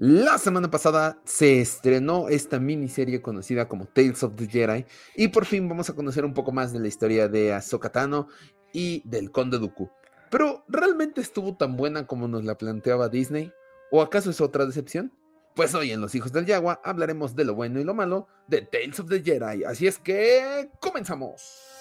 La semana pasada se estrenó esta miniserie conocida como Tales of the Jedi y por fin vamos a conocer un poco más de la historia de Ahsoka Tano y del Conde Dooku. Pero ¿realmente estuvo tan buena como nos la planteaba Disney? ¿O acaso es otra decepción? Pues hoy en Los Hijos del Yagua hablaremos de lo bueno y lo malo de Tales of the Jedi. Así es que comenzamos.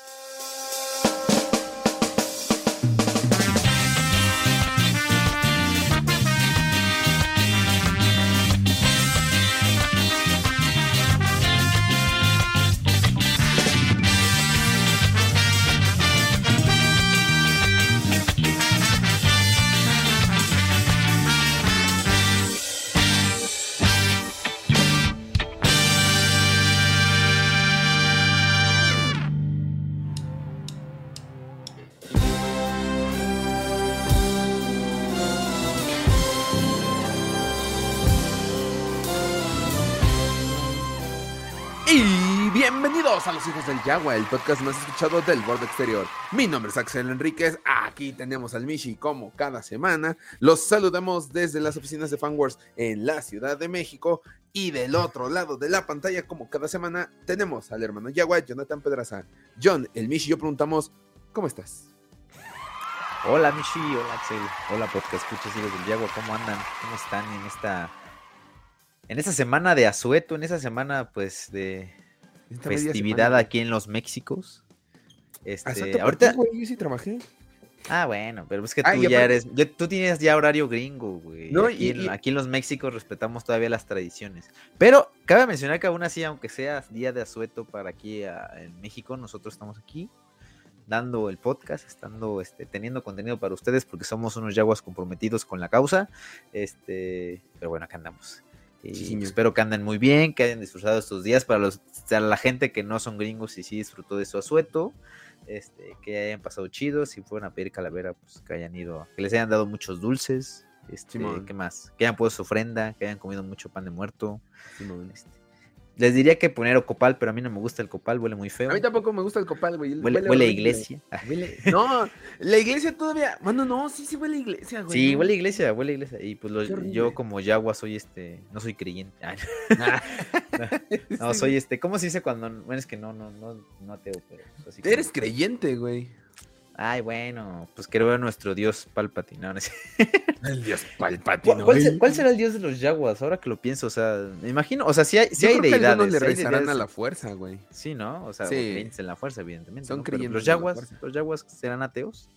Hijos del Yagua, el podcast más escuchado del borde exterior. Mi nombre es Axel Enríquez, aquí tenemos al Mishi como cada semana. Los saludamos desde las oficinas de FanWars en la Ciudad de México. Y del otro lado de la pantalla, como cada semana, tenemos al hermano Yagua, Jonathan Pedraza. John, el Mishi yo preguntamos, ¿cómo estás? Hola Mishi, hola Axel, hola podcast escuchas hijos del Yagua, ¿cómo andan? ¿Cómo están en esta en esta semana de asueto, en esa semana pues de Esta festividad aquí en los Méxicos. Este, ahorita. Yo sí trabajé. ah, bueno, pero es que tú Ah, y ya eres, tú tienes ya horario gringo, güey. No, aquí, y- aquí en los Méxicos respetamos todavía las tradiciones. Pero cabe mencionar que aún así, aunque sea día de asueto para aquí a- en México, nosotros estamos aquí dando el podcast, estando, este, teniendo contenido para ustedes porque somos unos yaguas comprometidos con la causa. Este, pero bueno, acá andamos. Y Sí, espero que anden muy bien, que hayan disfrutado estos días para los, para la gente que no son gringos y sí disfrutó de su asueto. Este, que hayan pasado chido, si fueron a pedir calavera, pues que hayan ido, que les hayan dado muchos dulces, este, Simón. ¿qué más? Que hayan puesto su ofrenda, que hayan comido mucho pan de muerto. Este. Les diría que poner copal, pero a mí no me gusta el copal, huele muy feo. A mí tampoco me gusta el copal, güey. Huele, huele a horrible. iglesia. Huele- No, la iglesia todavía. Bueno, no, sí, sí huele a iglesia, güey. Sí, huele a iglesia, huele a iglesia. Y pues lo- Qué horrible. yo como yagua soy este, no soy creyente. Ay, no, soy este, ¿cómo se dice cuando? Bueno, es que no, no, no, no ateo, pero pues, así como- Eres creyente, güey. Ay, bueno, pues creo en nuestro dios Palpatine. no, no es- El dios ¿Cuál, palpatino. cuál se- cuál será el dios de los yaguas? Ahora que lo pienso, o sea, me imagino, o sea, si hay, sí hay deidades. algunos le sí rezarán a la fuerza, güey. Sí, ¿no? O sea, Sí. creyentes en la fuerza, evidentemente. Son creyentes los yaguas, los yaguas serán ateos,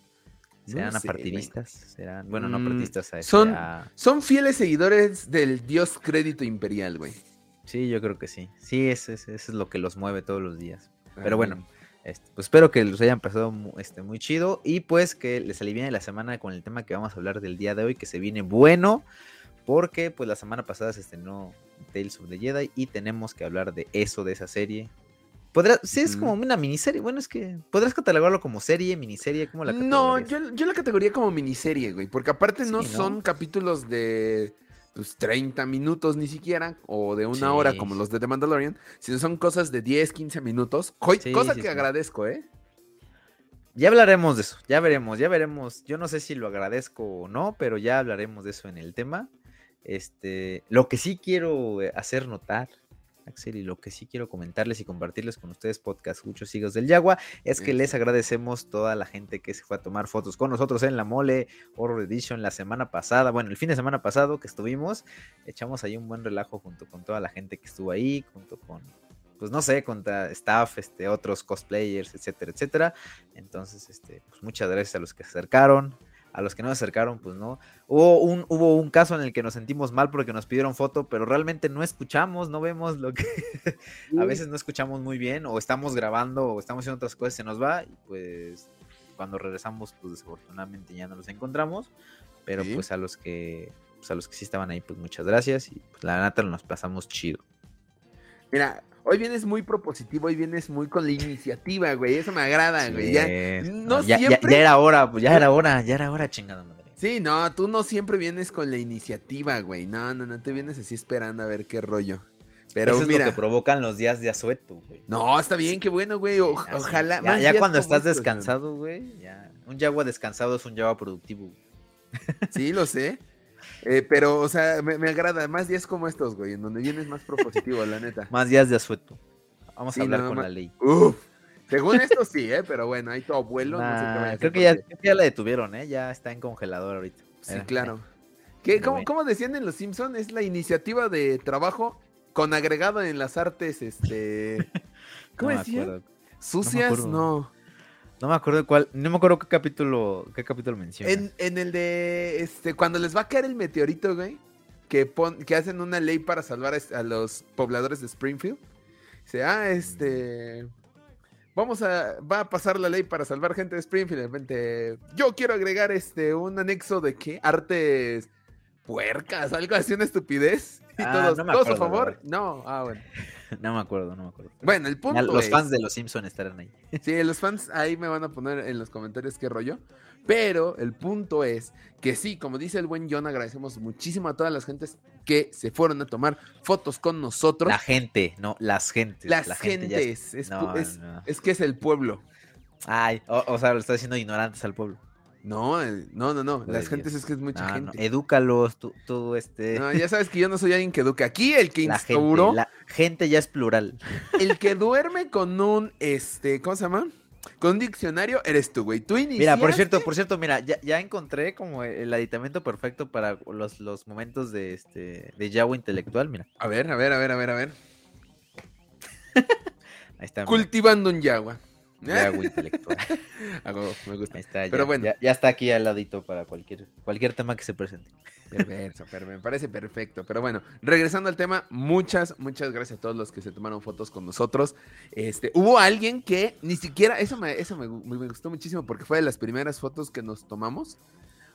No serán sé, apartidistas, serán, bueno, no Mm, apartidistas, a este, son- a- Son fieles seguidores del dios crédito imperial, güey. Sí, yo creo que sí. Sí, eso es, eso es lo que los mueve todos los días. Pero bueno, este, pues espero que los hayan pasado este, muy chido y pues que les aliviene la semana con el tema que vamos a hablar del día de hoy, que se viene bueno, porque pues la semana pasada se estrenó Tales of the Jedi y tenemos que hablar de eso, de esa serie. Podrá, sí, es como una miniserie. Bueno, es que podrás catalogarlo como serie, miniserie, como la No, yo, yo la categoría como miniserie, güey. Porque aparte no, Sí, ¿no? son capítulos de pues, 30 minutos ni siquiera, o de una Sí. hora como los de The Mandalorian, sino son cosas de 10, 15 minutos. Sí, cosa sí, que agradezco, ¿eh? Ya hablaremos de eso, ya veremos, ya veremos. Yo no sé si lo agradezco o no, pero ya hablaremos de eso en el tema. Este, lo que sí quiero eh, hacer notar, Axel, y lo que sí quiero comentarles y compartirles con ustedes, podcast muchos hijos del Yagua, es que les agradecemos toda la gente que se fue a tomar fotos con nosotros en la Mole Horror Edition la semana pasada, bueno, el fin de semana pasado que estuvimos, echamos ahí un buen relajo junto con toda la gente que estuvo ahí, junto con pues no sé, con ta- staff, este, otros cosplayers, etcétera, etcétera. Entonces, este, pues muchas gracias a los que se acercaron, a los que no se acercaron, pues no. Hubo un, hubo un caso en el que nos sentimos mal porque nos pidieron foto, pero realmente no escuchamos, no vemos lo que... a veces no escuchamos muy bien, o estamos grabando, o estamos haciendo otras cosas, se nos va, y pues cuando regresamos, pues desafortunadamente ya no los encontramos. Pero Sí. pues a los que, pues a los que sí estaban ahí, pues muchas gracias, y pues la neta nos pasamos chido. Mira, hoy vienes muy propositivo, hoy vienes muy con la iniciativa, güey. Eso me agrada, güey. Ya- no ya, ya- siempre- ya era hora, pues ya era hora, ya era hora, chingada madre. Sí, no, tú no siempre vienes con la iniciativa, güey. No, no, no, te vienes así esperando a ver qué rollo. Pero Eso es mira, lo que provocan los días de asueto, güey. no, está bien, qué bueno, güey. o- ojalá. Ya, más ya cuando estás estos, descansado, güey, ya. Un yagua descansado es un yagua productivo. güey. Sí, lo sé. Eh, pero, o sea, me, me agrada. Más días como estos, güey, en donde vienes más propositivo, la neta. Más días de asueto. Vamos Sí, a hablar con más. la ley. Uf. Según esto sí, ¿eh? Pero bueno, ahí tu abuelo. no sé qué Nah, vaya a creo, que ya, porque- creo que ya la detuvieron, ¿eh? Ya está en congelador ahorita. Sí, Eh, claro. ¿Qué, cómo, cómo decían en Los Simpson? Es la iniciativa de trabajo con agregado en las artes, este... ¿Cómo no. ¿Sucias? No. No me acuerdo cuál, no me acuerdo qué capítulo, qué capítulo menciona. En, en el de, este, cuando les va a caer el meteorito, güey, que, pon, que hacen una ley para salvar a, los pobladores de Springfield. Dice, ah, este... Vamos a, va a pasar la ley para salvar gente de Springfield. De repente, yo quiero agregar este, un anexo de qué? Artes puercas, algo así, una estupidez. Y Ah, todos, no me ¿todos a acuerdo, favor? No, ah, bueno. No me acuerdo, no me acuerdo. Bueno, el punto los es- fans de los Simpsons estarán ahí. Sí, los fans ahí me van a poner en los comentarios qué rollo. Pero el punto es que sí, como dice el buen John, agradecemos muchísimo a todas las gentes que se fueron a tomar fotos con nosotros. La gente, no, las gentes. las la gente ya gentes. Es, No, no. es que es el pueblo. Ay, o, o sea, lo está diciendo ignorantes al pueblo. No, el- no, no, no. Las gentes es que es mucha No, no, gente. edúcalos, tú, tú, este. No, ya sabes que yo no soy alguien que eduque. Aquí el que la instauró, gente, la gente ya es plural. el que duerme con un, este, ¿cómo se llama? Con un diccionario, eres tú, güey. Tú Mira, por iniciaste- cierto, por cierto, mira, ya, ya encontré como el aditamento perfecto para los, los momentos de este de Yahoo intelectual, mira. A ver, a ver, a ver, a ver, a ver. Ahí está. mira, Cultivando un yagua. Yahoo intelectual. Ah, huevo, me gusta. Ahí está, ya, Pero bueno. ya, ya está aquí al ladito para cualquier cualquier tema que se presente. Perverso, per- me parece perfecto. Pero bueno, regresando al tema, muchas, muchas gracias a todos los que se tomaron fotos con nosotros. Este, hubo alguien que ni siquiera, eso me, eso me, me gustó muchísimo porque fue de las primeras fotos que nos tomamos.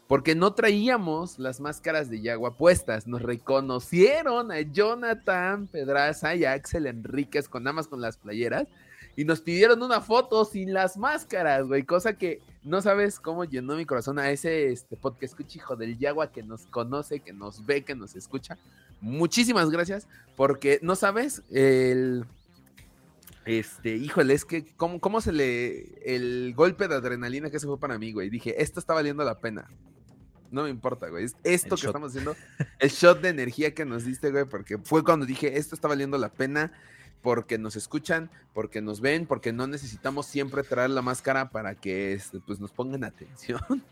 Porque no traíamos las máscaras de Yagua puestas. Nos reconocieron a Jonathan Pedraza y a Axel Enríquez con nada más con las playeras. Y nos pidieron una foto sin las máscaras, güey. Cosa que no sabes cómo llenó mi corazón a ese este, podcast escucha, hijo del Yagua, que nos conoce, que nos ve, que nos escucha. Muchísimas gracias, porque no sabes el. Este, híjole, es que, ¿cómo, cómo se le. El golpe de adrenalina que se fue para mí, güey? Dije, esto está valiendo la pena. No me importa, güey. es Esto El que shot. estamos haciendo, el shot de energía que nos diste, güey, porque fue cuando dije, esto está valiendo la pena porque nos escuchan, porque nos ven, porque no necesitamos siempre traer la máscara para que este, pues, nos pongan atención.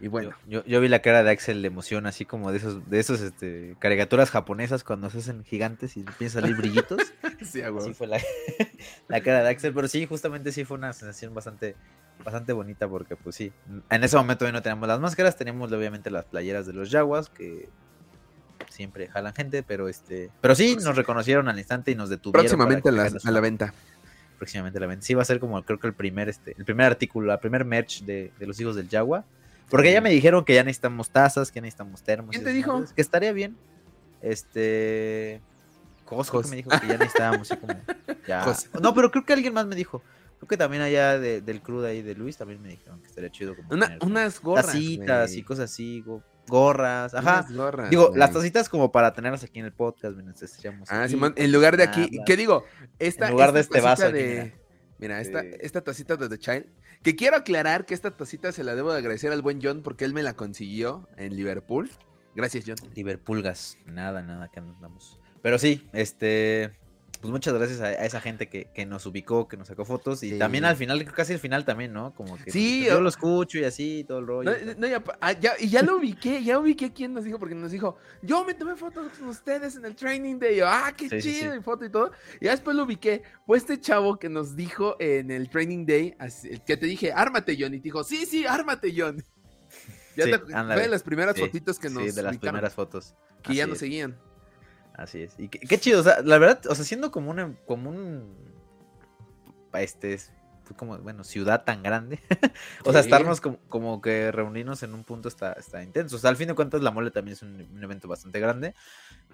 Y bueno, Yo, yo, yo vi la cara de Axel de emoción, así como de esos, de esos este, caricaturas japonesas cuando se hacen gigantes y empiezan a salir brillitos. sí. Así fue la, la cara de Axel, pero sí, justamente sí fue una sensación bastante, bastante bonita porque pues sí, en ese momento no teníamos las máscaras, teníamos obviamente las playeras de los Jaguars que siempre jalan gente, pero este, pero sí nos reconocieron al instante y nos detuvieron. Próximamente a la, a venta. próximamente a la venta. Sí va a ser como creo que el primer este, el primer artículo, la primer merch de, de los hijos del Jaguar. Porque ya me dijeron que ya necesitamos tazas, que necesitamos termos. ¿Quién te dijo? madres, Que estaría bien. Este. Cos, creo que Cos. me dijo que ya necesitábamos así como. ya-. No, pero creo que alguien más me dijo. Creo que también allá de- del crew de ahí de Luis también me dijeron que estaría chido como Una- unas gorras. tacitas y cosas así, go- gorras, ajá. Gorras, Digo, güey. las tacitas como para tenerlas aquí en el podcast, mientras estaríamos Ah, Simón, en lugar de aquí. ¿Qué digo? Esta, En lugar de este vaso aquí, de. mira. Mira, esta, Sí. esta tacita de The Child. Que quiero aclarar que esta tacita se la debo de agradecer al buen John porque él me la consiguió en Liverpool. Gracias, John. Liverpulgas, nada, nada que andamos. Pero sí, este, pues muchas gracias a, a esa gente que, que nos ubicó, que nos sacó fotos y Sí. también al final, casi al final también, ¿no? Como que Sí, yo o- lo escucho y así, todo el rollo. No, no, y, apa- ah, ya, y ya lo ubiqué, ya ubiqué quién nos dijo, porque nos dijo, yo me tomé fotos con ustedes en el training day. Yo, ah, qué Sí, sí, chido, sí. y foto y todo. Y ya después lo ubiqué. Fue este chavo que nos dijo en el training day, así- el que te dije, ármate, John. Y te dijo, sí, sí, ármate, John. Ya Sí, te- fue de las primeras Sí, fotitos que sí, nos de las ubicaron, primeras fotos. que ya nos es, seguían. Así es. Y qué, qué chido, o sea, la verdad, o sea, siendo como un, como un, este, es como, bueno, ciudad tan grande, o sea, estarnos como, como que reunirnos en un punto está, está intenso. O sea, al fin de cuentas, la mole también es un, un evento bastante grande.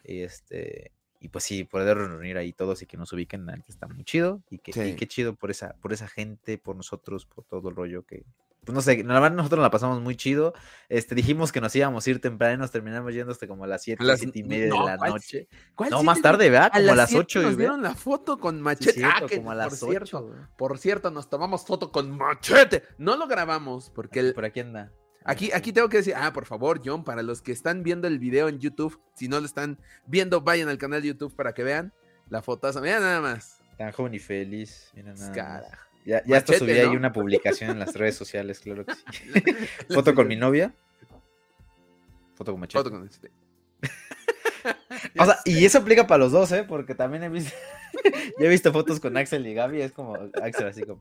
Y este, y pues sí, poder reunir ahí todos y que nos ubiquen antes está muy chido. Y que, y qué chido por esa, por esa gente, por nosotros, por todo el rollo que. Pues no sé, la verdad nosotros nos la pasamos muy chido. Este, dijimos que nos íbamos a ir temprano y nos terminamos yendo hasta como a las 7, A las- 7 y media no, de la ¿cuál noche. ¿Cuál No, más tarde, ¿verdad? Como a las siete 8 nos dieron la foto con Sí, machete. cierto, ah, que como a las por cierto, 8. por cierto, nos tomamos foto con machete. No lo grabamos porque el, Por aquí anda. Aquí, aquí tengo que decir, ah, por favor, John, para los que están viendo el video en YouTube, si no lo están viendo, vayan al canal de YouTube para que vean la fotaza. Mira nada más. Tan joven y feliz. Mira nada más. Cara. Ya, ya hasta Machete, subí ahí ¿no? una publicación en las redes sociales, claro que sí. Foto con mi novia. Foto con machete. Foto con este. O sea, y eso aplica para los dos, ¿eh? Porque también he visto, ya he visto fotos con Axel y Gaby, es como Axel así como...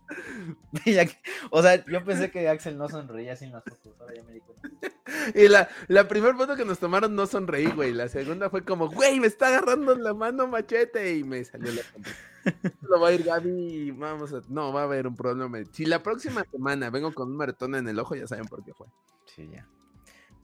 O sea, yo pensé que Axel no sonreía en las fotos, ahora ya me di cuenta. Y la, la primera foto que nos tomaron no sonreí, güey. La segunda fue como, güey, me está agarrando la mano machete. Y me salió la. Lo va a ir Gaby vamos a... No, va a haber un problema. Si la próxima semana vengo con un maratón en el ojo, ya saben por qué fue. Sí, ya.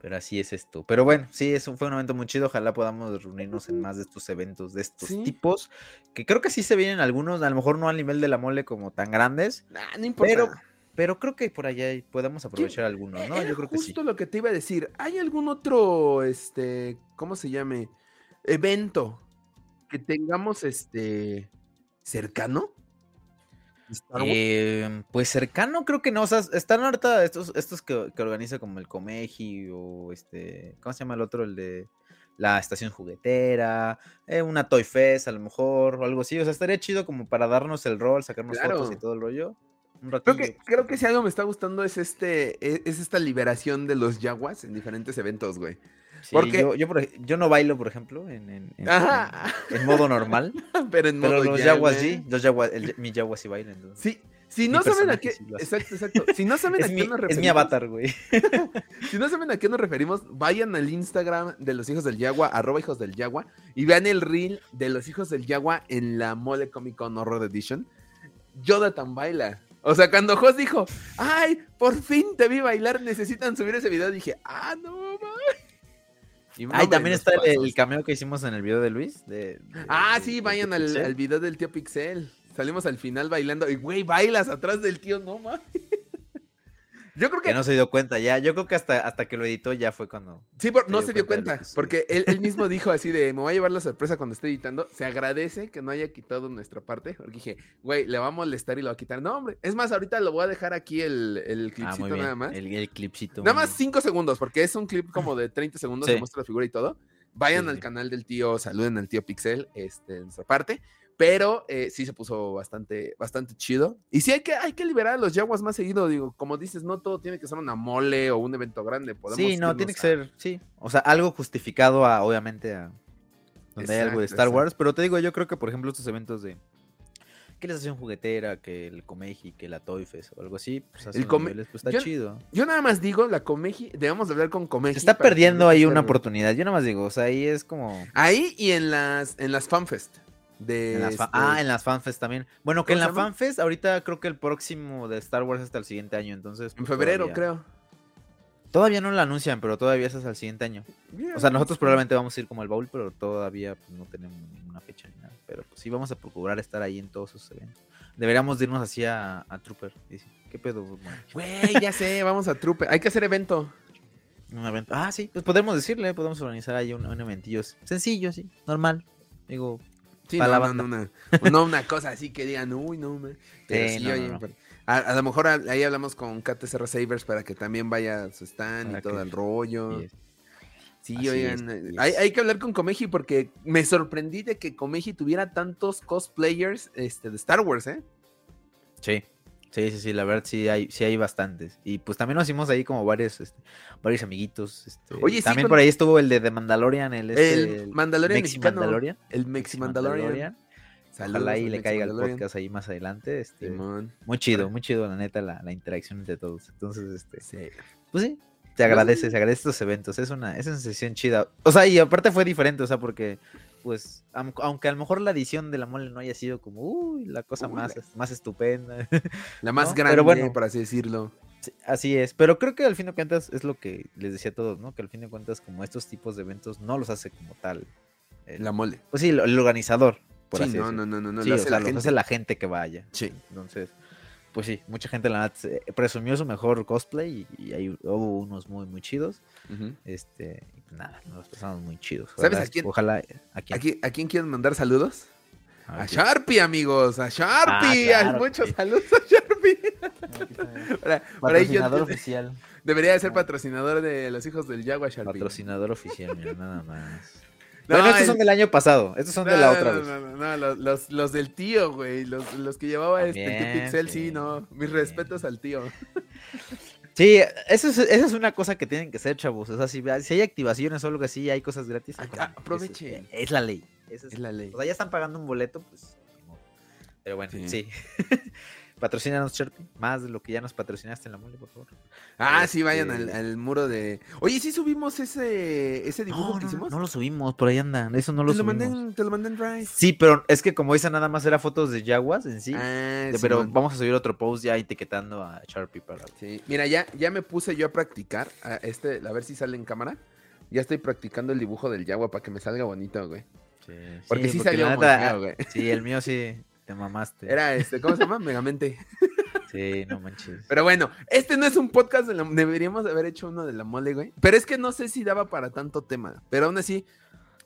Pero así es esto. Pero bueno, sí, eso fue un evento muy chido. Ojalá podamos reunirnos en más de estos eventos de estos Sí. tipos. Que creo que sí se vienen algunos, a lo mejor no al nivel de la mole como tan grandes. Nah, no importa. Pero, pero creo que por allá podemos aprovechar algunos, ¿no? Era Yo creo que sí. justo lo que te iba a decir. ¿Hay algún otro, este, ¿cómo se llame? Evento que tengamos, este, cercano? Eh, pues cercano creo que no, o sea, están ahorita estos, estos que, que organiza como el Comeji o este, ¿cómo se llama el otro? El de la estación juguetera, eh, una Toy Fest a lo mejor, o algo así, o sea, estaría chido como para darnos el rol, sacarnos fotos y Claro. todo el rollo. Un Creo que, creo que si algo me está gustando es este, e- es esta liberación de los yaguas en diferentes eventos, güey. Sí, porque- yo, no bailo, por ejemplo, en, en- en- Ajá. en- en modo normal, Pero en pero modo los ya, yaguas sí, los yaguas, el- mi yagua sí baila. entonces. Sí, si no saben a qué, sí exacto, exacto. Si no saben a Es qué nos es referimos, mi avatar, güey. Si no saben a qué nos referimos, vayan al Instagram de los hijos del Yagua, arroba hijos del Yagua, y vean el reel de los hijos del Yagua en la Mole Comic Con Horror Edition. Jonathan baila. O sea, cuando Jos dijo, ay, por fin te vi bailar, necesitan subir ese video, dije, ah, no, mames. Y Ahí también está el, el cameo que hicimos en el video de Luis. de- de- Ah, de- sí, vayan al, al video del tío Pixel. Salimos al final bailando, y güey, bailas atrás del tío, no mames. Yo creo que Que no se dio cuenta ya. Yo creo que hasta, hasta que lo editó ya fue cuando. Sí, por- no se dio cuenta porque él, él mismo dijo así de, me voy a llevar la sorpresa cuando esté editando. Se agradece que no haya quitado nuestra parte, porque dije, güey, le va a molestar y lo va a quitar. No, hombre, es más, ahorita lo voy a dejar aquí el, el Ah, clipcito nada más. El, el clipcito. Nada más cinco segundos, porque es un clip como de 30 segundos, Sí. se muestra la figura y todo. Vayan Sí, al sí. canal del tío, saluden al tío Pixel, este, de nuestra parte. Pero eh, sí se puso bastante, bastante chido. Y sí hay que, hay que liberar a los yaguas más seguido. Digo, como dices, no todo tiene que ser una mole o un evento grande. Podemos Sí, no, tiene que a- ser, sí. O sea, algo justificado a, obviamente, a donde hay algo de Exacto, Star Wars. Pero te digo, yo creo que, por ejemplo, estos eventos de que la estación juguetera, que el Comeji, que la Toy Fest o algo así, pues, El Come- niveles, pues está yo- chido. Yo nada más digo, la Comeji, debemos de hablar con Comeji. Se está perdiendo ahí una oportunidad. Yo nada más digo, o sea, ahí es como. Ahí y en las, en las FanFest. De En las fa- este, Ah, en las fanfest también. Bueno, que en ¿Cómo la fanfest, ahorita creo que el próximo de Star Wars es hasta el siguiente año, entonces. en pues, febrero, todavía- creo. Todavía no lo anuncian, pero todavía es hasta el siguiente año. O sea, nosotros probablemente vamos a ir como al baúl, pero todavía pues, no tenemos ninguna fecha ni nada. Pero pues, sí vamos a procurar estar ahí en todos esos eventos. Deberíamos de irnos así a, a Trooper. Dice, ¿qué pedo? Güey, ya sé, vamos a Trupe. Hay que hacer evento. un evento. Ah, sí, pues podemos decirle, podemos organizar ahí un, un eventillo sencillo, sí, normal. Digo, Sí, Para no, la no, no, una, no una cosa así que digan, uy, no, man. Pero Sí, sí, no, oye, no, no. pero- A, a lo mejor ahí hablamos con KTCR Savers para que también vaya a su stand Para y todo que- el rollo. sí, Sí, Así oigan, es, hay, hay que hablar con Comeji porque me sorprendí de que Comeji tuviera tantos cosplayers este, de Star Wars, ¿eh? Sí, sí, sí, sí, la verdad sí hay, sí hay bastantes. Y pues también nos hicimos ahí como varios, este, varios amiguitos. Este, Oye, también por ahí estuvo el de The Mandalorian, el, este, el Mandalorian Mexi mexicano. Mandalorian. El Mexi Mandalorian. Mandalorian. Saludos Ojalá al le caiga el podcast ahí más adelante. Este, Simón. muy chido, muy chido, la neta, la, la interacción entre todos. Entonces, este, Sí. pues sí, se agradece, se agradece estos eventos. Es una, es una sesión chida. O sea, y aparte fue diferente, o sea, porque, pues, aunque a lo mejor la edición de la mole no haya sido como, uy, la cosa Uy, más, más estupenda. La más ¿no? grande, Pero bueno. por así decirlo. Sí, Así es, pero creo que al fin de cuentas es lo que les decía a todos, ¿no? Que al fin de cuentas como estos tipos de eventos no los hace como tal. el- La mole. Pues sí, el organizador, por Sí, así no, no, no, no, no. sí, lo o hace sea, la gente. hace la gente que vaya. Sí. Entonces, pues sí, mucha gente la presumió su mejor cosplay y, y ahí hubo unos muy, muy chidos. Este, nada, nos pasamos muy chidos. ¿Sabes ¿verdad? a quién? Ojalá a quién. ¿A quién, a quién quieren mandar saludos? A. Sharpie, amigos, a Sharpie. Ah, claro, Muchos sí. saludos a Sharpie. No, yo- Patrocinador oficial. Debería de ser patrocinador de los hijos del Jaguar Sharpie. Patrocinador oficial, mira, nada más. No, bueno, estos son del año pasado. Estos son de la otra vez. No, no, no, los, los, los, del tío, güey. Los, los que llevaba También, este Pixel, sí, sí, no. Mis respetos al tío. Sí, eso es, esa es una cosa que tienen que ser, chavos. O sea, si, si hay activaciones o algo así, hay cosas gratis. Ah, aprovechen. Es, es, la ley. Es, es, la ley. O sea, ya están pagando un boleto, pues. Pero bueno, sí. sí. Patrocínanos, Sharpie. Más de lo que ya nos patrocinaste en la mole, por favor. Ah, este... sí, vayan al, al, muro de. Oye, sí subimos ese, ese dibujo no, que no, hicimos. No lo subimos, por ahí anda. Eso no lo te subimos. Lo mandé en, te lo mandé en Drive. Sí, pero es que como esa nada más era fotos de Jaguas en sí. Ah, sí pero man. vamos a subir otro post ya etiquetando a Sharpie para. Sí, mira, ya, ya me puse yo a practicar. A, este, a ver si sale en cámara. Ya estoy practicando el dibujo del Jaguar para que me salga bonito, güey. Sí, porque sí, porque salió muy neta, feo, güey. Sí, el mío sí. Te mamaste. Era este, ¿cómo se llama? Megamente. Sí, no manches. Pero bueno, este no es un podcast de la... Deberíamos haber hecho uno de la mole, güey. Pero es que no sé si daba para tanto tema. Pero aún así,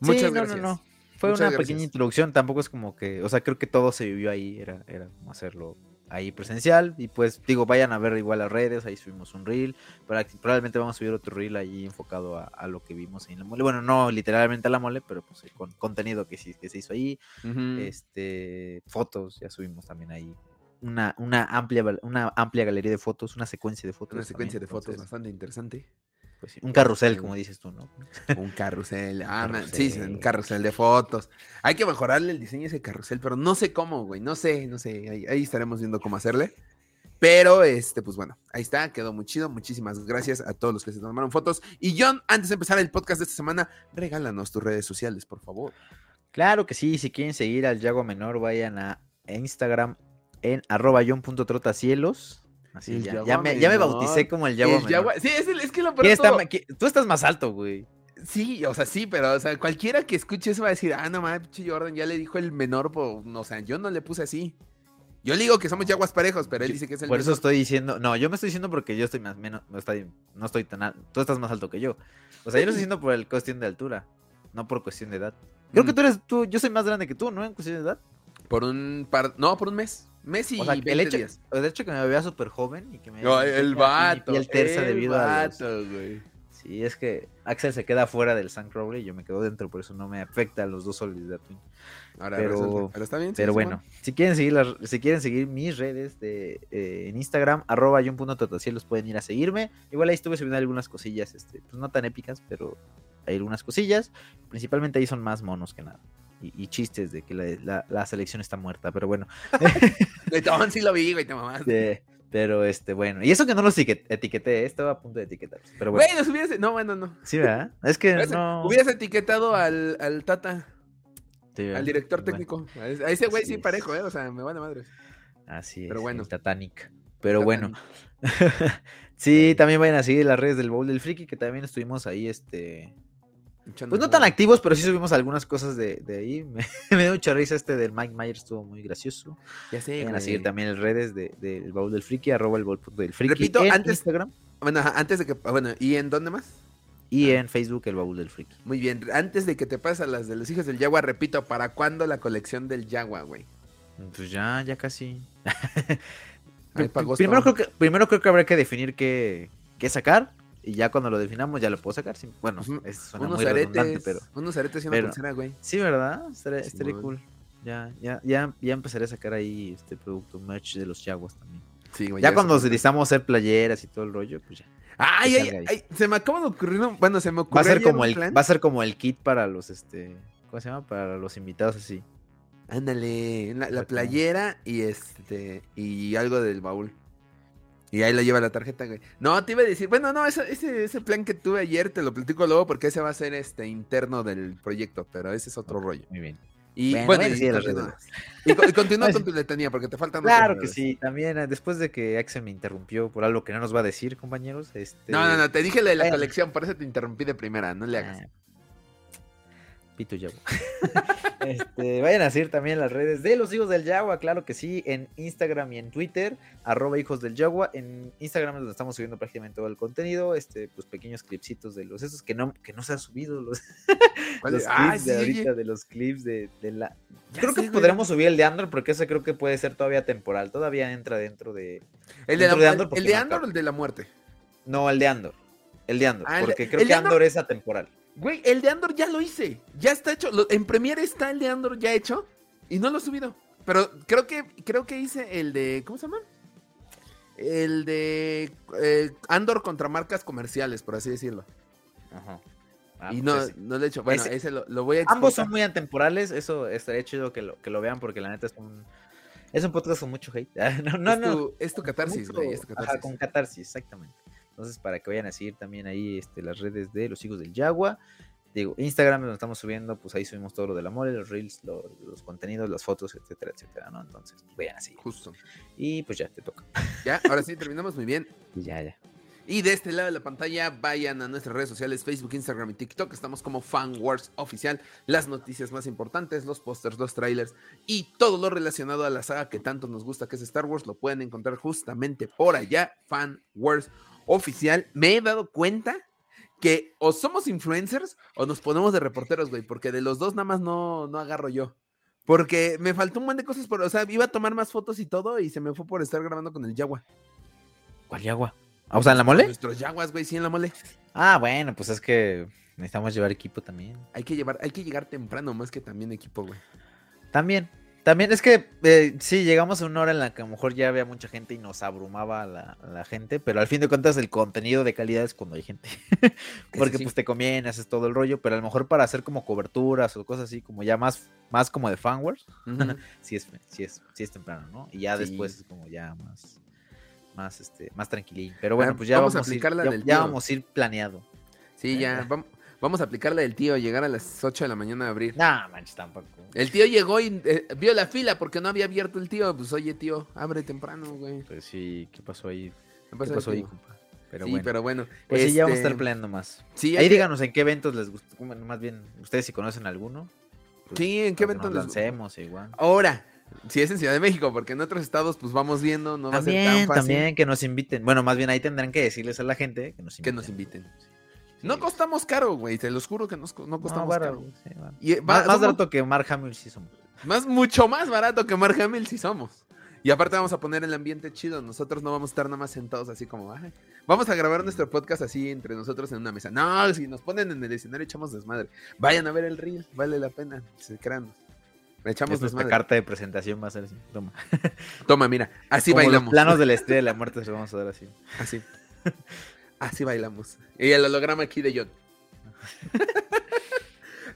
muchas sí, no, gracias. No, no. Fue muchas una gracias. pequeña introducción, tampoco es como que, o sea, creo que todo se vivió ahí, era, era como hacerlo ahí presencial. Y pues, digo, vayan a ver igual las redes, ahí subimos un reel. Pero probablemente vamos a subir otro reel ahí enfocado a, a, lo que vimos en la mole. Bueno, no literalmente a la mole, pero pues con contenido que, sí, que se hizo ahí. Uh -huh. Este, fotos, ya subimos también ahí una, una, amplia, una amplia galería de fotos, una secuencia de fotos. Una secuencia también, de fotos bastante interesante. Pues sí, un carrusel, como dices tú, ¿no? Un carrusel. Ah, un carrusel. sí, un carrusel de fotos. Hay que mejorarle el diseño a ese carrusel, pero no sé cómo, güey. No sé, no sé. Ahí, ahí, estaremos viendo cómo hacerle. Pero, este, pues bueno, ahí está, quedó muy chido. Muchísimas gracias a todos los que se tomaron fotos. Y John, antes de empezar el podcast de esta semana, regálanos tus redes sociales, por favor. Claro que sí, si quieren seguir al Yago Menor, vayan a Instagram en arroba john.trotacielos. Así, ya, ya, me, ya, me, bauticé como el Yago el Sí, es, el, es, que lo peor está, Tú estás más alto, güey. Sí, o sea, sí, pero o sea, cualquiera que escuche eso va a decir, ah, no mames, Jordan ya le dijo el menor, po... o sea, yo no le puse así. Yo le digo que somos yaguas parejos, pero él dice que es el Por menor. eso estoy diciendo, no, yo me estoy diciendo porque yo estoy más menos, no estoy, no estoy tan alto, tú estás más alto que yo. O sea, yo lo estoy diciendo por el cuestión de altura, no por cuestión de edad. Creo mm. que tú eres, tú, yo soy más grande que tú, ¿no? En cuestión de edad. Por un par, no, por un mes. Mes y o sea, el hecho, días. El hecho que me veía súper joven y que me no, el vato, y el terza debido vato, a los... güey. Sí, es que Axel se queda fuera del Sandcrawler y yo me quedo dentro, por eso no me afecta a los dos soles de Twin. Ahora, pero, pero está bien. Pero bueno, si quieren seguir las, si quieren seguir mis redes de eh, en Instagram, arroba los pueden ir a seguirme. Igual ahí estuve subiendo algunas cosillas, este, pues no tan épicas, pero hay algunas cosillas. Principalmente ahí son más monos que nada. Y, y chistes de que la, la, la, selección está muerta, pero bueno. Tom sí lo vi, güey, te mamás. Sí. Pero este, bueno, y eso que no los etiqueté, estaba a punto de etiquetar. Pero bueno. Güey, los hubieras. No, bueno, no. Sí, ¿verdad? Es que hubieras, no. Hubieras etiquetado al, al Tata. Sí, al director técnico. A ese güey sí parejo, ¿eh? O sea, me van a madres. Así Pero es. bueno. El Tatanic. Pero bueno. sí, también vayan a seguir las redes del Bowl del Friki, que también estuvimos ahí, este. Pues no tan activos, pero sí subimos algunas cosas de, de ahí. Me, me, dio mucha risa este del Mike Myers, estuvo muy gracioso. Ya sé. Vayan a seguir también las redes del de, de Baúl del Friki, arroba el Baúl del Friki. Repito, en antes. Instagram. Bueno, antes de que. Bueno, ¿y en dónde más? Y en Facebook, el Baúl del Friki. Muy bien. Antes de que te pases a las de los hijos del Yagua, repito, ¿para cuándo la colección del Yagua, güey? Pues ya, ya casi. primero, creo que, primero creo que habrá que definir qué, qué sacar. Y ya cuando lo definamos ya lo puedo sacar. Bueno, es, suena unos muy aretes, pero... Unos aretes y una pero, pulsera, güey. Sí, ¿verdad? Estaría, sí, cool. Ya, ya, ya, ya empezaré a sacar ahí este producto, merch de los Jaguars también. Sí, güey, ya, ya cuando necesitamos hacer playeras y todo el rollo, pues ya. Ay, ay, ay, se me acaba de ocurrir, bueno, se me ocurrió va a ser como el plan. va a ser como el kit para los este, ¿cómo se llama? Para los invitados así. Ándale, la, la playera y este y algo del baúl. Y ahí lo lleva la tarjeta, güey. No, te iba a decir, bueno, no, ese, ese, ese, plan que tuve ayer te lo platico luego porque ese va a ser este interno del proyecto, pero ese es otro okay, rollo. Muy bien. Y bueno, bueno y, y, y, y, continúa con tu letanía porque te faltan Claro que sí, también eh, después de que Axel me interrumpió por algo que no nos va a decir, compañeros. Este... No, no, no, te dije lo de la bueno. colección, por eso te interrumpí de primera, no le hagas. Ah, Pito Yagua. este, vayan a seguir también las redes de los hijos del Yagua, claro que sí, en Instagram y en Twitter, arroba hijos del Yagua. En Instagram es donde estamos subiendo prácticamente todo el contenido, este, pues pequeños clipsitos de los esos que no, que no se han subido los, los ah, clips sí, de ahorita, de los clips de, de la. Ya creo sé, que podremos subir el de Andor porque ese creo que puede ser todavía temporal, todavía entra dentro de. El de, la, de Andor, el, el de Andor o el de la muerte. No, el de Andor. El de Andor. Ah, el porque creo el que Andor- Andor es atemporal. Güey, el de Andor ya lo hice. Ya está hecho. Lo- en Premiere está el de Andor ya hecho. Y no lo he subido. Pero creo que, creo que hice el de. ¿Cómo se llama? El de eh, Andor contra marcas comerciales, por así decirlo. Ajá. Ah, y pues no, ese. no lo he hecho. Bueno, Ese- ese, lo, lo voy a Ambos son muy atemporales. Eso estaría chido que lo, que lo vean porque la neta es un, es un podcast con mucho hate. no, no, es, no. tu, es tu catarsis, güey. Es tu ajá, con catarsis, exactamente. Entonces, para que vayan a seguir también ahí este, las redes de los hijos del Yagua. Digo, Instagram, donde estamos subiendo, pues ahí subimos todo lo de la mole, los reels, lo- los contenidos, las fotos, etcétera, etcétera, ¿no? Entonces, pues, vayan así. Justo. Y pues ya, te toca. Ya, ahora sí, terminamos muy bien. Y ya, ya. Y de este lado de la pantalla, vayan a nuestras redes sociales, Facebook, Instagram y TikTok. Estamos como Fan Wars Oficial. Las noticias más importantes, los pósters, los trailers y todo lo relacionado a la saga que tanto nos gusta, que es Star Wars, lo pueden encontrar justamente por allá, Fan Wars Oficial. Me he dado cuenta que o somos influencers o nos ponemos de reporteros, güey, porque de los dos nada más no, no agarro yo. Porque me faltó un montón de cosas, por, o sea, iba a tomar más fotos y todo y se me fue por estar grabando con el Yagua. ¿Cuál Yagua? Ah, o sea, en la mole? Nuestros Yaguas, güey, sí, en la mole. Ah, bueno, pues es que necesitamos llevar equipo también. Hay que llevar, hay que llegar temprano más que también equipo, güey. También. También es que eh, sí, llegamos a una hora en la que a lo mejor ya había mucha gente y nos abrumaba la, la gente, pero al fin de cuentas el contenido de calidad es cuando hay gente. Porque sí. pues te conviene, haces todo el rollo, pero a lo mejor para hacer como coberturas o cosas así, como ya más, más como de fanwars, Ujú. sí es, sí es, sí es temprano, ¿no? Y ya Sí. después es como ya más, más, este, más tranquilín. Pero bueno, Ah, pues ya vamos vamos, a a ir, ya, ya vamos a ir planeado. Sí, ya, vam- vamos a aplicarla del tío, llegar a las 8 de la mañana a abrir. No, manches, tampoco. El tío llegó y eh, vio la fila porque no había abierto el tío. Pues oye, tío, abre temprano, güey. Pues sí, ¿qué pasó ahí? ¿Qué ¿Qué pasó, pasó ahí, compa? Pero sí, bueno. pero bueno. Pues sí, ya vamos a este, estar planeando más. Sí, Ahí que- díganos en qué eventos les gusta, bueno, más bien, ustedes si conocen alguno. pues, Sí, ¿en qué para que evento nos les- lancemos igual. Ahora, si es en Ciudad de México, porque en otros estados, pues vamos viendo, no va a ser tan También, fácil también que nos inviten. Bueno, más bien ahí tendrán que decirles a la gente que nos que inviten. nos inviten. Sí. No costamos caro, güey, te los juro que no No, costamos barato, caro. sí. Y, eh, va- Más, somos- barato que Mark Hamill sí somos. Más, mucho más barato que Mark Hamill si somos. Y aparte vamos a poner el ambiente chido. Nosotros no vamos a estar nada más sentados así como, "Ay". vamos a grabar nuestro podcast así entre nosotros en una mesa. No, si nos ponen en el escenario echamos desmadre. Vayan a ver el reel, vale la pena. Se crean. Echamos Es nuestra carta de presentación va a ser así. Toma. Toma, mira, así Como bailamos. Los planos de la estrella de la muerte se los vamos a dar así. Así. Así bailamos. Y el holograma aquí de John.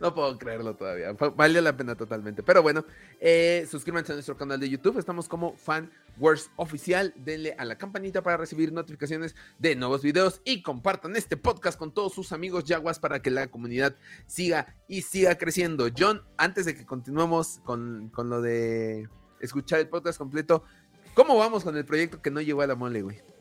No puedo creerlo todavía. Valió la pena totalmente. Pero bueno, eh, suscríbanse a nuestro canal de YouTube. Estamos como Fan Wars Oficial. Denle a la campanita para recibir notificaciones de nuevos videos. Y compartan este podcast con todos sus amigos yaguas para que la comunidad siga y siga creciendo. John, antes de que continuemos con, con lo de escuchar el podcast completo, ¿cómo vamos con el proyecto que no llegó a la mole, güey?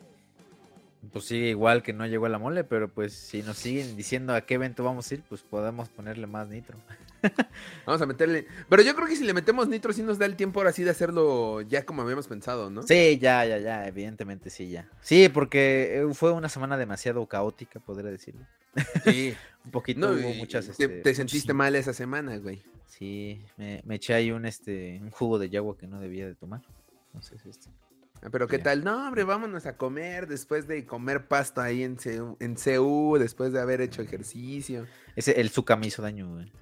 Pues sigue igual que no llegó a la mole, pero pues si nos siguen diciendo a qué evento vamos a ir, pues podemos ponerle más nitro. Vamos a meterle. Pero yo creo que si le metemos nitro, sí nos da el tiempo ahora sí de hacerlo ya como habíamos pensado, ¿no? Sí, ya, ya, ya, evidentemente sí, ya. Sí, porque eh, fue una semana demasiado caótica, podría decirlo. Sí. Un poquito, No, hubo muchas... te, este, te sentiste sí, mal esa semana, güey. Sí, me, me eché ahí un, este, un jugo de yagua que no debía de tomar. Entonces, este... Pero qué Ya. tal, no, hombre, vámonos a comer después de comer pasto ahí en CU, en CU, después de haber hecho ejercicio. Ese, el zucca me hizo daño, güey.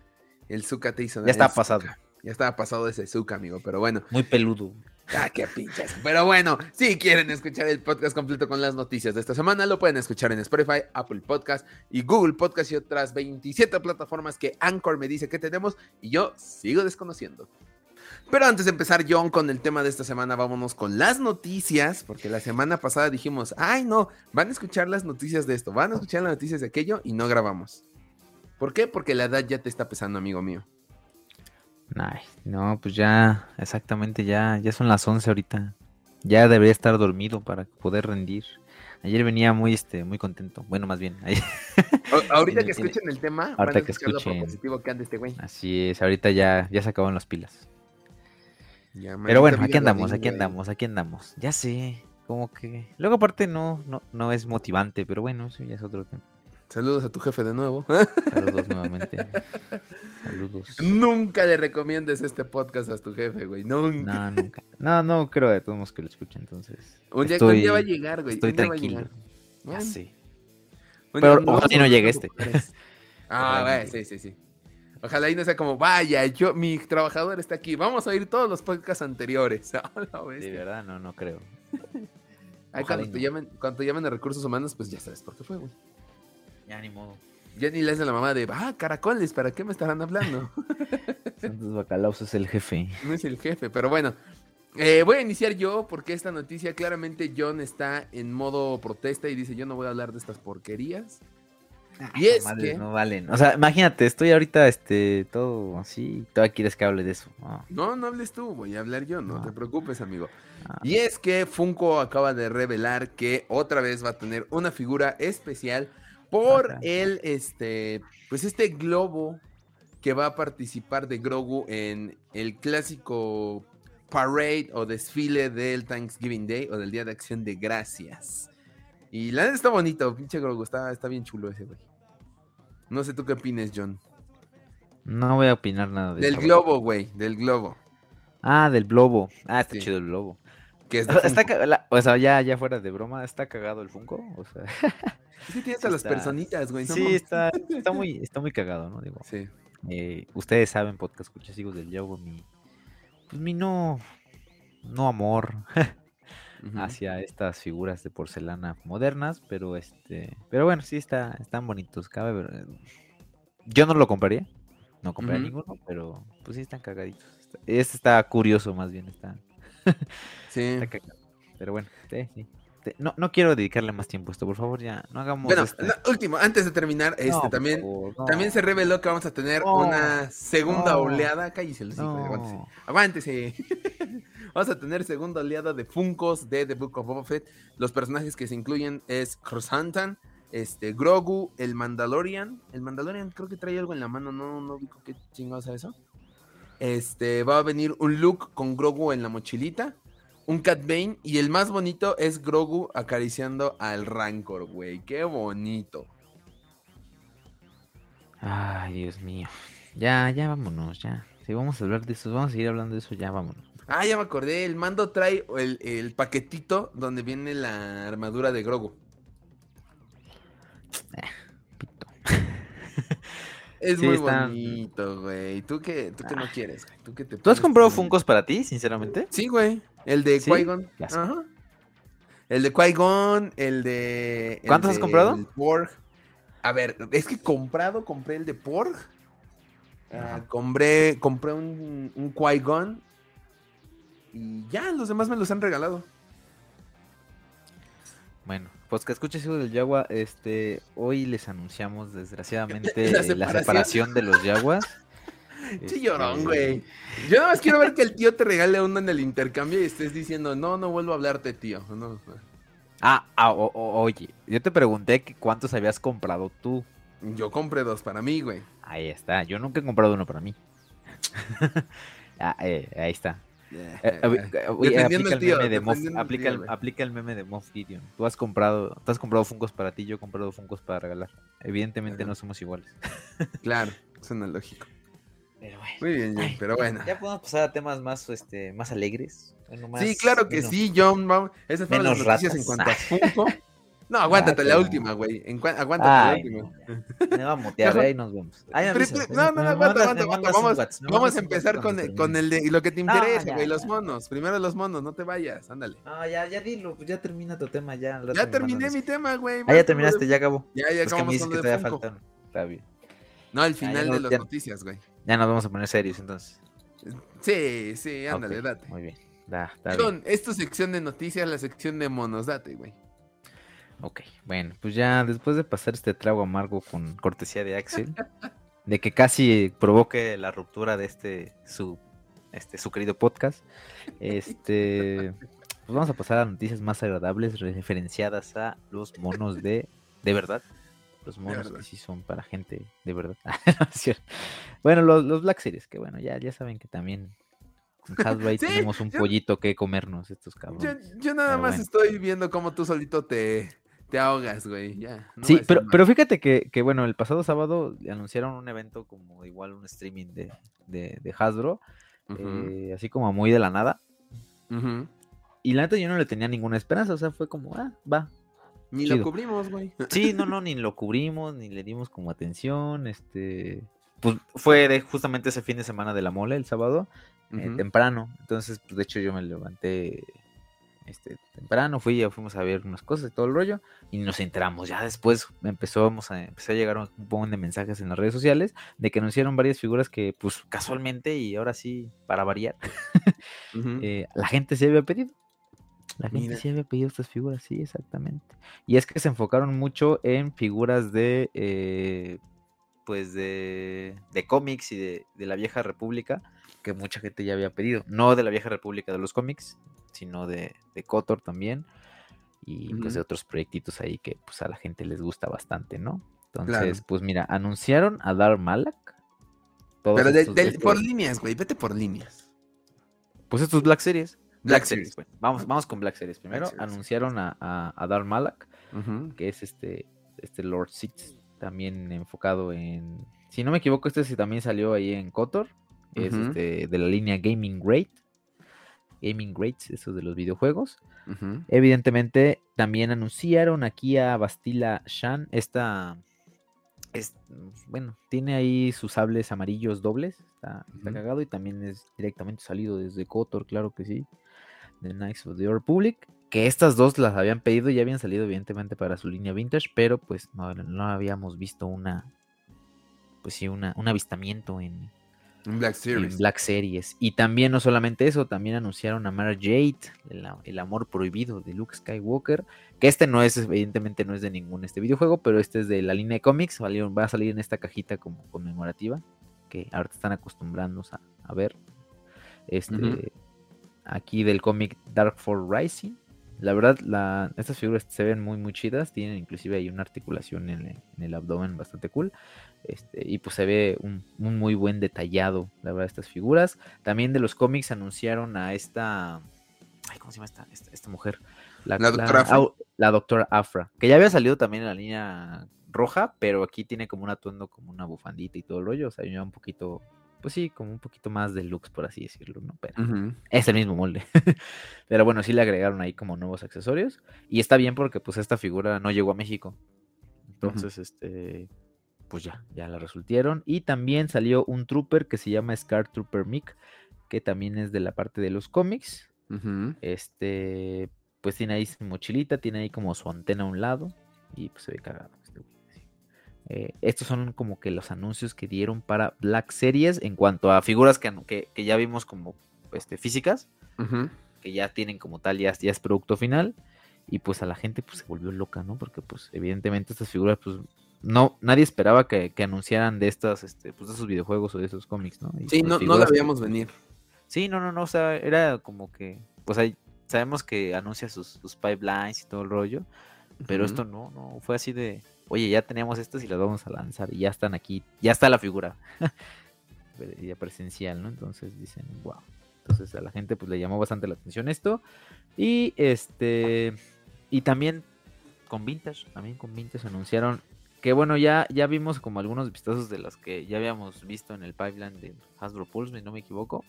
El Zuka te hizo Ya el estaba Zuka. pasado. Ya estaba pasado ese Zuka, amigo, pero bueno. Muy peludo. Ah, qué pinches. Pero bueno, si quieren escuchar el podcast completo con las noticias de esta semana, lo pueden escuchar en Spotify, Apple Podcast y Google Podcast y otras 27 plataformas que Anchor me dice que tenemos y yo sigo desconociendo. Pero antes de empezar, John, con el tema de esta semana, vámonos con las noticias, porque la semana pasada dijimos, ay no, van a escuchar las noticias de esto, van a escuchar las noticias de aquello y no grabamos. ¿Por qué? Porque la edad ya te está pesando, amigo mío. Ay, no, pues ya, exactamente, ya, ya son las 11 ahorita. Ya debería estar dormido para poder rendir. Ayer venía muy, este, muy contento. Bueno, más bien, ahí- A- Ahorita que escuchen el tema, van a ahorita que escuchar lo escuchen. positivo que anda este güey. así es, ahorita ya, ya se acaban las pilas. Ya, Pero maldita bueno, aquí andamos, aquí andamos, aquí andamos. Ya sé, como que... Luego aparte no, no, no es motivante, pero bueno, eso ya es otro tema. Saludos a tu jefe de nuevo. Saludos nuevamente. Saludos. Nunca le recomiendes este podcast a tu jefe, güey. Nunca. No, nunca. No, no creo de todos modos que lo escuche, entonces. un, día, estoy- un día va a llegar, güey. Estoy día va a tranquilo. llegar. Ya sé. bueno, Pero no, ojalá y no no, llegue este. Ah, Ojalá güey, sí, sí, sí. Ojalá y no sea como, vaya, yo, mi trabajador está aquí, vamos a oír todos los podcasts anteriores. De verdad, no, no creo. Ahí Ojalá cuando, te llamen, cuando te llamen a recursos humanos, pues ya sabes por qué fue, güey. Ya ni modo. Ya ni le hace la mamá de, ah, caracoles, ¿para qué me estarán hablando? Santos Bacalaos es el jefe. no es el jefe, pero bueno. Eh, voy a iniciar yo porque esta noticia claramente John está en modo protesta y dice yo no voy a hablar de estas porquerías. Y es Madres que... no valen. O sea, imagínate, estoy ahorita este todo así, todavía quieres que hable de eso. No, No, no hables tú, voy a hablar yo, no No. te preocupes, amigo. Ah. Y es que Funko acaba de revelar que otra vez va a tener una figura especial por Ajá. el, este, pues este globo que va a participar de Grogu en el clásico parade o desfile del Thanksgiving Day o del Día de Acción de Gracias. Y la neta está bonito, pinche Grogu, está, está bien chulo ese güey. No sé tú qué opines, John. no voy a opinar nada de Del eso. globo, güey, del globo. Ah, del globo. Ah, está Sí. chido el globo. Que es está la- o sea, ya, ya fuera de broma, está cagado el Funko. O sea, Es que tiene hasta sí las personitas, güey. no sí, está, está muy, está muy cagado, ¿no? Digo, Sí. eh, ustedes saben, podcast escuchas hijos del Yogo, mi, pues mi no, no amor Hacia estas figuras de porcelana modernas, pero este, pero bueno, sí está, están bonitos. Cabe ver- Yo no lo compraría, no compraría Ujú. ninguno, pero pues sí están cagaditos. Está- Este está curioso, más bien está, Sí. está cagado. Pero bueno, sí, sí. Te- No, no quiero dedicarle más tiempo a esto, por favor, ya no hagamos Bueno, este- no, último, antes de terminar, este No, también, favor, no. también se reveló que vamos a tener una segunda oleada. Cállese, los hijos, aguántese. Vamos a tener segunda oleada de Funkos de The Book of Boba Fett. Los personajes que se incluyen es Crosantan, este, Grogu, el Mandalorian. El Mandalorian creo que trae algo en la mano, no, no ubico qué chingados es eso. Este, va a venir un Luke con Grogu en la mochilita. Un Cat Bane y el más bonito es Grogu acariciando al Rancor, güey. Qué bonito. Ay, Dios mío. Ya, ya vámonos, ya. Si vamos a hablar de eso, vamos a seguir hablando de eso, ya vámonos. Ah, ya me acordé. El mando trae el, el paquetito donde viene la armadura de Grogu. Es Sí, muy están- bonito, güey. ¿Tú qué, tú qué no quieres, güey? ¿Tú, qué te ¿Tú has comprado Funkos para ti, sinceramente? Sí, güey. El de ¿Sí? Qui-Gon. Ajá. El de Qui-Gon, el de. el ¿Cuántos has comprado? el Porg. A ver, es que comprado, compré el de Porg. Ah, compré, compré un, un Qui-Gon. Y ya, los demás me los han regalado. Bueno, pues que escuches hijo del Yagua, este, hoy les anunciamos desgraciadamente La la separación. de los Yaguas. Sí, llorón, Este, güey. Yo nada más quiero ver que el tío te regale uno en el intercambio y estés diciendo, no, no vuelvo a hablarte, tío. No. Ah, ah, o- o- oye, yo te pregunté que cuántos habías comprado tú. Yo compré dos para mí, güey. Ahí está, yo nunca he comprado uno para mí. Ah, eh, ahí está. Aplica el meme de Moff- Gideon. Tú has comprado, tú has comprado Funkos para ti, yo he comprado Funkos para regalar. Evidentemente Claro. no somos iguales. Claro, suena lógico. Pero bueno. Muy bien, John, Ay, pero bueno. Ya podemos pasar a temas más, este, más alegres. Bueno, más- Sí, claro que menos- sí, John. Vamos. Esas fueron las noticias en ratas. cuanto a Funko. No, aguántate Ah, la última, güey. Aguántate Ay, la última. Me va a mutear, ahí nos vemos. Ay, no, no, no, me aguanta, aguanta, aguanta, vamos- Vamos a empezar con, el- con el de lo que te No, interesa, güey, los monos. Primero los monos, no te vayas, ándale. No, ya, ya dilo, pues ya termina tu tema, ya. Ya terminé mi tema, güey. Ah, ya terminaste, ya acabó. Ya, ya Es que me acabamos dices que todavía faltan. Está bien. No, el ya final no- de las noticias, güey. Ya nos vamos a poner serios entonces. Sí, sí, ándale, date. Muy bien. Da, está bien. John, es tu sección de noticias, la sección de monos, date, güey. Ok, bueno, pues ya después de pasar este trago amargo con cortesía de Axel, de que casi provoque la ruptura de este su este su querido podcast, este pues vamos a pasar a noticias más agradables referenciadas a los monos de de verdad. Los monos verdad. que sí son para gente de verdad. No es cierto. bueno, los, los Black Series, que bueno, ya, ya saben que también en Hasbro Sí, tenemos un yo- pollito que comernos estos Yo, cabrones. yo nada Pero más bueno. estoy viendo cómo tú solito te, te ahogas, güey. Ya. no Sí, pero, pero fíjate que, que, bueno, el pasado sábado anunciaron un evento como igual un streaming de, de, de Hasbro, eh, así como muy de la nada. Y la neta yo no le tenía ninguna esperanza, o sea, fue como, ah, va. Ni lo cubrimos, güey. Sí, no, no, ni lo cubrimos, ni le dimos como atención. Este, pues fue de justamente ese fin de semana de la mole, el sábado, eh, temprano. Entonces, pues de hecho yo me levanté este, temprano, fui, ya fuimos a ver unas cosas y todo el rollo, y nos enteramos. Ya después empezó, a, empezó a llegar un montón de mensajes en las redes sociales de que anunciaron varias figuras que, pues casualmente, y ahora sí, para variar, eh, la gente se había pedido. La gente sí había pedido estas figuras, sí, exactamente. Y es que se enfocaron mucho en figuras de, eh, pues, de, de cómics y de, de la vieja república, que mucha gente ya había pedido. No de la vieja república de los cómics, sino de, de Kotor también. Y pues de otros proyectitos ahí que pues a la gente les gusta bastante, ¿no? Entonces, pues mira, anunciaron a Dar Malak. Pero de, por líneas, güey, vete por líneas. Pues estos Black Series. Black, Series. vamos, vamos con Black Series. Primero anunciaron a, a, Dar Malak, que es este, este Lord Six, también enfocado en. Si no me equivoco, este sí también salió ahí en Kotor. Es este, de la línea Gaming Great. Gaming Greats, eso de los videojuegos. Evidentemente, también anunciaron aquí a Bastila Shan. Esta. Es, bueno, tiene ahí sus sables amarillos dobles. Está, cagado y también es directamente salido desde Kotor, claro que sí. The Knights of the Republic. Que estas dos las habían pedido y ya habían salido, evidentemente, para su línea vintage, pero pues no, no habíamos visto una. Pues sí, una, un avistamiento en, Black Series. Black Series. Y también, no solamente eso, también anunciaron a Mara Jade, el, amor prohibido de Luke Skywalker. Que este no es, evidentemente, no es de ningún este videojuego, pero este es de la línea de cómics. Va a salir en esta cajita como conmemorativa. Que ahora están acostumbrándonos a, ver. Este. Aquí del cómic Dark Force Rising. La verdad, estas figuras se ven muy, muy chidas. Tienen inclusive ahí una articulación en el abdomen bastante cool. Este, y pues se ve un, muy buen detallado, la verdad, estas figuras. También de los cómics anunciaron a esta. ¿cómo se llama esta, esta, mujer? La, doctora Afra. la doctora Afra, que ya había salido también en la línea roja, pero aquí tiene como un atuendo, como una bufandita y todo el rollo. O sea, ya un poquito, pues sí, como un poquito más deluxe, por así decirlo, ¿no? Pero es el mismo molde. pero bueno, sí le agregaron ahí como nuevos accesorios. Y está bien porque pues esta figura no llegó a México. Entonces, este, pues ya, ya la resultieron. Y también salió un trooper que se llama Scar Trooper Mick, que también es de la parte de los cómics. Este, pues tiene ahí su mochilita, tiene ahí como su antena a un lado y pues se ve cagado. Eh, estos son como que los anuncios que dieron para Black Series en cuanto a figuras que, que, ya vimos como este, físicas, que ya tienen como tal, ya, ya es producto final. Y pues a la gente pues se volvió loca, ¿no? Porque pues evidentemente estas figuras pues no, nadie esperaba que, anunciaran de estas, este, pues de esos videojuegos o de esos cómics, ¿no? sí, pues, no, no la veíamos venir. Sí, no, no, no, o sea, era como que, pues ahí sabemos que anuncia sus, pipelines y todo el rollo, pero esto no, no, fue así de, oye, ya teníamos estas y las vamos a lanzar y ya están aquí, ya está la figura, ya presencial, ¿no? Entonces dicen, wow. Entonces a la gente pues le llamó bastante la atención esto y este, y también con Vintage, también con Vintage anunciaron que bueno, ya, ya vimos como algunos vistazos de las que ya habíamos visto en el pipeline de Hasbro Pulse, no me equivoco.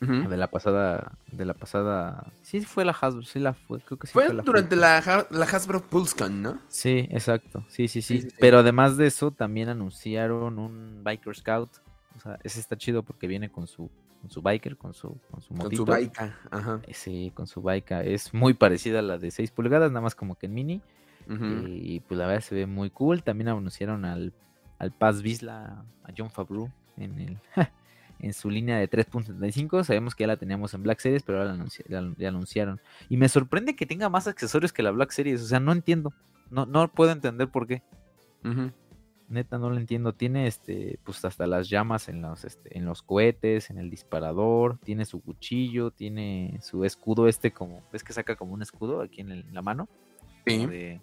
De la pasada, de la pasada. Sí, fue la Hasbro, sí la fue, creo que sí fue. durante la, la, Hasbro PulseCon, ¿no? Sí, exacto. Sí, sí, sí, Pero además de eso, también anunciaron un Biker Scout. O sea, ese está chido porque viene con su, con su biker, con su, con su motito. Con su bica, ajá. Sí, con su bica. Es muy parecida a la de 6 pulgadas, nada más como que en mini. Y pues la verdad se ve muy cool. También anunciaron al, al Paz Vizla, a John Favreau en, el, en su línea de 3.75. Sabemos que ya la teníamos en Black Series, pero ahora la, anunciaron. Y me sorprende que tenga más accesorios que la Black Series. O sea, no entiendo. No, no puedo entender por qué. Neta, no lo entiendo. Tiene este, pues hasta las llamas en los, este, en los cohetes, en el disparador. Tiene su cuchillo, tiene su escudo este como, ¿ves que saca como un escudo aquí en, la mano? Sí.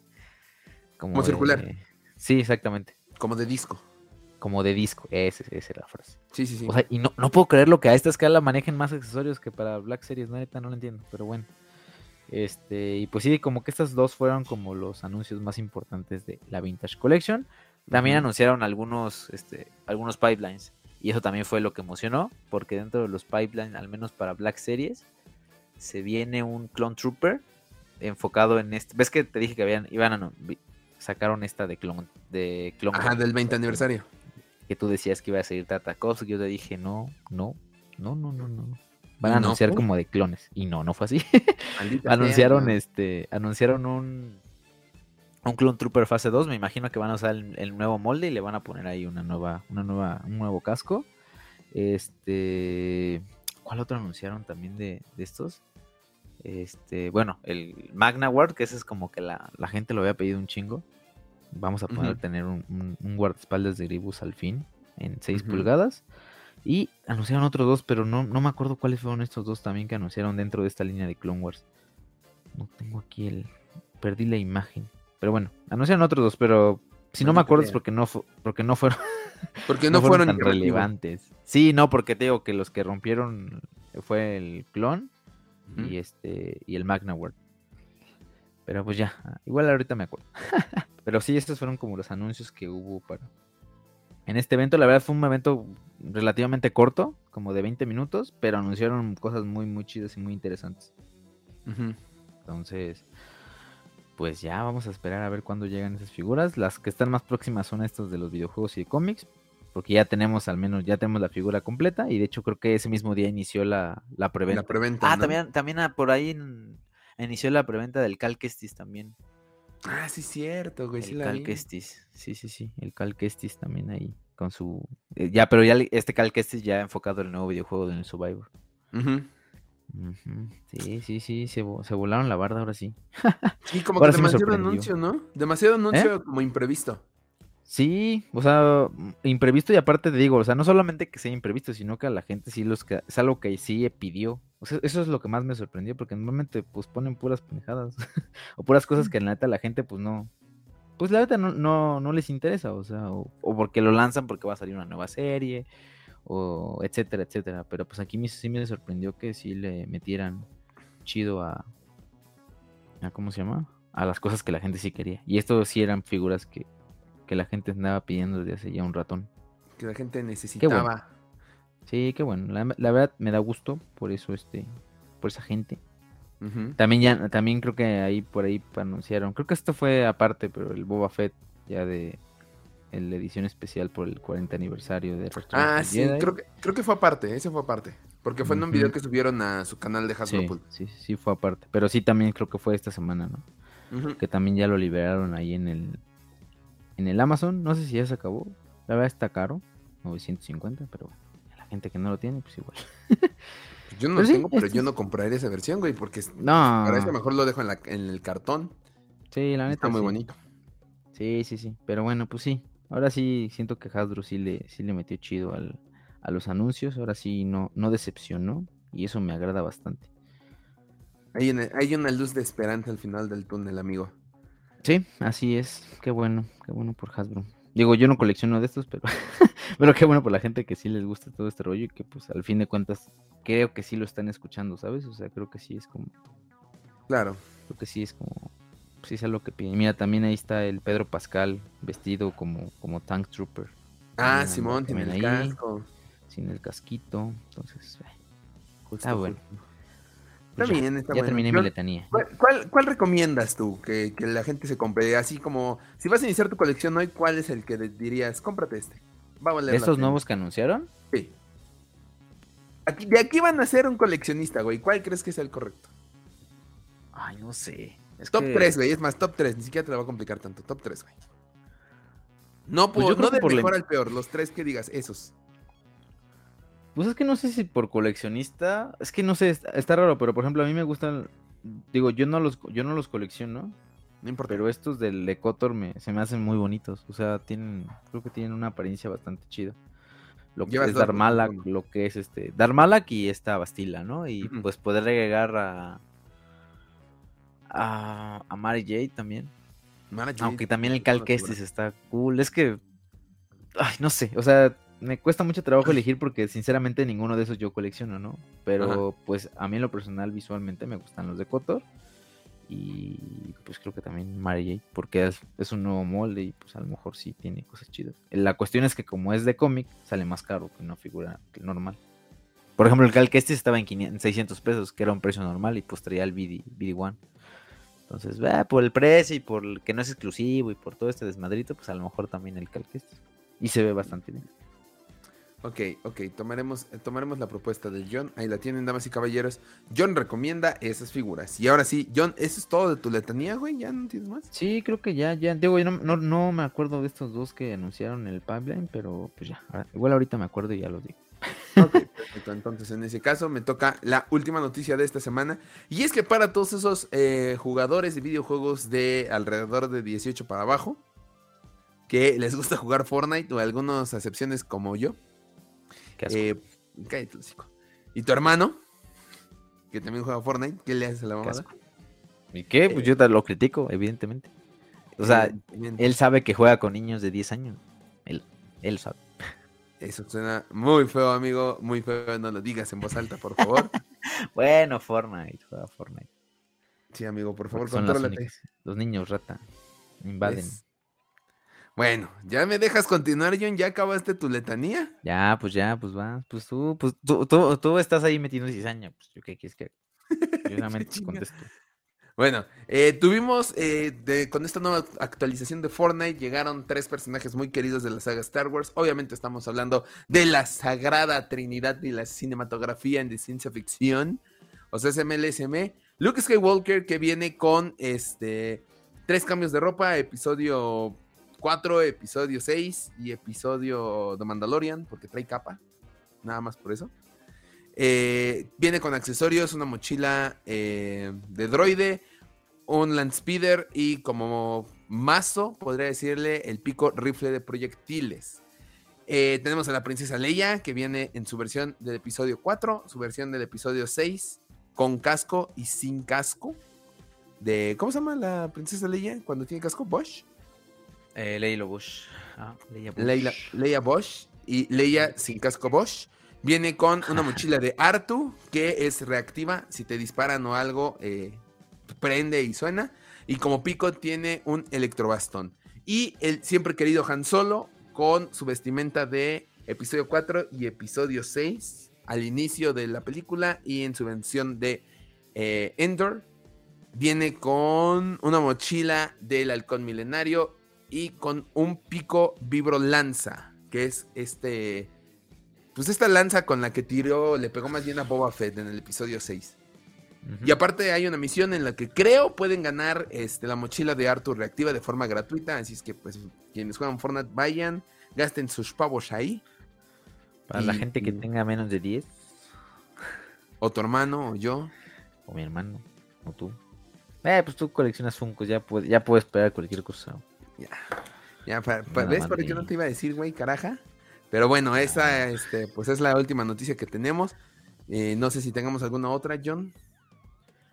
Como, circular. Sí, exactamente. Como de disco. Como de disco, esa es la frase. Sí, sí, sí. O sea, y no, no puedo creer lo que a esta escala manejen más accesorios que para Black Series, no, no lo entiendo, pero bueno. Este, y pues sí, como que estas dos fueron como los anuncios más importantes de la Vintage Collection. También anunciaron algunos, este, algunos pipelines. Y eso también fue lo que emocionó, porque dentro de los pipelines, al menos para Black Series, se viene un Clone Trooper enfocado en este. ¿Ves que te dije que habían, iban a sacaron esta de clon de clon Ajá, del 20 aniversario. Que tú decías que iba a seguir Tartakovsky, yo te dije, no, no, no, no, no, no. Van a anunciar como de clones. Y no, no fue así. anunciaron este, anunciaron un un Clone Trooper fase 2, me imagino que van a usar el, nuevo molde y le van a poner ahí una nueva, una nueva, un nuevo casco. Este, ¿cuál otro anunciaron también de, de estos? Este, bueno, el Magna Ward, que ese es como que la, gente lo había pedido un chingo. Vamos a poder tener un, un, guardaespaldas de Gribus al fin, en 6 pulgadas. Y anunciaron otros dos, pero no, no me acuerdo cuáles fueron estos dos también que anunciaron dentro de esta línea de Clone Wars. No tengo aquí el. Perdí la imagen. Pero bueno, anunciaron otros dos, pero si no, me acuerdo es porque no, porque no fueron. Porque no, fueron, tan relevantes. Sí, no, porque te digo que los que rompieron fue el clon y este y el Magna World. Pero pues ya, igual ahorita me acuerdo. pero sí, estos fueron como los anuncios que hubo para en este evento. La verdad fue un evento relativamente corto, como de 20 minutos, pero anunciaron cosas muy muy chidas y muy interesantes. Entonces, pues ya vamos a esperar a ver cuándo llegan esas figuras. Las que están más próximas son estas de los videojuegos y de cómics, porque ya tenemos al menos, ya tenemos la figura completa y de hecho creo que ese mismo día inició la, la preventa. La preventa ah, también, también ah, por ahí inició la preventa del Cal también. Ah, sí, cierto, güey. El Cal sí, sí, sí, el Cal también ahí con su... Eh, ya, pero ya este Cal ya enfocado en el nuevo videojuego de Survivor. Sí, sí, sí, se, volaron la barda ahora sí. Sí, como que demasiado anuncio, ¿no? Demasiado anuncio ¿Eh? como imprevisto. Sí, o sea, imprevisto y aparte te digo, o sea, no solamente que sea imprevisto, sino que a la gente sí los que, es algo que sí pidió. O sea, eso es lo que más me sorprendió, porque normalmente pues ponen puras pendejadas o puras cosas que la neta la gente pues no, pues la neta no, no, no les interesa, o sea, o, o, porque lo lanzan porque va a salir una nueva serie, o etcétera, etcétera. Pero pues aquí sí me sorprendió que sí le metieran chido a, a ¿cómo se llama? A las cosas que la gente sí quería. Y esto sí eran figuras que, que la gente andaba pidiendo desde hace ya un ratón. Que la gente necesitaba. Sí, qué bueno. La, verdad me da gusto por eso, este, por esa gente. También ya, también creo que ahí por ahí anunciaron. Creo que esto fue aparte, pero el Boba Fett ya de la edición especial por el 40 aniversario de Ah, sí, creo que, creo que fue aparte, ese fue aparte. Porque fue en un video que subieron a su canal de Hasbro. Sí, sí, sí, fue aparte. Pero sí, también creo que fue esta semana, ¿no? Que también ya lo liberaron ahí en el, en el Amazon. No sé si ya se acabó. La verdad está caro, 950, pero la gente que no lo tiene, pues igual. yo no lo tengo, pero yo no compraría esa versión, güey, porque no. para eso mejor lo dejo en, la, en el cartón. Sí, la neta. Está muy bonito. Sí, sí, sí. Pero bueno, pues sí. Ahora sí siento que Hasbro sí le, sí le metió chido al, a los anuncios. Ahora sí no, no decepcionó. Y eso me agrada bastante. Hay una, hay una luz de esperanza al final del túnel, amigo. Sí, así es. Qué bueno, qué bueno por Hasbro. Digo, yo no colecciono de estos, pero, pero qué bueno por la gente que sí les gusta todo este rollo y que pues al fin de cuentas creo que sí lo están escuchando, ¿sabes? O sea, creo que sí es como... Claro. Creo que sí es como sí es lo que pide. Mira, también ahí está el Pedro Pascal vestido como, como Tank Trooper. Ah, Simón, sin el casco. Sin el casquito. Entonces, está bueno. Pues ya, está ya terminé mi letanía. ¿cuál, ¿cuál, recomiendas tú que, que, la gente se compre? Así como, si vas a iniciar tu colección hoy, ¿cuál es el que dirías, cómprate este? Vamos a ¿Estos nuevos que anunciaron? Sí. Aquí, de aquí van a ser un coleccionista, güey. ¿Cuál crees que es el correcto? Ay, no sé top 3, güey. Es más, top 3. Ni siquiera te la va a complicar tanto. Top 3, güey. No, pues por, no de mejor al peor. Los tres que digas, esos. Pues es que no sé si por coleccionista. Es que no sé, está, raro, pero por ejemplo, a mí me gustan. Digo, yo no los, yo no los colecciono. No importa. Pero estos del Ecotor me, se me hacen muy bonitos. O sea, tienen. Creo que tienen una apariencia bastante chida. Lo que es Darmalak, lo que es este. Darmalak y esta Bastila, ¿no? Y pues poder agregar a a, a Mary Jade también. Aunque también el Cal Kestis está cool. Es que. Ay, no sé. O sea, me cuesta mucho trabajo elegir porque sinceramente ninguno de esos yo colecciono, ¿no? Pero pues a mí en lo personal visualmente me gustan los de Kotor. Y pues creo que también Mary Jade, porque es, un nuevo molde y pues a lo mejor sí tiene cosas chidas. La cuestión es que como es de cómic, sale más caro que una figura normal. Por ejemplo, el Cal Kestis estaba en, 600 pesos, que era un precio normal, y pues traía el BD, BD1. Entonces, va, por el precio y por el que no es exclusivo y por todo este desmadrito, pues a lo mejor también el calque Y se ve bastante bien. Ok, ok, tomaremos, tomaremos la propuesta de John. Ahí la tienen, damas y caballeros. John recomienda esas figuras. Y ahora sí, John, ¿eso es todo de tu letanía, güey? ¿Ya no tienes más? Sí, creo que ya, ya. Digo, no, no, no me acuerdo de estos dos que anunciaron el pipeline, pero pues ya. Igual ahorita me acuerdo y ya los digo. Ok, perfecto. Entonces, en ese caso, me toca la última noticia de esta semana. Y es que para todos esos eh, jugadores de videojuegos de alrededor de 18 para abajo, que les gusta jugar Fortnite o algunas excepciones como yo, eh, y tu hermano, que también juega Fortnite, ¿qué le haces a la mamada? ¿Y qué? Pues yo te lo critico, evidentemente. O sea, él sabe que juega con niños de 10 años. Él, él sabe. Eso suena muy feo, amigo. Muy feo. No lo digas en voz alta, por favor. bueno, Fortnite. Juega Fortnite. Sí, amigo, por favor, contrólate. Los, niños rata invaden. Bueno, ¿ya me dejas continuar, John? ¿Ya acabaste tu letanía? Ya, pues ya, pues va. Pues tú, pues tú, tú, tú estás ahí metiendo cizaña. Pues yo qué quieres que. Yo solamente contesto. Bueno, eh, tuvimos eh, con esta nueva actualización de Fortnite llegaron tres personajes muy queridos de la saga Star Wars. Obviamente estamos hablando de la sagrada trinidad de la cinematografía en de ciencia ficción, o sea, SMLSM. Luke Skywalker que viene con este tres cambios de ropa, episodio 4, episodio 6 y episodio de Mandalorian, porque trae capa, nada más por eso. Eh, viene con accesorios, una mochila eh, de droide, un land speeder y como mazo, podría decirle, el pico rifle de proyectiles. Eh, tenemos a la princesa Leia, que viene en su versión del episodio 4, su versión del episodio 6, con casco y sin casco. De, ¿Cómo se llama la princesa Leia cuando tiene casco? ¿Bosch? Eh, Leila Bosch. Ah, Leia Leia Bosch y Leia sin casco Bosch. Viene con una mochila de Artu que es reactiva. Si te disparan o algo, eh, prende y suena. Y como pico tiene un electrobastón. Y el siempre querido Han Solo con su vestimenta de episodio 4 y episodio 6 al inicio de la película y en su versión de eh, Endor. Viene con una mochila del halcón milenario y con un pico vibro lanza, que es este, pues esta lanza con la que tiró, le pegó más bien a Boba Fett en el episodio 6. Y aparte hay una misión en la que creo pueden ganar este, la mochila de Arthur reactiva de forma gratuita, así es que pues quienes juegan Fortnite vayan, gasten sus pavos ahí. Para la gente que tenga menos de 10. O tu hermano, o yo. O mi hermano, o tú. Eh, pues tú coleccionas Funkos, ya, puedes, ya puedes esperar cualquier cosa. Ya. Ya, ¿ves por qué no te iba a decir, güey, caraja? Pero bueno, esa este, pues es la última noticia que tenemos. Eh, no sé si tengamos alguna otra, John.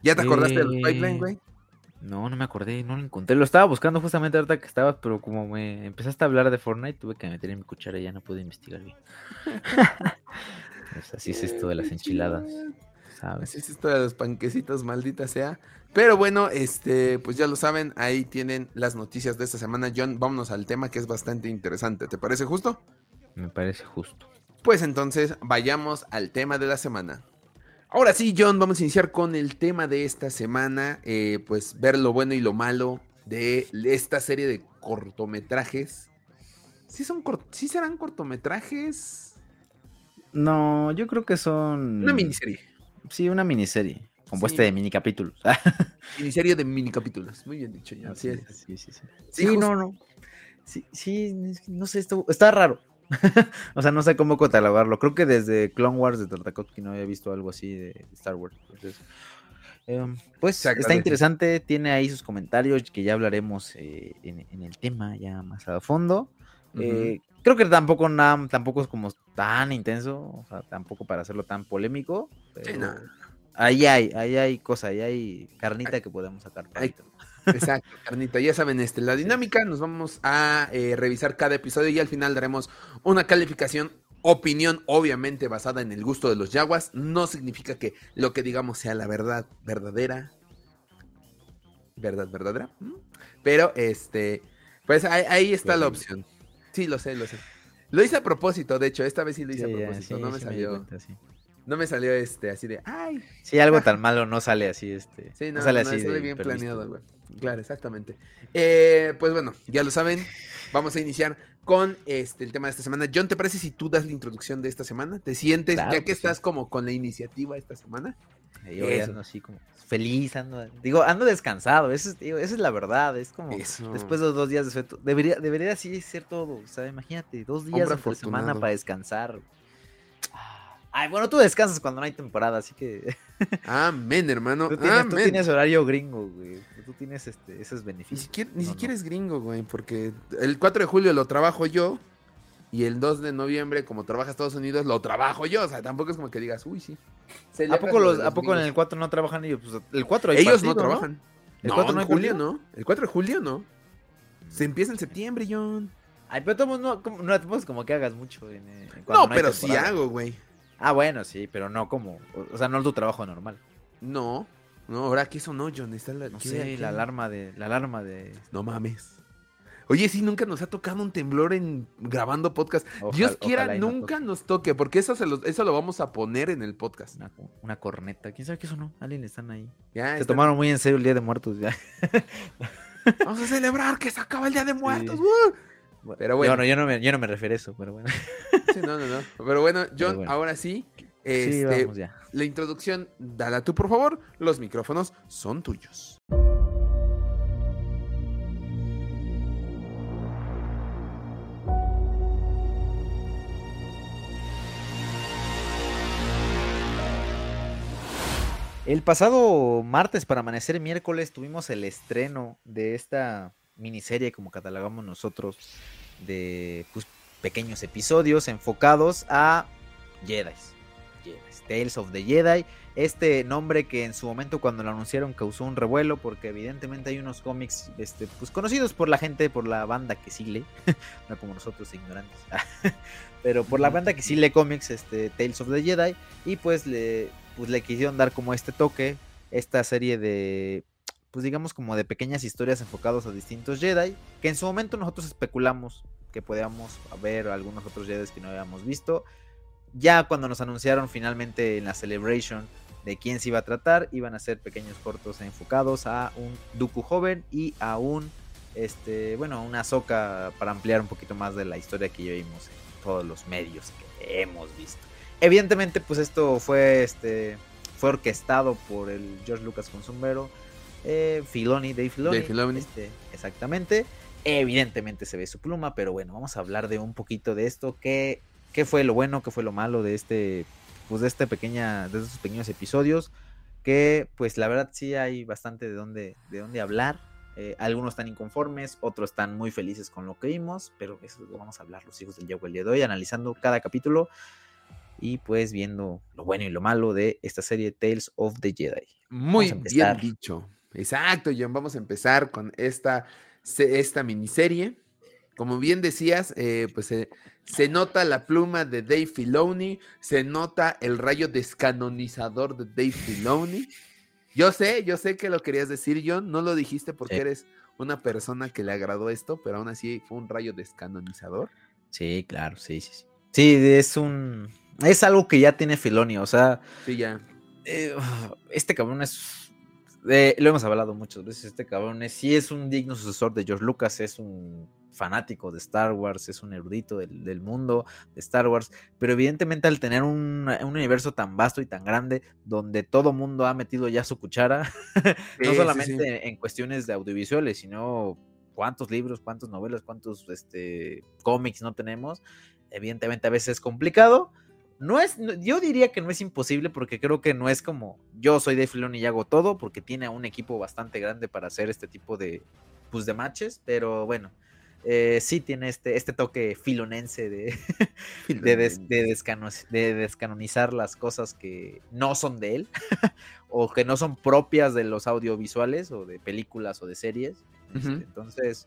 ¿Ya te acordaste del pipeline, güey? No, no me acordé, no lo encontré. Lo estaba buscando justamente ahorita que estabas, pero como me empezaste a hablar de Fortnite, tuve que meter en mi cuchara y ya no pude investigar bien. pues así es esto de las enchiladas. Así es esto de los panquecitos, maldita sea. Pero bueno, este, pues ya lo saben, ahí tienen las noticias de esta semana. John, vámonos al tema que es bastante interesante. ¿Te parece justo? Me parece justo. Pues entonces, vayamos al tema de la semana. Ahora sí, John, vamos a iniciar con el tema de esta semana. Eh, pues ver lo bueno y lo malo de esta serie de cortometrajes. ¿Sí, son ¿Sí serán cortometrajes? No, yo creo que son. Una miniserie. Sí, una miniserie. Compuesta de mini capítulos. miniserie de mini capítulos. Muy bien dicho, ya. Sí, sí, sí. Sí, no, no. Sí, sí, no sé, esto está raro. o sea, no sé cómo catalogarlo. Creo que desde Clone Wars de Tartakovsky no había visto algo así de Star Wars. Em, pues está interesante, tiene ahí sus comentarios que ya hablaremos eh, en, el tema ya más a fondo. Eh, creo que tampoco, nada, tampoco es como tan intenso, o sea, tampoco para hacerlo tan polémico. Pero Ahí hay, ahí hay cosa, ahí hay carnita que podemos sacar. exacto, carnita. Ya saben, este, la dinámica, nos vamos a eh, revisar cada episodio y al final daremos una calificación opinión obviamente basada en el gusto de los yaguas. No significa que lo que digamos sea la verdad verdadera. Verdad verdadera. Pero este, pues ahí, está la opción. Sí, lo sé, lo sé. Lo hice a propósito, de hecho, esta vez sí lo hice a propósito, no me salió. No me salió este así de, ay. Sí, algo tan malo no sale así, este. Sí, no, no sale no, así. sale de bien planeado, güey. Claro, exactamente. Eh, pues bueno, ya lo saben. Vamos a iniciar con este el tema de esta semana. John, ¿te parece si tú das la introducción de esta semana? ¿Te sientes, Claro ya que sí. estás como con la iniciativa esta semana? Yo ando así como feliz, ando, digo, ando descansado, eso es, digo, esa es la verdad, es como Eso. después de los dos días de sueto, debería, debería así ser todo, o sea, imagínate, dos días Hombre entre semana para descansar. Ay, bueno, tú descansas cuando no hay temporada, así que Amén, hermano. tú tienes, tú Amén. tienes horario gringo, güey, tú tienes este, esos Ni beneficios. siquiera, ni No, siquiera no. es gringo, güey, porque el 4 de julio lo trabajo yo y el 2 de noviembre, como trabaja Estados Unidos, lo trabajo yo. O sea, tampoco es como que digas, uy, sí. ¿A poco, lo los, ¿A poco en el 4 no trabajan ellos? Pues el 4 hay Ellos partido, no trabajan. ¿El no, 4 no en julio no. El 4 de julio no. Se empieza en septiembre, John. Ay, pero todos no, como- no como que hagas mucho en, cuando No, hay pero sí hago, güey. Ah, bueno, sí, pero no como, o sea, no es tu trabajo normal. No. No, ahora que eso no, John. Está la, No ¿qué- sé, qué? la alarma de, la alarma de. No mames. Oye, sí, nunca nos ha tocado un temblor en grabando podcast. Ojalá- Dios quiera, no nunca nos toque, porque eso, se lo, eso lo vamos a poner en el podcast. Una, una corneta. ¿Quién sabe qué eso no? Alguien le están ahí. Ya, Se tomaron muy en serio el Día de Muertos ya. Vamos a celebrar que se acaba el Día de Muertos. Sí. ¡uh! Pero bueno. Yo no, yo no me, yo no me refiero a eso, pero bueno. Sí, no, no, no. Pero bueno, John, bueno. ahora sí. sí, Este, vamos ya. la introducción, dala tú, por favor. Los micrófonos son tuyos. El pasado martes para amanecer miércoles tuvimos el estreno de esta miniserie, como catalogamos nosotros, de pues, pequeños episodios enfocados a Jedi. Tales of the Jedi. Este nombre que en su momento cuando lo anunciaron causó un revuelo porque evidentemente hay unos cómics este, pues, conocidos por la gente, por la banda que sí lee, no como nosotros ignorantes, pero por la banda que sí lee cómics, este, Tales of the Jedi, y pues le, pues le quisieron dar como este toque, esta serie de, pues digamos como de pequeñas historias enfocados a distintos Jedi, que en su momento nosotros especulamos que podíamos ver algunos otros Jedi que no habíamos visto. Ya cuando nos anunciaron finalmente en la Celebration de quién se iba a tratar, iban a ser pequeños cortos enfocados a un Dooku joven y a un, este, bueno, una Soca para ampliar un poquito más de la historia que ya vimos en todos los medios que hemos visto. Evidentemente, pues esto fue, este, fue orquestado por el George Lucas con sombrero, eh, Filoni, Dave Filoni, Dave Filoni. este, exactamente. Evidentemente se ve su pluma, pero bueno, vamos a hablar de un poquito de esto. ¿Qué, qué fue lo bueno, qué fue lo malo de este, pues de pequeña, de estos pequeños episodios? Que, pues la verdad sí hay bastante de dónde, de dónde hablar. Eh, algunos están inconformes, otros están muy felices con lo que vimos, pero eso lo vamos a hablar los hijos del Yahweh el día de hoy, analizando cada capítulo y pues viendo lo bueno y lo malo de esta serie Tales of the Jedi. Muy bien dicho. Exacto, John. Vamos a empezar con esta, esta miniserie. Como bien decías, eh, pues se, se nota la pluma de Dave Filoni, se nota el rayo descanonizador de Dave Filoni. Yo sé, yo sé que lo querías decir, John. No lo dijiste porque Sí. eres una persona que le agradó esto, pero aún así fue un rayo descanonizador. Sí, claro, sí, sí, sí. Sí, es un... Es algo que ya tiene Filoni, o sea, Sí, ya. eh, este cabrón es... eh, lo hemos hablado muchas veces, este cabrón es, sí es un digno sucesor de George Lucas, es un fanático de Star Wars, es un erudito del, del mundo de Star Wars, pero evidentemente al tener un, un universo tan vasto y tan grande, donde todo mundo ha metido ya su cuchara, Sí, no sí, solamente sí. en cuestiones de audiovisuales, sino cuántos libros, cuántas novelas, cuántos este, cómics no tenemos. Evidentemente a veces es complicado. No es, no- yo diría que no es imposible porque creo que no es como yo soy de Filoni y hago todo porque tiene un equipo bastante grande para hacer este tipo de, pues, de matches, pero bueno, eh, sí tiene este, este toque filonense de, de, des- de descano- de descanonizar las cosas que no son de él o que no son propias de los audiovisuales o de películas o de series. Este. Entonces,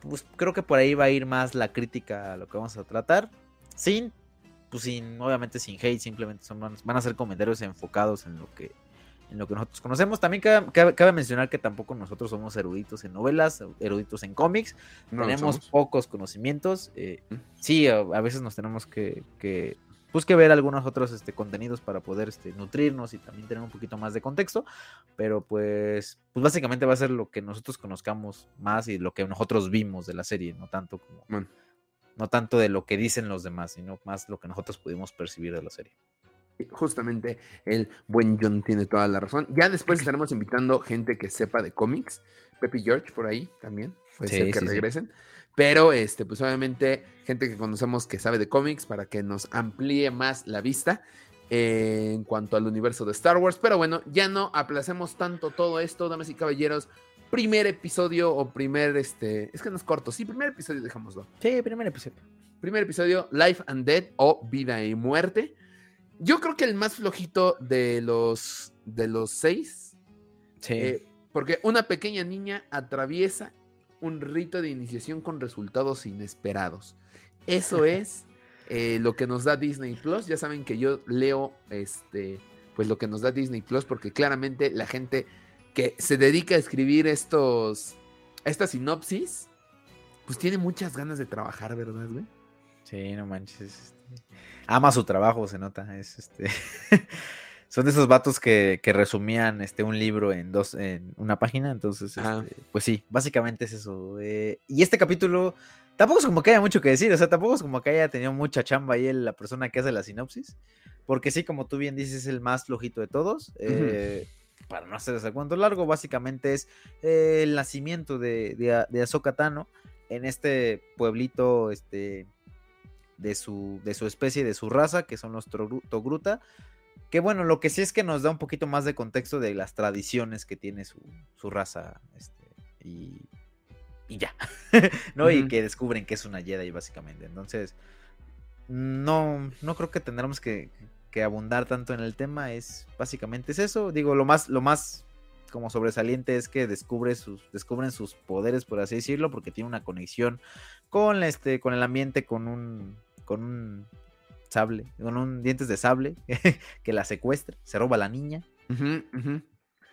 pues creo que por ahí va a ir más la crítica a lo que vamos a tratar. Sin, pues sin, obviamente sin hate, simplemente son, van a ser comentarios enfocados en lo que en lo que nosotros conocemos. También cabe, cabe- mencionar que tampoco nosotros somos eruditos en novelas, eruditos en cómics No tenemos pocos conocimientos. eh, Mm. sí, a, a veces nos tenemos que, que, pues que ver algunos otros este, contenidos para poder este, nutrirnos y también tener un poquito más de contexto. Pero pues, pues básicamente va a ser lo que nosotros conozcamos más y lo que nosotros vimos de la serie, no tanto como... No tanto de lo que dicen los demás, sino más lo que nosotros pudimos percibir de la serie. Justamente el buen John tiene toda la razón. Ya después estaremos invitando gente que sepa de cómics. Pepe George por ahí también. Puede ser que regresen. Pero, este, pues obviamente, gente que conocemos que sabe de cómics para que nos amplíe más la vista eh, en cuanto al universo de Star Wars. Pero bueno, ya no aplacemos tanto todo esto, damas y caballeros. Primer episodio o primer, este, es que no es corto, sí, primer episodio, dejámoslo. Sí, primer episodio. Primer episodio, Life and Death o Vida y Muerte. Yo creo que el más flojito de los, de los seis. Sí. Eh, porque una pequeña niña atraviesa un rito de iniciación con resultados inesperados. Eso es eh, lo que nos da Disney Plus. Ya saben que yo leo este, pues lo que nos da Disney Plus, porque claramente la gente que se dedica a escribir estos, esta sinopsis, pues tiene muchas ganas de trabajar, ¿verdad, güey? Sí, no manches. Este, ama su trabajo, se nota. Es este. son de esos vatos que, resumían este, un libro en dos, en una página. Entonces, este, pues sí, básicamente es eso. Eh, y este capítulo tampoco es como que haya mucho que decir. O sea, tampoco es como que haya tenido mucha chamba ahí la persona que hace la sinopsis. Porque sí, como tú bien dices, es el más flojito de todos. Eh, para no hacer ese cuento largo, básicamente es eh, el nacimiento de, de, de Ahsoka Tano en este pueblito este, de, su, de su especie, de su raza, que son los Togruta que bueno, lo que sí es que nos da un poquito más de contexto de las tradiciones que tiene su, raza. Este, y, y ya. ¿No? Y que descubren que es una Jedi, básicamente. Entonces, no, no creo que tendremos que, abundar tanto en el tema. Es básicamente es eso. Digo, lo más, lo más como sobresaliente es que descubre sus, descubren sus poderes, por así decirlo, porque tiene una conexión con este, con el ambiente, con un, con un sable, con un dientes de sable que la secuestra, se roba a la niña.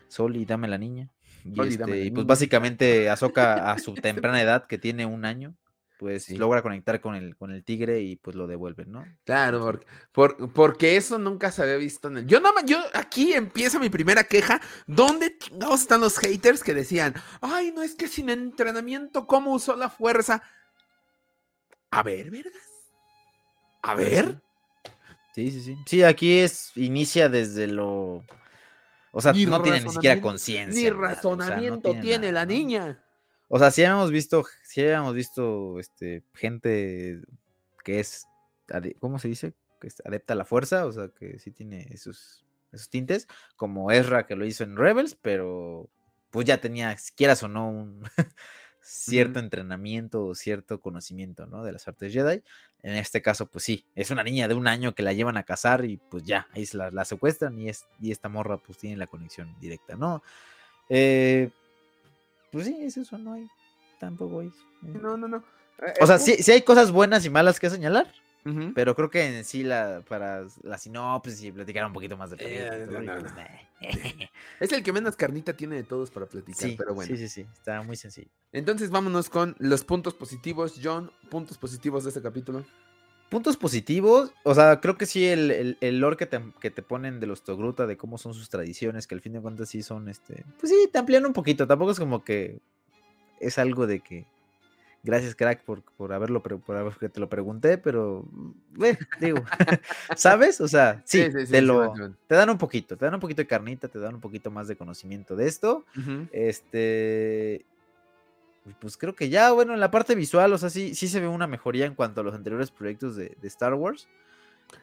Sol y dame la niña. Y, este, pues básicamente Azoka a su temprana edad, que tiene un año, pues logra conectar con el, con el tigre y pues lo devuelven, ¿no? Claro, porque, porque eso nunca se había visto en el... Yo no, yo aquí empieza mi primera queja. ¿Dónde están los haters que decían, ay, no es que sin entrenamiento, ¿cómo usó la fuerza? A ver, ¿verdad? A ver. Sí, sí, sí. Sí, aquí es, inicia desde lo. O sea, no tiene ni siquiera conciencia. Ni razonamiento tiene, la niña. O sea, sí habíamos visto, sí habíamos visto este, gente que es, ¿cómo se dice? Que adepta a la fuerza, o sea, que sí tiene esos, esos tintes, como Ezra que lo hizo en Rebels, pero pues ya tenía, quieras o no, un, cierto entrenamiento o cierto conocimiento, ¿no? De las artes Jedi. En este caso, pues sí, es una niña de un año que la llevan a cazar y pues ya, ahí la, la secuestran y, es, y esta morra pues tiene la conexión directa, ¿no? Eh, pues sí, es eso, no hay, tampoco hay. Eh. No, no, no. Eh, o sea, sí, sí hay cosas buenas y malas que señalar, pero creo que en sí, la, para la sinopsis y platicar un poquito más de pues, Es el que menos carnita tiene de todos para platicar, pero bueno. Sí, sí, sí, está muy sencillo. Entonces vámonos con los puntos positivos. John, puntos positivos de este capítulo. Puntos positivos, o sea, creo que sí, el, el, lore que te, que te, ponen de los Togruta, de cómo son sus tradiciones, que al fin de cuentas sí son, este, pues sí, te amplían un poquito, tampoco es como que es algo de que Gracias, crack, por, por haberlo por que te lo pregunté, pero bueno, digo, ¿sabes? O sea, sí, te lo te dan un poquito, te dan un poquito de carnita, te dan un poquito más de conocimiento de esto. Este pues creo que ya, bueno, en la parte visual, o sea, sí, sí se ve una mejoría en cuanto a los anteriores proyectos de, Star Wars.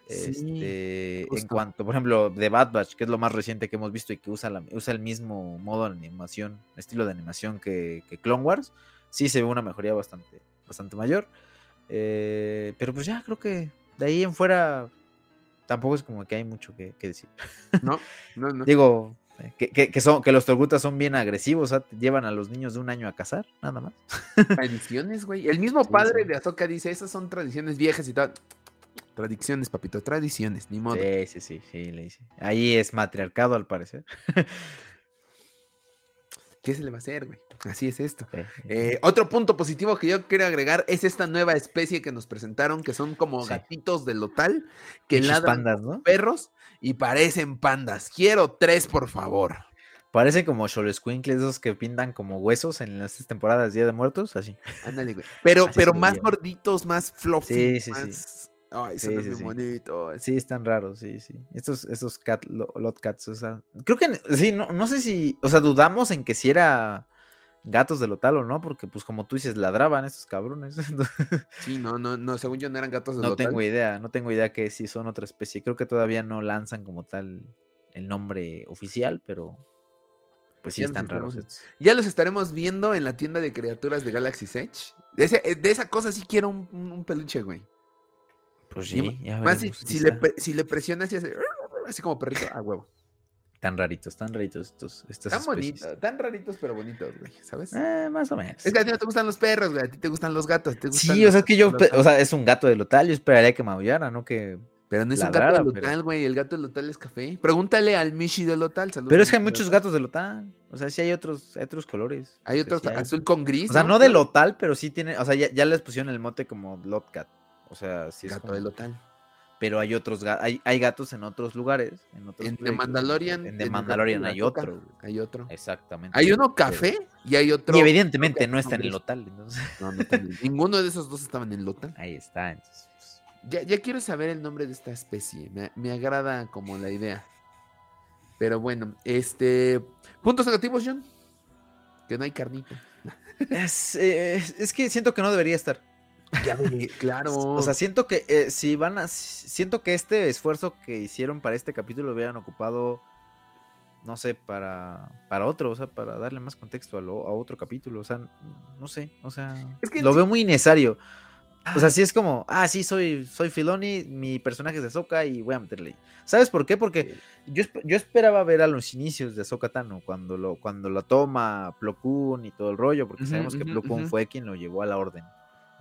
Este, en cuanto, por ejemplo, de Bad Batch, que es lo más reciente que hemos visto y que usa, la, usa el mismo modo de animación, estilo de animación que, que Clone Wars sí se ve una mejoría bastante, bastante mayor. Eh, pero pues ya creo que de ahí en fuera tampoco es como que hay mucho que, decir. No, no, no. Digo, que, son, que los torgutas son bien agresivos, llevan a los niños de un año a cazar, nada más. Tradiciones, güey. El mismo padre de Azoka dice, esas son tradiciones viejas y tal. Tradiciones, papito, tradiciones, ni modo. Sí, sí, sí, sí, le dice. Ahí es matriarcado al parecer. ¿Qué se le va a hacer, güey? Así es esto. Eh, otro punto positivo que yo quiero agregar es esta nueva especie que nos presentaron, que son como gatitos de lotal, que ladran pandas, ¿no? perros y parecen pandas. Quiero tres, por favor. Parecen como Xoloscuincles, esos que pintan como huesos en las temporadas de Día de Muertos, así. Ándale, güey. Pero, pero más gorditos, más fluffy. Sí, sí, sí. Ay, son sí, muy sí. están raros, sí, sí. Estos, estos cat, lot cats, o sea, creo que sí, no, no sé si, o sea, dudamos en que si era gatos de lotal o no, porque pues como tú dices, ladraban estos cabrones. sí, no, no, no, según yo no eran gatos de lotal. No tengo idea, no tengo idea que si son otra especie. Creo que todavía no lanzan como tal el nombre oficial, pero pues sí están raros estos. Ya los estaremos viendo en la tienda de criaturas de Galaxy Edge. De, de esa cosa sí quiero un, un peluche, güey. Pues sí, ya Más si, le, si le presionas y hace así como perrito, a huevo. Tan raritos, tan raritos estos. Estas tan bonitos, tan raritos, pero bonitos, güey, ¿sabes? Eh, más o menos. Es que a ti no te gustan los perros, güey, a ti te gustan los gatos. Te sí, o sea, es que yo, o sea, es un gato de lotal, yo esperaría que maullara, ¿no? Que pero no es un gato de lotal, güey. El gato de lotal es café. Pregúntale al Mishi de lotal. Pero es que hay muchos gatos de lotal. O sea, sí hay otros, hay otros colores. Hay otros azul con gris. O sea, no, de lotal, pero sí tiene. O sea, ya, ya les pusieron el mote como Lotcat. O sea, sí es. Gato de lotal pero hay otros hay, hay gatos en otros lugares. En, otros en The Mandalorian. En The Mandalorian hay otro. Hay otro. Exactamente. Hay uno café y hay otro. Y evidentemente no está en el lotal. Entonces. No, no Ninguno de esos dos estaban en el lotal. Ahí está. Entonces, pues. ya, ya, quiero saber el nombre de esta especie. Me, me agrada como la idea. Pero bueno, este. Puntos negativos, John. Que no hay carnita. Es, eh, es que siento que no debería estar. Ya claro. O sea, siento que eh, si van a. Siento que este esfuerzo que hicieron para este capítulo lo hubieran ocupado. No sé, para, para otro, o sea, para darle más contexto a, a otro capítulo. O sea, no sé, o sea, lo veo muy innecesario. O sea, ah. sí es como, ah, sí, soy, soy Filoni, mi personaje es de Soka y voy a meterle. ¿Sabes por qué? Porque yo, yo esperaba ver a los inicios de Soka Tano, cuando lo, cuando lo toma Plo Koon y todo el rollo, porque sabemos que Plo Koon fue quien lo llevó a la orden.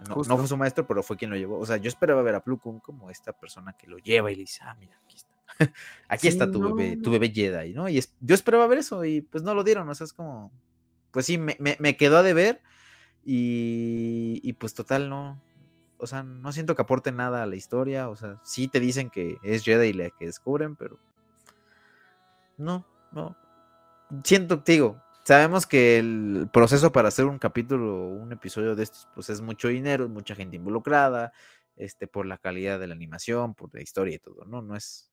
No, fue su maestro, pero fue quien lo llevó. O sea, yo esperaba ver a Plukun como esta persona que lo lleva y le dice, ah, mira, aquí está. aquí está tu bebé, tu bebé Jedi, ¿no? Y yo esperaba ver eso y pues no lo dieron. O sea, es como, pues sí, me, me, quedó a deber y, y pues total no. O sea, no siento que aporte nada a la historia. O sea, sí te dicen que es Jedi la que descubren, pero no, no. Siento, te digo, Sabemos que el proceso para hacer un capítulo o un episodio de estos, pues es mucho dinero, mucha gente involucrada, este, por la calidad de la animación, por la historia y todo, ¿no? No es,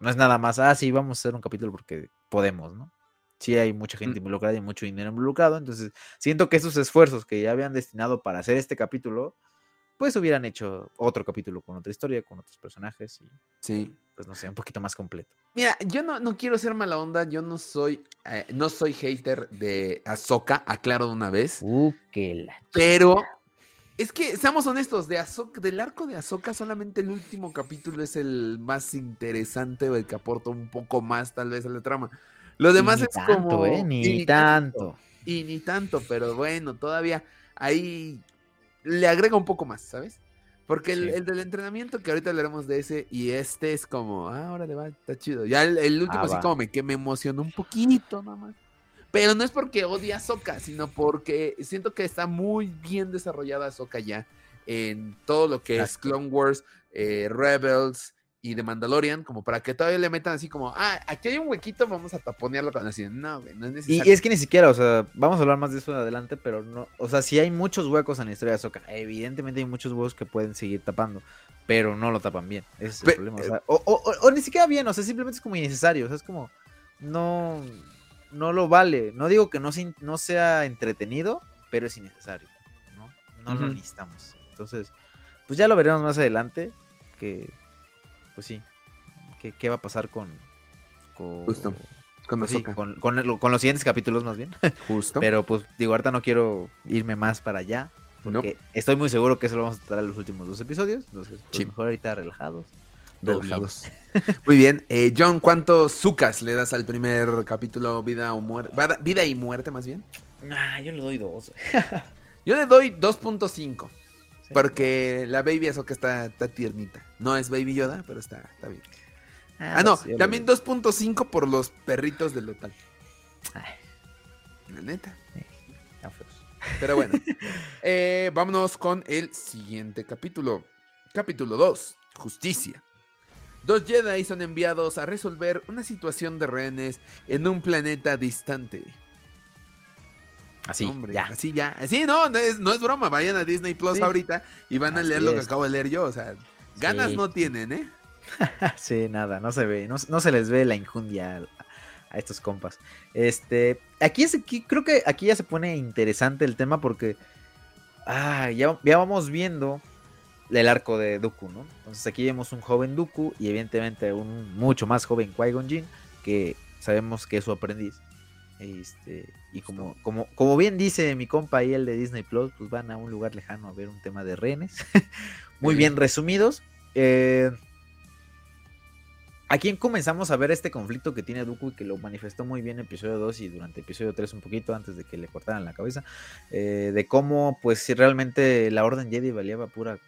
no es nada más, ah, sí, vamos a hacer un capítulo porque podemos, ¿no? Sí hay mucha gente mm. involucrada y mucho dinero involucrado, entonces siento que esos esfuerzos que ya habían destinado para hacer este capítulo, pues hubieran hecho otro capítulo con otra historia, con otros personajes y sí. Pues no sé, un poquito más completo. Mira, yo no, no quiero ser mala onda, yo no soy eh, no soy hater de Ahsoka, aclaro de una vez. Uh, que la pero es que seamos honestos, de Ahsoka, del arco de Ahsoka solamente el último capítulo es el más interesante o el que aporta un poco más tal vez a la trama. Lo demás es como ¿eh? ni, tanto. Y ni tanto, pero bueno, todavía ahí le agrega un poco más, ¿sabes? Porque el, del entrenamiento, que ahorita hablaremos de ese, y este es como, ah, ahora le va, está chido. Ya el, último ah, así como me, que me emocionó un poquito nada más. Pero no es porque odia a Soka, sino porque siento que está muy bien desarrollada Soka ya en todo lo que es Clone Wars, eh, Rebels, y de Mandalorian, como para que todavía le metan así como, ah, aquí hay un huequito, vamos a taponearlo con así. No, güey, no es necesario. Y es que ni siquiera, o sea, vamos a hablar más de eso adelante, pero no, o sea, si hay muchos huecos en la historia de Ahsoka. Evidentemente hay muchos huecos que pueden seguir tapando, pero no lo tapan bien. Ese es el problema. Eh, o, o, o, ni siquiera bien, o sea, simplemente es como innecesario, o sea, es como, no, no lo vale. No digo que no, no sea entretenido, pero es innecesario, ¿no? No lo necesitamos. Entonces, pues ya lo veremos más adelante, que pues sí, ¿qué, va a pasar con... con Justo. Con, con, los siguientes capítulos más bien. Justo. Pero pues digo, ahorita no quiero irme más para allá. Porque estoy muy seguro que eso lo vamos a tratar en los últimos dos episodios. Entonces, pues, mejor ahorita relajados. Relajados. Muy bien. Eh, John, ¿cuántos sucas le das al primer capítulo Vida o Muerte? Vida y Muerte, más bien. Ah, yo le doy dos. yo le doy 2.5. Porque la Baby que está, está, tiernita. No es Baby Yoda, pero está, está bien. Ah, ah no, también 2.5 por los perritos del local. la neta. Pero bueno, eh, vámonos con el siguiente capítulo. Capítulo 2, Justicia. Dos Jedi son enviados a resolver una situación de rehenes en un planeta distante. Así, Hombre, ya. Así ya. Sí, no, no es, no es broma. Vayan a Disney Plus Sí. ahorita y van a Así leer lo que acabo de leer yo. O sea, ganas Sí. no tienen, ¿eh? Sí, nada, no se ve, no, no se les ve la injundia a, a estos compas. Este, aquí es aquí, creo que aquí ya se pone interesante el tema porque ah, ya, ya vamos viendo el arco de Dooku, ¿no? Entonces aquí vemos un joven Dooku y evidentemente un mucho más joven Qui-Gon Jinn que sabemos que es su aprendiz. Este, y como, como, como bien dice mi compa ahí, el de Disney Plus, pues van a un lugar lejano a ver un tema de rehenes. Muy bien resumidos. Eh, Aquí comenzamos a ver este conflicto que tiene Dooku y que lo manifestó muy bien en episodio 2 y durante episodio 3 un poquito antes de que le cortaran la cabeza, eh, de cómo pues si realmente la Orden Jedi valía pura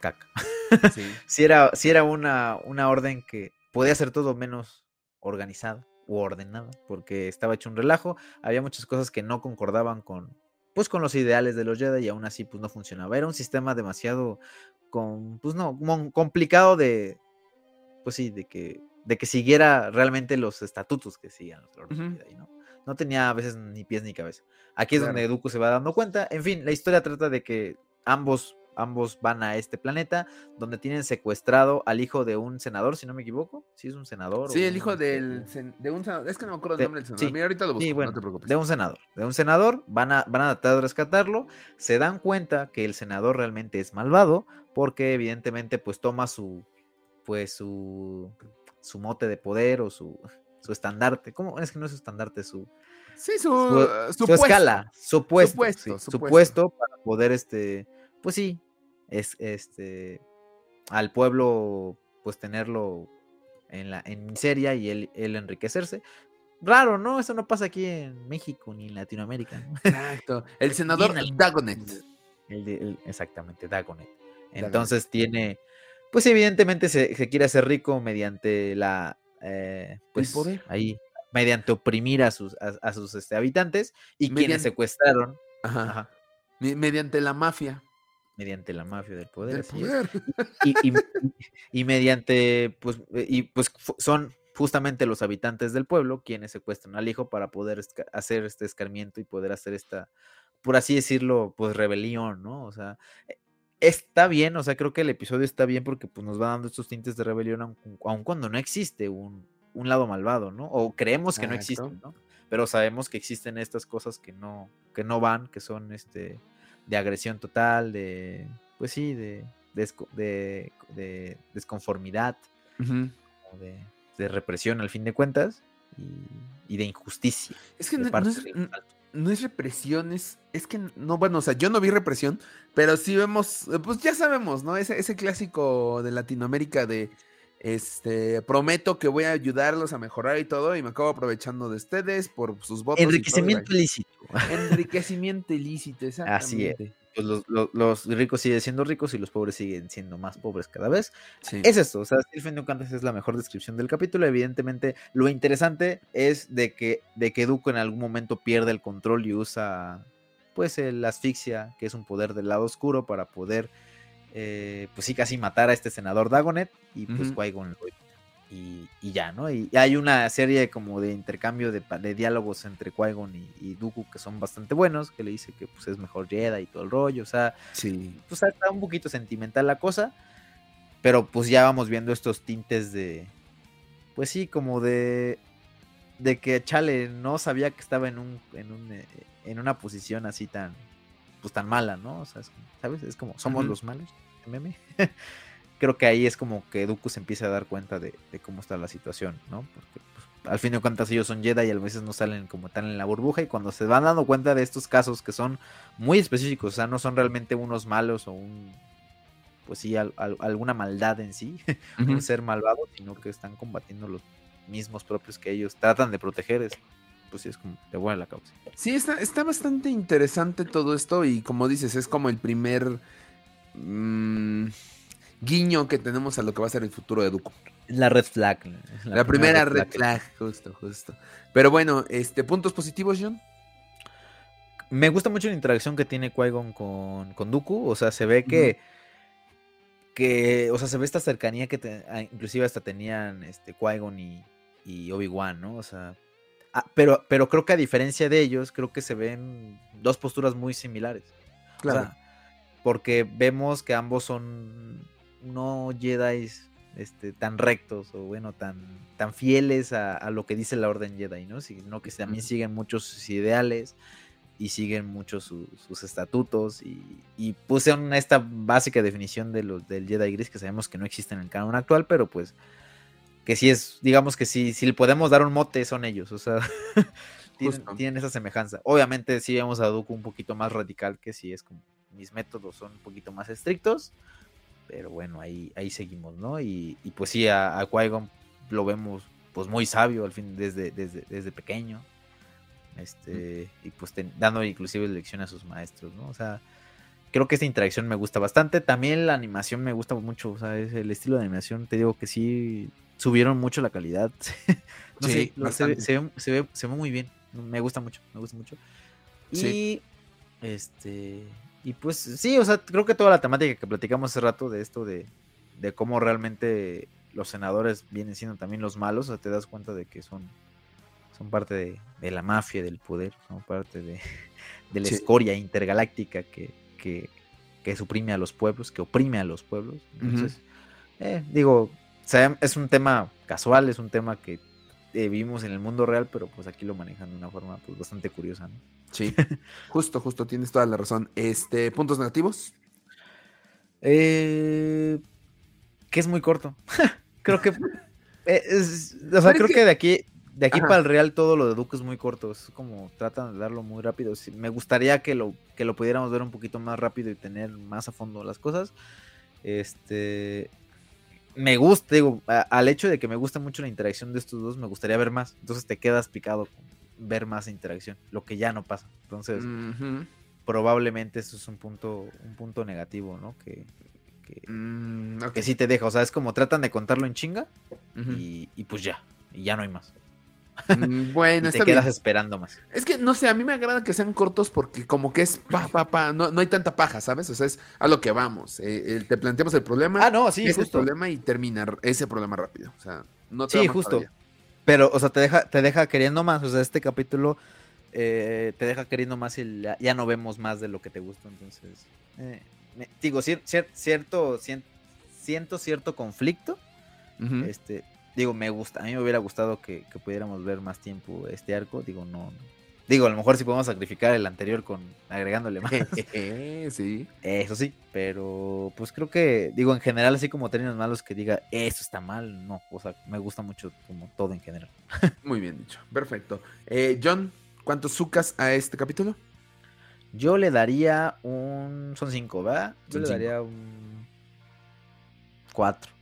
caca. Sí. Si era, si era una, una orden que podía ser todo menos organizada u ordenada, porque estaba hecho un relajo, había muchas cosas que no concordaban con pues con los ideales de los Jedi y aún así pues no funcionaba. Era un sistema demasiado con, pues no, complicado de pues sí, de que de que siguiera realmente los estatutos que siguen los. Jedi, ¿no? No tenía a veces ni pies ni cabeza. Aquí es Claro. donde Dooku se va dando cuenta. En fin, la historia trata de que ambos ambos van a este planeta donde tienen secuestrado al hijo de un senador, si no me equivoco. Si es un senador. o Sí, el hijo del de un senador. Es que no me acuerdo el De- nombre del senador. sí, Mira, ahorita lo busco, Sí, bueno, no te preocupes. de un senador. De un senador, van a, van a tratar de rescatarlo. Se dan cuenta que el senador realmente es malvado. Porque evidentemente, pues toma su. Pues su. su mote de poder o su. su estandarte. ¿Cómo? Es que no es su estandarte, su. Sí, su, su- su, su puesto. escala, su puesto, puesto, sí, su su puesto. puesto para poder, este, pues sí, es, este, al pueblo, pues tenerlo en la en miseria y él, él enriquecerse. Raro, ¿no? Eso no pasa aquí en México ni en Latinoamérica. ¿no? Exacto. El senador Dagonet. El el- exactamente, Dagonet. Entonces tiene, pues evidentemente se, se quiere hacer rico mediante la, eh, pues poder. ahí, mediante oprimir a sus, a, a sus este, habitantes y quienes secuestraron, Ajá. ajá, Me- Mediante la mafia. Mediante la mafia del poder. del poder. Y, y- y mediante, pues, eh, y pues son justamente los habitantes del pueblo quienes secuestran al hijo para poder hacer este escarmiento y poder hacer esta, por así decirlo, pues rebelión, ¿no? O sea, eh, está bien, o sea, creo que el episodio está bien porque pues nos va dando estos tintes de rebelión aun, aun cuando no existe un, un lado malvado, ¿no? O creemos que no existen, ¿no? Pero sabemos que existen estas cosas que no, que no van, que son este de agresión total, de, pues sí, de, de, de desconformidad, de, de represión al fin de cuentas y, y de injusticia. Es que no, es, no es represión, es, es que no, bueno, o sea, yo no vi represión, pero sí vemos, pues ya sabemos, ¿no? Ese, ese clásico de Latinoamérica de, este, prometo que voy a ayudarlos a mejorar y todo, y me acabo aprovechando de ustedes por sus votos. y todo, y Enriquecimiento ilícito. Enriquecimiento ilícito, Así es. Pues los, los- los ricos siguen siendo ricos y los pobres siguen siendo más pobres cada vez. Sí. Es esto, o sea, Stephen Newcantes es la mejor descripción del capítulo. Evidentemente, lo interesante es de que, de que Dooku en algún momento pierde el control y usa, pues, el asfixia, que es un poder del lado oscuro, para poder, eh, pues sí, casi matar a este senador Dagonet. Y pues Ujú. Qui-Gon lo evita. y, y ya, ¿no? Y hay una serie como de intercambio de, de diálogos entre Qui-Gon y, y Dooku que son bastante buenos, que le dice que pues es mejor Jedi y todo el rollo, o sea, Sí. pues está un poquito sentimental la cosa, pero pues ya vamos viendo estos tintes de, pues sí, como de, de que Chale no sabía que estaba en un, en un, eh, en una posición así tan, pues tan mala, ¿no? O sea, es ¿sabes? Es como, somos los malos, el meme. Creo que ahí es como que Dooku se empieza a dar cuenta de, de cómo está la situación, ¿no? Porque pues, al fin de cuentas ellos son Jedi y a veces no salen como tan en la burbuja y cuando se van dando cuenta de estos casos que son muy específicos, o sea, no son realmente unos malos o un, pues sí, al- al- alguna maldad en sí, un ser malvado, sino que están combatiendo los mismos propios que ellos tratan de proteger, es, pues sí, es como de buena la causa. Sí, está, está bastante interesante todo esto y como dices, es como el primer... mm, guiño que tenemos a lo que va a ser el futuro de Dooku. La red flag. La, primera, red flag. justo, justo. Pero bueno, este, puntos positivos, John. Me gusta mucho la interacción que tiene Qui-Gon con, con Dooku. O sea, se ve que. que o sea, se ve esta cercanía que ah, inclusive hasta tenían este, Qui-Gon y, y Obi-Wan, ¿no? O sea. Ah, pero, pero creo que a diferencia de ellos, creo que se ven dos posturas muy similares. Claro. porque vemos que ambos son no Jedi este, tan rectos o bueno, tan, tan fieles a, lo que dice la Orden Jedi, ¿no? Sino que también siguen muchos sus ideales y siguen muchos sus estatutos y, y puse esta básica definición de los, del Jedi Gris que sabemos que no existe en el canon actual, pero pues que sí es, digamos que sí, si le podemos dar un mote son ellos, o sea, tienen, esa semejanza. Obviamente sí vemos a Dooku un poquito más radical que si es como mis métodos son un poquito más estrictos pero bueno, ahí, ahí seguimos, ¿no? Y, pues sí, a, a Qui-Gon lo vemos pues muy sabio al fin desde, desde, desde pequeño. Este, y pues dando inclusive lecciones a sus maestros, ¿no? O sea, creo que esta interacción me gusta bastante. También la animación me gusta mucho, o sea, es el estilo de animación, te digo que sí subieron mucho la calidad. no sé, se, ve, se, ve, se, ve, muy bien. Me gusta mucho, me gusta mucho. Y este y pues sí, o sea, creo que toda la temática que platicamos hace rato de esto de, de cómo realmente los senadores vienen siendo también los malos, o sea, te das cuenta de que son, son parte de, la mafia, del poder, son parte de, la escoria intergaláctica que, que, que, suprime a los pueblos, que oprime a los pueblos. Entonces, eh, digo, es un tema casual, es un tema que eh, vivimos en el mundo real, pero pues aquí lo manejan de una forma pues, bastante curiosa, ¿no? Sí, justo, justo, tienes toda la razón. Este, ¿puntos negativos? Eh, que es muy corto. creo que. Eh, o sea, creo que... de aquí, de aquí para el Real todo lo de Duke es muy corto. Es como tratan de darlo muy rápido. me gustaría que lo, que lo pudiéramos ver un poquito más rápido y tener más a fondo las cosas. Este. Me gusta, digo, al hecho de que me gusta mucho la interacción de estos dos, me gustaría ver más. Entonces te quedas picado con, ver más interacción, lo que ya no pasa. Entonces, probablemente eso es un punto, un punto negativo, ¿no? Que, que, mm, sí te deja. O sea, es como tratan de contarlo en chinga y, pues ya, y ya no hay más. Mm, bueno, y te quedas esperando más. Es que no sé, a mí me agrada que sean cortos porque como que es pa, pa, pa, no, no hay tanta paja, ¿sabes? O sea, es a lo que vamos. Eh, te planteamos el problema. Ah, no, sí, es el problema y termina ese problema rápido. O sea, no te Sí, justo. Pero, o sea, te deja, te deja queriendo más. O sea, este capítulo eh, te deja queriendo más y ya, no vemos más de lo que te gusta. Entonces, eh, digo, cierto, siento cierto conflicto. Este, digo, me gusta, a mí me hubiera gustado que, pudiéramos ver más tiempo este arco. Digo, no, Digo, a lo mejor si podemos sacrificar el anterior con agregándole más. sí. Eso sí, pero pues creo que, digo, en general, así como términos malos que diga, esto está mal, no. O sea, me gusta mucho como todo en general. Muy bien dicho, perfecto. Eh, John, ¿cuántos sucas a este capítulo? Yo le daría un... Son cinco, ¿verdad? Yo le daría un... Cuatro.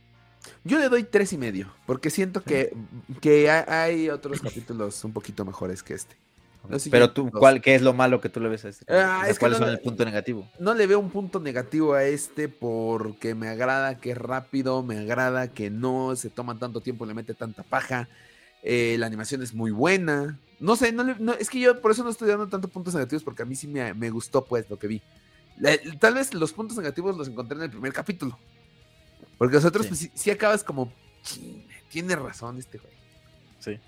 Yo le doy tres y medio, porque siento que, que hay otros capítulos un poquito mejores que este. Pero tú, ¿cuál, ¿qué es lo malo que tú le ves a este? Ah, ¿Cuál es el punto negativo? No le veo un punto negativo a este porque me agrada que es rápido, me agrada que no se toma tanto tiempo, le mete tanta paja. Eh, la animación es muy buena. No sé, no, es que yo por eso no estoy dando tantos puntos negativos porque a mí sí me, gustó pues lo que vi. tal vez los puntos negativos los encontré en el primer capítulo. Porque los otros, sí, pues, acabas como, tiene razón este juego. Sí.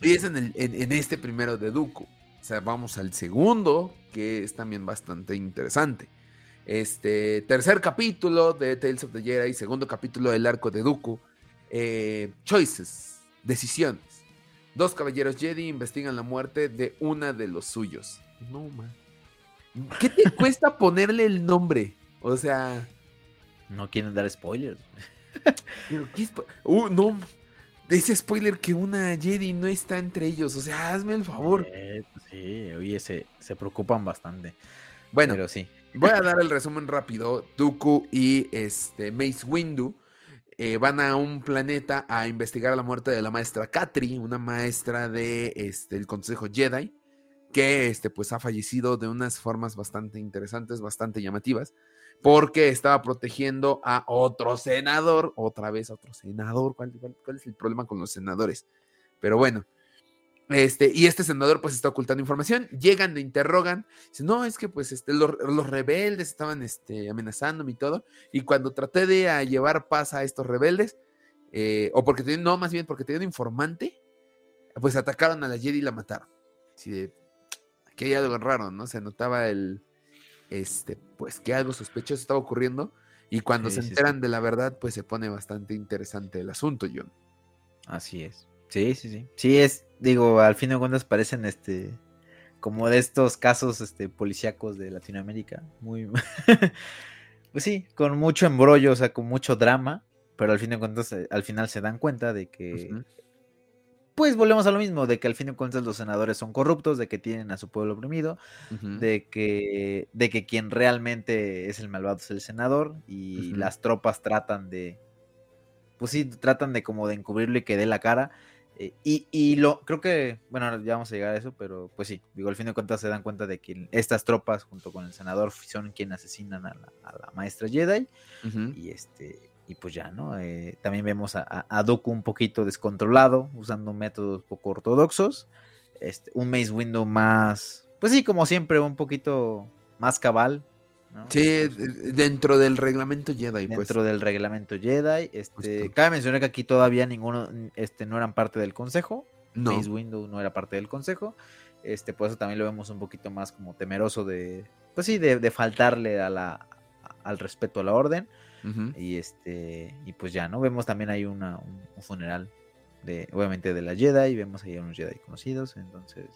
Y es en, este primero de Dooku. O sea, vamos al segundo, que es también bastante interesante. Este tercer capítulo de Tales of the Jedi, segundo capítulo del arco de Dooku. Eh, choices, decisiones. Dos caballeros Jedi investigan la muerte de una de los suyos. No, man. ¿Qué te cuesta ponerle el nombre? O sea. No quieren dar spoilers. uh, no, ese spoiler que una Jedi no está entre ellos. O sea, hazme el favor. Eh, sí, oye, se, preocupan bastante. Bueno, Pero sí. voy a dar el resumen rápido. Dooku y este, Mace Windu eh, van a un planeta a investigar la muerte de la maestra Katri, una maestra de este, el Consejo Jedi, que este, pues, ha fallecido de unas formas bastante interesantes, bastante llamativas. Porque estaba protegiendo a otro senador, otra vez otro senador. ¿Cuál, es el problema con los senadores? Pero bueno, este, y este senador pues está ocultando información, llegan, le interrogan, dicen, no, es que pues este, los, rebeldes estaban este, amenazándome y todo, y cuando traté de llevar paz a estos rebeldes, eh, o porque tenían, no, más bien porque tenían informante, pues atacaron a la Jedi y la mataron. Así de, aquí hay algo raro, ¿no? Se notaba el, este, pues que algo sospechoso estaba ocurriendo, y cuando se enteran de la verdad, pues se pone bastante interesante el asunto, John. Así es. Sí, sí, sí. Sí, es, digo, al fin de cuentas parecen este como de estos casos este policíacos de Latinoamérica, muy pues sí, con mucho embrollo, o sea, con mucho drama, pero al fin de cuentas eh, al final se dan cuenta de que pues volvemos a lo mismo, de que al fin de cuentas los senadores son corruptos, de que tienen a su pueblo oprimido, de que de que quien realmente es el malvado es el senador y las tropas tratan de pues sí, tratan de como de encubrirlo y que dé la cara eh, y, lo creo que, bueno, ya vamos a llegar a eso, pero pues sí, digo, al fin de cuentas se dan cuenta de que estas tropas, junto con el senador, son quienes asesinan a la, maestra Jedi. Y este, y pues ya, ¿no? Eh, también vemos a, a, Dooku un poquito descontrolado, usando métodos poco ortodoxos. Este, un Maze Window más, pues sí, como siempre, un poquito más cabal, Sí, dentro del reglamento Jedi. Pues. Dentro del reglamento Jedi. Este, cabe mencionar que aquí todavía ninguno este, no eran parte del consejo. No. Mace Window no era parte del consejo. Este, por eso también lo vemos un poquito más como temeroso de. Pues sí, de, faltarle a la, al respeto a la orden. Y este. Y pues ya, ¿no? Vemos también ahí una, un, funeral de. Obviamente de la Jedi. Y vemos ahí a unos Jedi conocidos. Entonces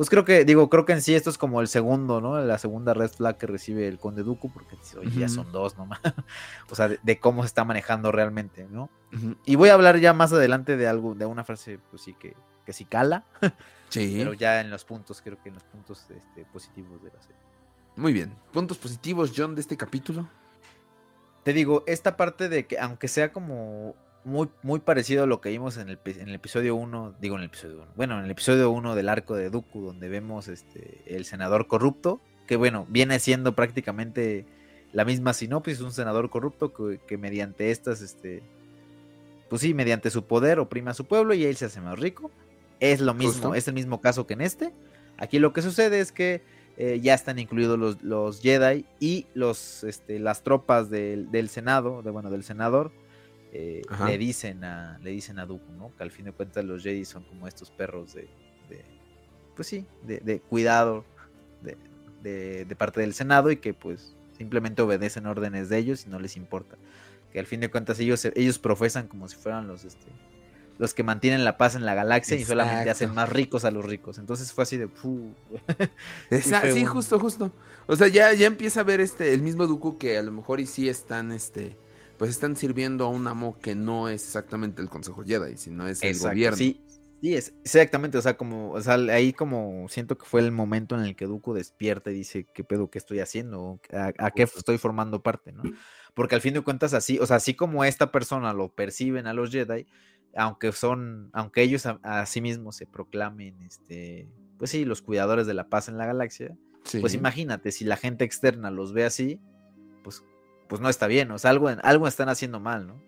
pues creo que, digo, creo que en sí esto es como el segundo, ¿no? La segunda red flag que recibe el Conde Duku, porque hoy ya son dos nomás. o sea, de, cómo se está manejando realmente, ¿no? Y voy a hablar ya más adelante de algo, de una frase, pues sí, que, que sí cala. sí. Pero ya en los puntos, creo que en los puntos este, positivos de la serie. Muy bien. ¿Puntos positivos, John, de este capítulo? Te digo, esta parte de que, aunque sea como muy, muy parecido a lo que vimos en el, en el episodio 1, digo en el episodio 1, bueno, en el episodio 1 del arco de Dooku, donde vemos este, el senador corrupto, que bueno, viene siendo prácticamente la misma sinopsis, un senador corrupto que, mediante estas, este, pues sí, mediante su poder oprime a su pueblo y él se hace más rico. Es lo mismo, es el mismo caso que en este. Aquí lo que sucede es que eh, ya están incluidos los, los Jedi y los, este, las tropas del, del Senado, de, bueno, del senador, eh, le dicen a le dicen a Dooku, ¿no? Que al fin de cuentas los Jedi son como estos perros de, pues sí, de, cuidado de, parte del Senado y que pues simplemente obedecen órdenes de ellos y no les importa. Que al fin de cuentas ellos, ellos profesan como si fueran los, este, los que mantienen la paz en la galaxia y solamente hacen más ricos a los ricos. Entonces fue así de... sí, justo, justo. O sea, ya, ya empieza a ver este, el mismo Dooku que a lo mejor y sí están, este pues están sirviendo a un amo que no es exactamente el Consejo Jedi, sino es el gobierno. Sí, sí, es, exactamente, o sea, como, o sea, ahí como siento que fue el momento en el que Dooku despierta y dice, ¿qué pedo, qué estoy haciendo? ¿A, qué estoy formando parte, no? Porque al fin de cuentas así, o sea, así como esta persona lo perciben a los Jedi, aunque son, aunque ellos a, sí mismos se proclamen, este, pues sí, los cuidadores de la paz en la galaxia, pues imagínate, si la gente externa los ve así, pues pues no está bien, o sea, algo, algo están haciendo mal, ¿no?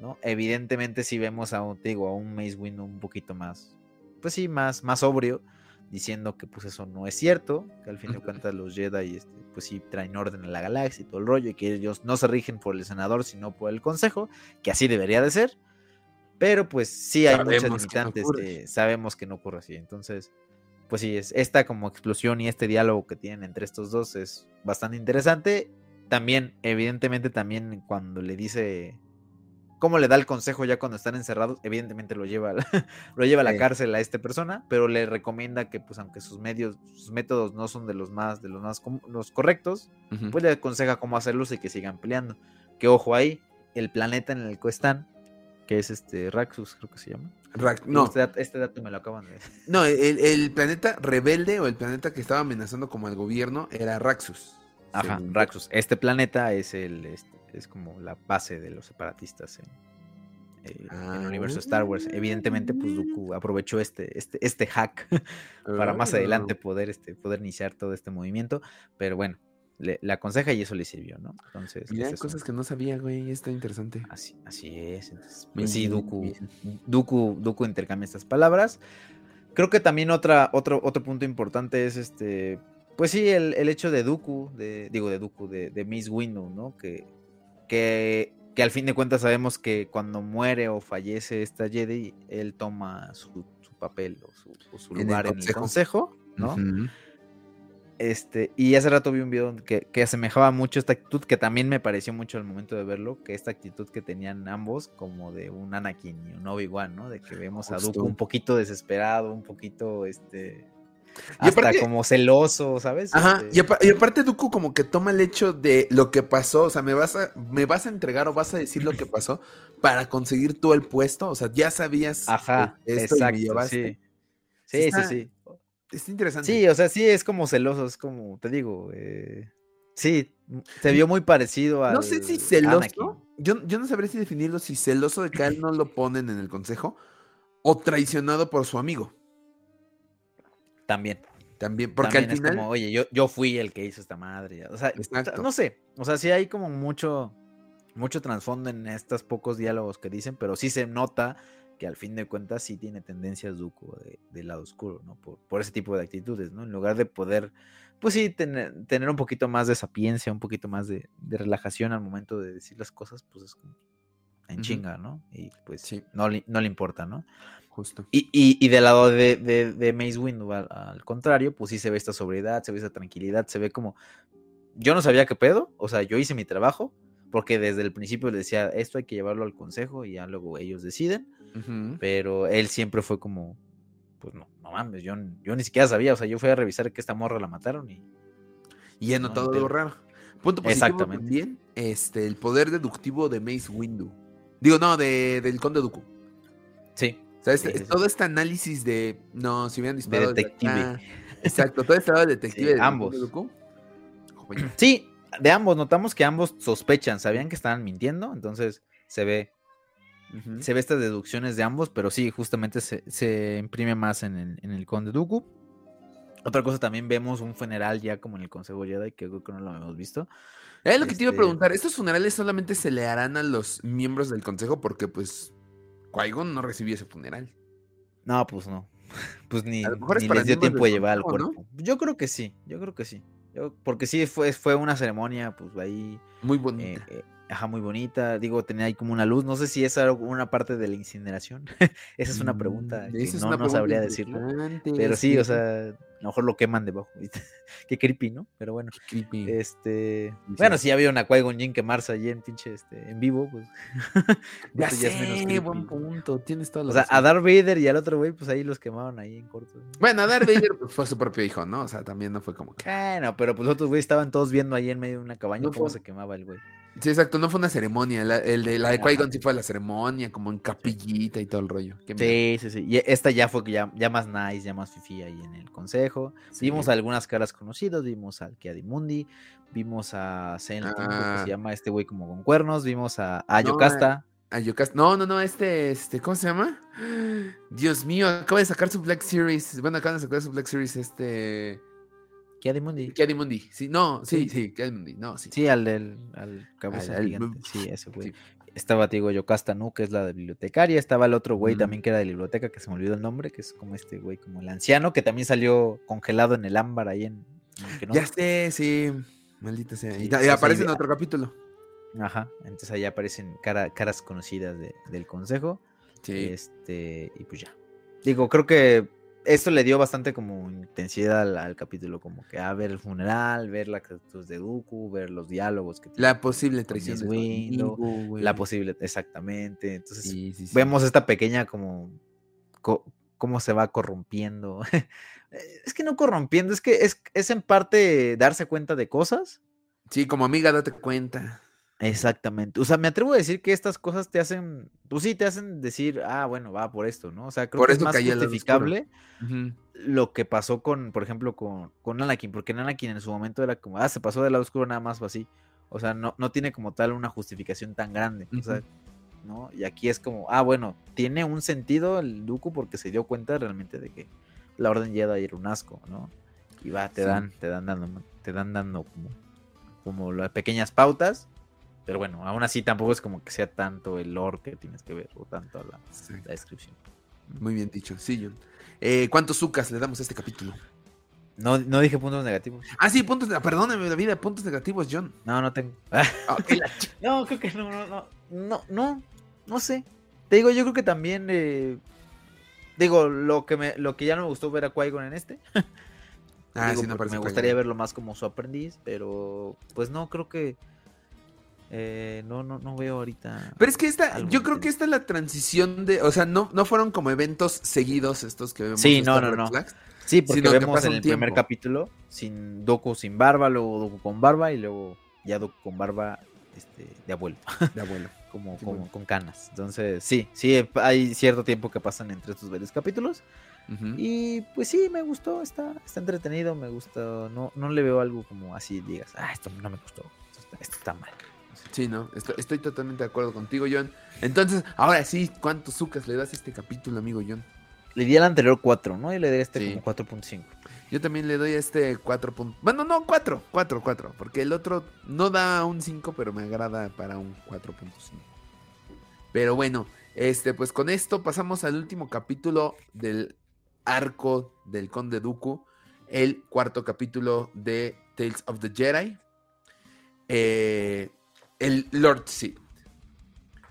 ¿no? Evidentemente si vemos a un, digo, a un Mace Windu un poquito más, pues sí, más, más sobrio, diciendo que pues eso no es cierto, que al fin de cuentas los Jedi, este, pues sí, traen orden en la galaxia y todo el rollo, y que ellos no se rigen por el senador, sino por el consejo, que así debería de ser, pero pues sí hay muchas limitantes que sabemos que no ocurre así, entonces pues sí, es, esta como explosión y este diálogo que tienen entre estos dos es bastante interesante. También, evidentemente, también cuando le dice cómo le da el consejo ya cuando están encerrados, evidentemente lo lleva, a la, lo lleva a la cárcel a esta persona, pero le recomienda que, pues, aunque sus medios, sus métodos no son de los más, de los más los correctos, pues le aconseja cómo hacerlos y que sigan peleando. Que ojo ahí, el planeta en el que están, que es este Raxus, creo que se llama. no. Este, este, dato me lo acaban de No, el, el, planeta rebelde o el planeta que estaba amenazando como el gobierno era Raxus. Ajá, Raxus. Este planeta es el este, es como la base de los separatistas en, eh, el universo Star Wars. Evidentemente, pues Dooku aprovechó este, este, este hack para más adelante poder, este, poder iniciar todo este movimiento. Pero bueno, le, le aconseja y eso le sirvió, ¿no? Entonces, Mira, es eso. cosas que no sabía, güey. Está interesante. Así, así es. entonces, Bien, pues sí, bien. Dooku, Dooku intercambia estas palabras. Creo que también otra, otro, otro punto importante es este. Pues sí, el, el hecho de Dooku, de, digo de Dooku, de, de Miss Windu, ¿no? Que, que, que al fin de cuentas sabemos que cuando muere o fallece esta Jedi, él toma su, su papel o su, o su En el lugar en el consejo. ¿no? Ujú. Este, y hace rato vi un video que, que asemejaba mucho esta actitud, que también me pareció mucho al momento de verlo, que esta actitud que tenían ambos, como de un Anakin y un Obi-Wan, ¿no? De que vemos a. Dooku un poquito desesperado, un poquito, este, hasta aparte- como celoso, ¿sabes? Ajá, Este, y, apa- y aparte Dooku como que toma el hecho de lo que pasó, o sea, me vas a me vas a entregar o vas a decir lo que pasó para conseguir tú el puesto, o sea, ya sabías Ajá, eh, esto y me exacto, llevaste. sí. Sí, sí. Está interesante. Sí, o sea, sí es como celoso, es como, te digo, eh, sí, se vio muy parecido a. no sé si celoso, yo, yo no sabré si definirlo si celoso de que él no lo ponen en el consejo o traicionado por su amigo. También. También, porque También al es final como, oye, yo, yo fui el que hizo esta madre. O sea, Exacto. no sé. O sea, sí hay como mucho, mucho trasfondo en estos pocos diálogos que dicen, pero sí se nota que al fin de cuentas sí tiene tendencias Dooku de- del lado oscuro, ¿no? Por, por ese tipo de actitudes, ¿no? En lugar de poder, pues sí, tener, tener un poquito más de sapiencia, un poquito más de, de relajación al momento de decir las cosas, pues es como en Ujú. chinga, ¿no? Y pues Sí. no, le, no le importa, ¿no? justo. Y, y, y del lado de, de, de Mace Windu, al, al contrario, pues sí se ve esta sobriedad, se ve esta tranquilidad, se ve como. Yo no sabía qué pedo, o sea, yo hice mi trabajo, porque desde el principio le decía, esto hay que llevarlo al consejo y ya luego ellos deciden, pero él siempre fue como, pues no, no mames, yo, yo ni siquiera sabía, o sea, yo fui a revisar que esta morra la mataron y. Y he No, notado pero- algo raro. Punto positivo Exactamente. también, este, el poder deductivo de Mace Windu. Digo, no, de, del Conde Dooku. Sí, O sea, este- Sí, sí, sí. todo este análisis de, no, si hubieran disparado desde detective. Exacto, todo este lado de detective del ambos. Conde Dooku. Sí, de ambos, notamos que ambos sospechan, sabían que estaban mintiendo, entonces se ve se ve estas deducciones de ambos, pero sí, justamente se, se imprime más en el, en el Conde Dooku. Otra cosa, también vemos un funeral ya como en el Consejo Jedi, que creo que no lo habíamos visto. Es lo que te iba a Este- preguntar. ¿Estos funerales solamente se le harán a los miembros del consejo? Porque, pues, Qui-Gon no recibió ese funeral. No, pues no. Pues ni, A lo mejor ni les dio tiempo de llevar al consejo, ¿no? cuerpo. Yo creo que sí, yo creo que sí. Yo- porque sí, fue, fue una ceremonia, pues ahí, Muy eh, bonita. eh, ajá, muy bonita. Digo, tenía ahí como una luz. No sé si era una parte de la incineración. Esa es una pregunta Mm, que es no, una no pregunta sabría decirlo. Pero sí, o sea, a lo mejor lo queman debajo. Qué creepy, ¿no? Pero bueno. Qué creepy. Este. Sí, Bueno, sí. si ya vio una Qui-Gon Jinn quemarse allí en pinche este, en vivo, pues. ya esto ya es menos sé, creepy. buen punto. Tienes toda la O sea, razón. a Darth Vader y al otro güey, pues ahí los quemaron ahí en corto. Bueno, a Darth Vader pues, fue su propio hijo, ¿no? O sea, también no fue como que... Bueno, pero pues otros güeyes estaban todos viendo ahí en medio de una cabaña No cómo fue- se quemaba el güey. Sí, exacto, no fue una ceremonia. La, el de, la de. Qui-Gon sí fue la ceremonia, como en capillita y todo el rollo. Qué miedo. Sí, sí, sí. Y esta ya fue ya, ya más nice, ya más fifi ahí en el consejo. Sí. Vimos algunas caras conocidas, vimos al Kiadimundi, vimos a Zen, que Ah. se llama este güey como con cuernos, vimos a, a No, Yocasta. A Yocasta- No, no, no, este, este, ¿cómo se llama? Dios mío, acaba de sacar su Black Series. Bueno, acaban de sacar su Black Series, este. Kiadimundi. Kiadimundi. Sí, no, sí, Sí. sí, Kiadimundi. No, sí. Sí, al del al cabeza Al- al- gigante. Sí, ese güey. sí. Estaba, te digo, Yocasta Nu, que es la de bibliotecaria. Estaba el otro güey Mm. también que era de biblioteca, que se me olvidó el nombre, que es como este güey, como el anciano, que también salió congelado en el ámbar ahí en. Ya sé, sí. Maldita sea. Sí, y, aparece en otro capítulo. Ajá. Entonces ahí aparecen cara- caras conocidas de- del consejo. Sí. Este, y pues ya. Digo, creo que esto le dio bastante como intensidad al, al capítulo, como que a ver el funeral, ver la actitud de Dooku, ver los diálogos que La tiene posible traición de la posible, exactamente. Entonces Sí, sí, sí. vemos esta pequeña como co- cómo se va corrompiendo. es que no corrompiendo, es que es, es en parte darse cuenta de cosas. Sí, como amiga, date cuenta. Exactamente. O sea, me atrevo a decir que estas cosas te hacen, pues sí, te hacen decir, ah, bueno, va por esto, ¿no? O sea, creo Por que es más justificable lo que pasó con, por ejemplo, con, con Anakin, porque Anakin en su momento era como, ah, se pasó del lado oscuro nada más o así. O sea, no, no tiene como tal una justificación tan grande. O sea. ¿no? Y aquí es como, ah, bueno, tiene un sentido el Dooku porque se dio cuenta realmente de que la Orden Jedi era un asco, ¿no? Y va, te Sí. dan, te dan dando, te dan dando como como las pequeñas pautas. Pero bueno, aún así tampoco es como que sea tanto el lore que tienes que ver o tanto la, la descripción. Muy bien dicho, sí, John. Eh, ¿Cuántos sucas le damos a este capítulo? No, no dije puntos negativos. Ah, sí, puntos, perdóname la vida, puntos negativos, John. No, no tengo. no, creo que no, no, no, no, no, no sé. Te digo, yo creo que también, eh, digo, lo que me, lo que ya no me gustó ver a qui en este. ah, sí, no Me gustaría verlo más como su aprendiz, pero pues no, creo que eh, no, no, no veo ahorita. Pero es que esta, yo creo que esta es la transición de, o sea, no, no fueron como eventos seguidos estos que vemos. Sí, no, no, no. sí, porque vemos en el primer capítulo sin Doku sin barba, luego Doku con barba y luego ya Doku con barba este, de abuelo. De abuelo. como, como con canas. Entonces, sí, sí, hay cierto tiempo que pasan entre estos varios capítulos. Y pues sí, me gustó, está, está entretenido, me gustó. No, no le veo algo como así, digas, ah, esto no me gustó, esto está mal. Sí, no, estoy, totalmente de acuerdo contigo, John. Entonces, ahora sí, ¿cuántos sucas le das a este capítulo, amigo John? Le di al anterior 4, ¿no? Y le a este como 4.5. Yo también le doy a este 4. Bueno, no, 4, 4, 4. Porque el otro no da un 5, pero me agrada para un 4.5. Pero bueno, este, pues con esto pasamos al último capítulo del arco del Conde Dooku. El cuarto capítulo de Tales of the Jedi. Eh, el Lord Sid.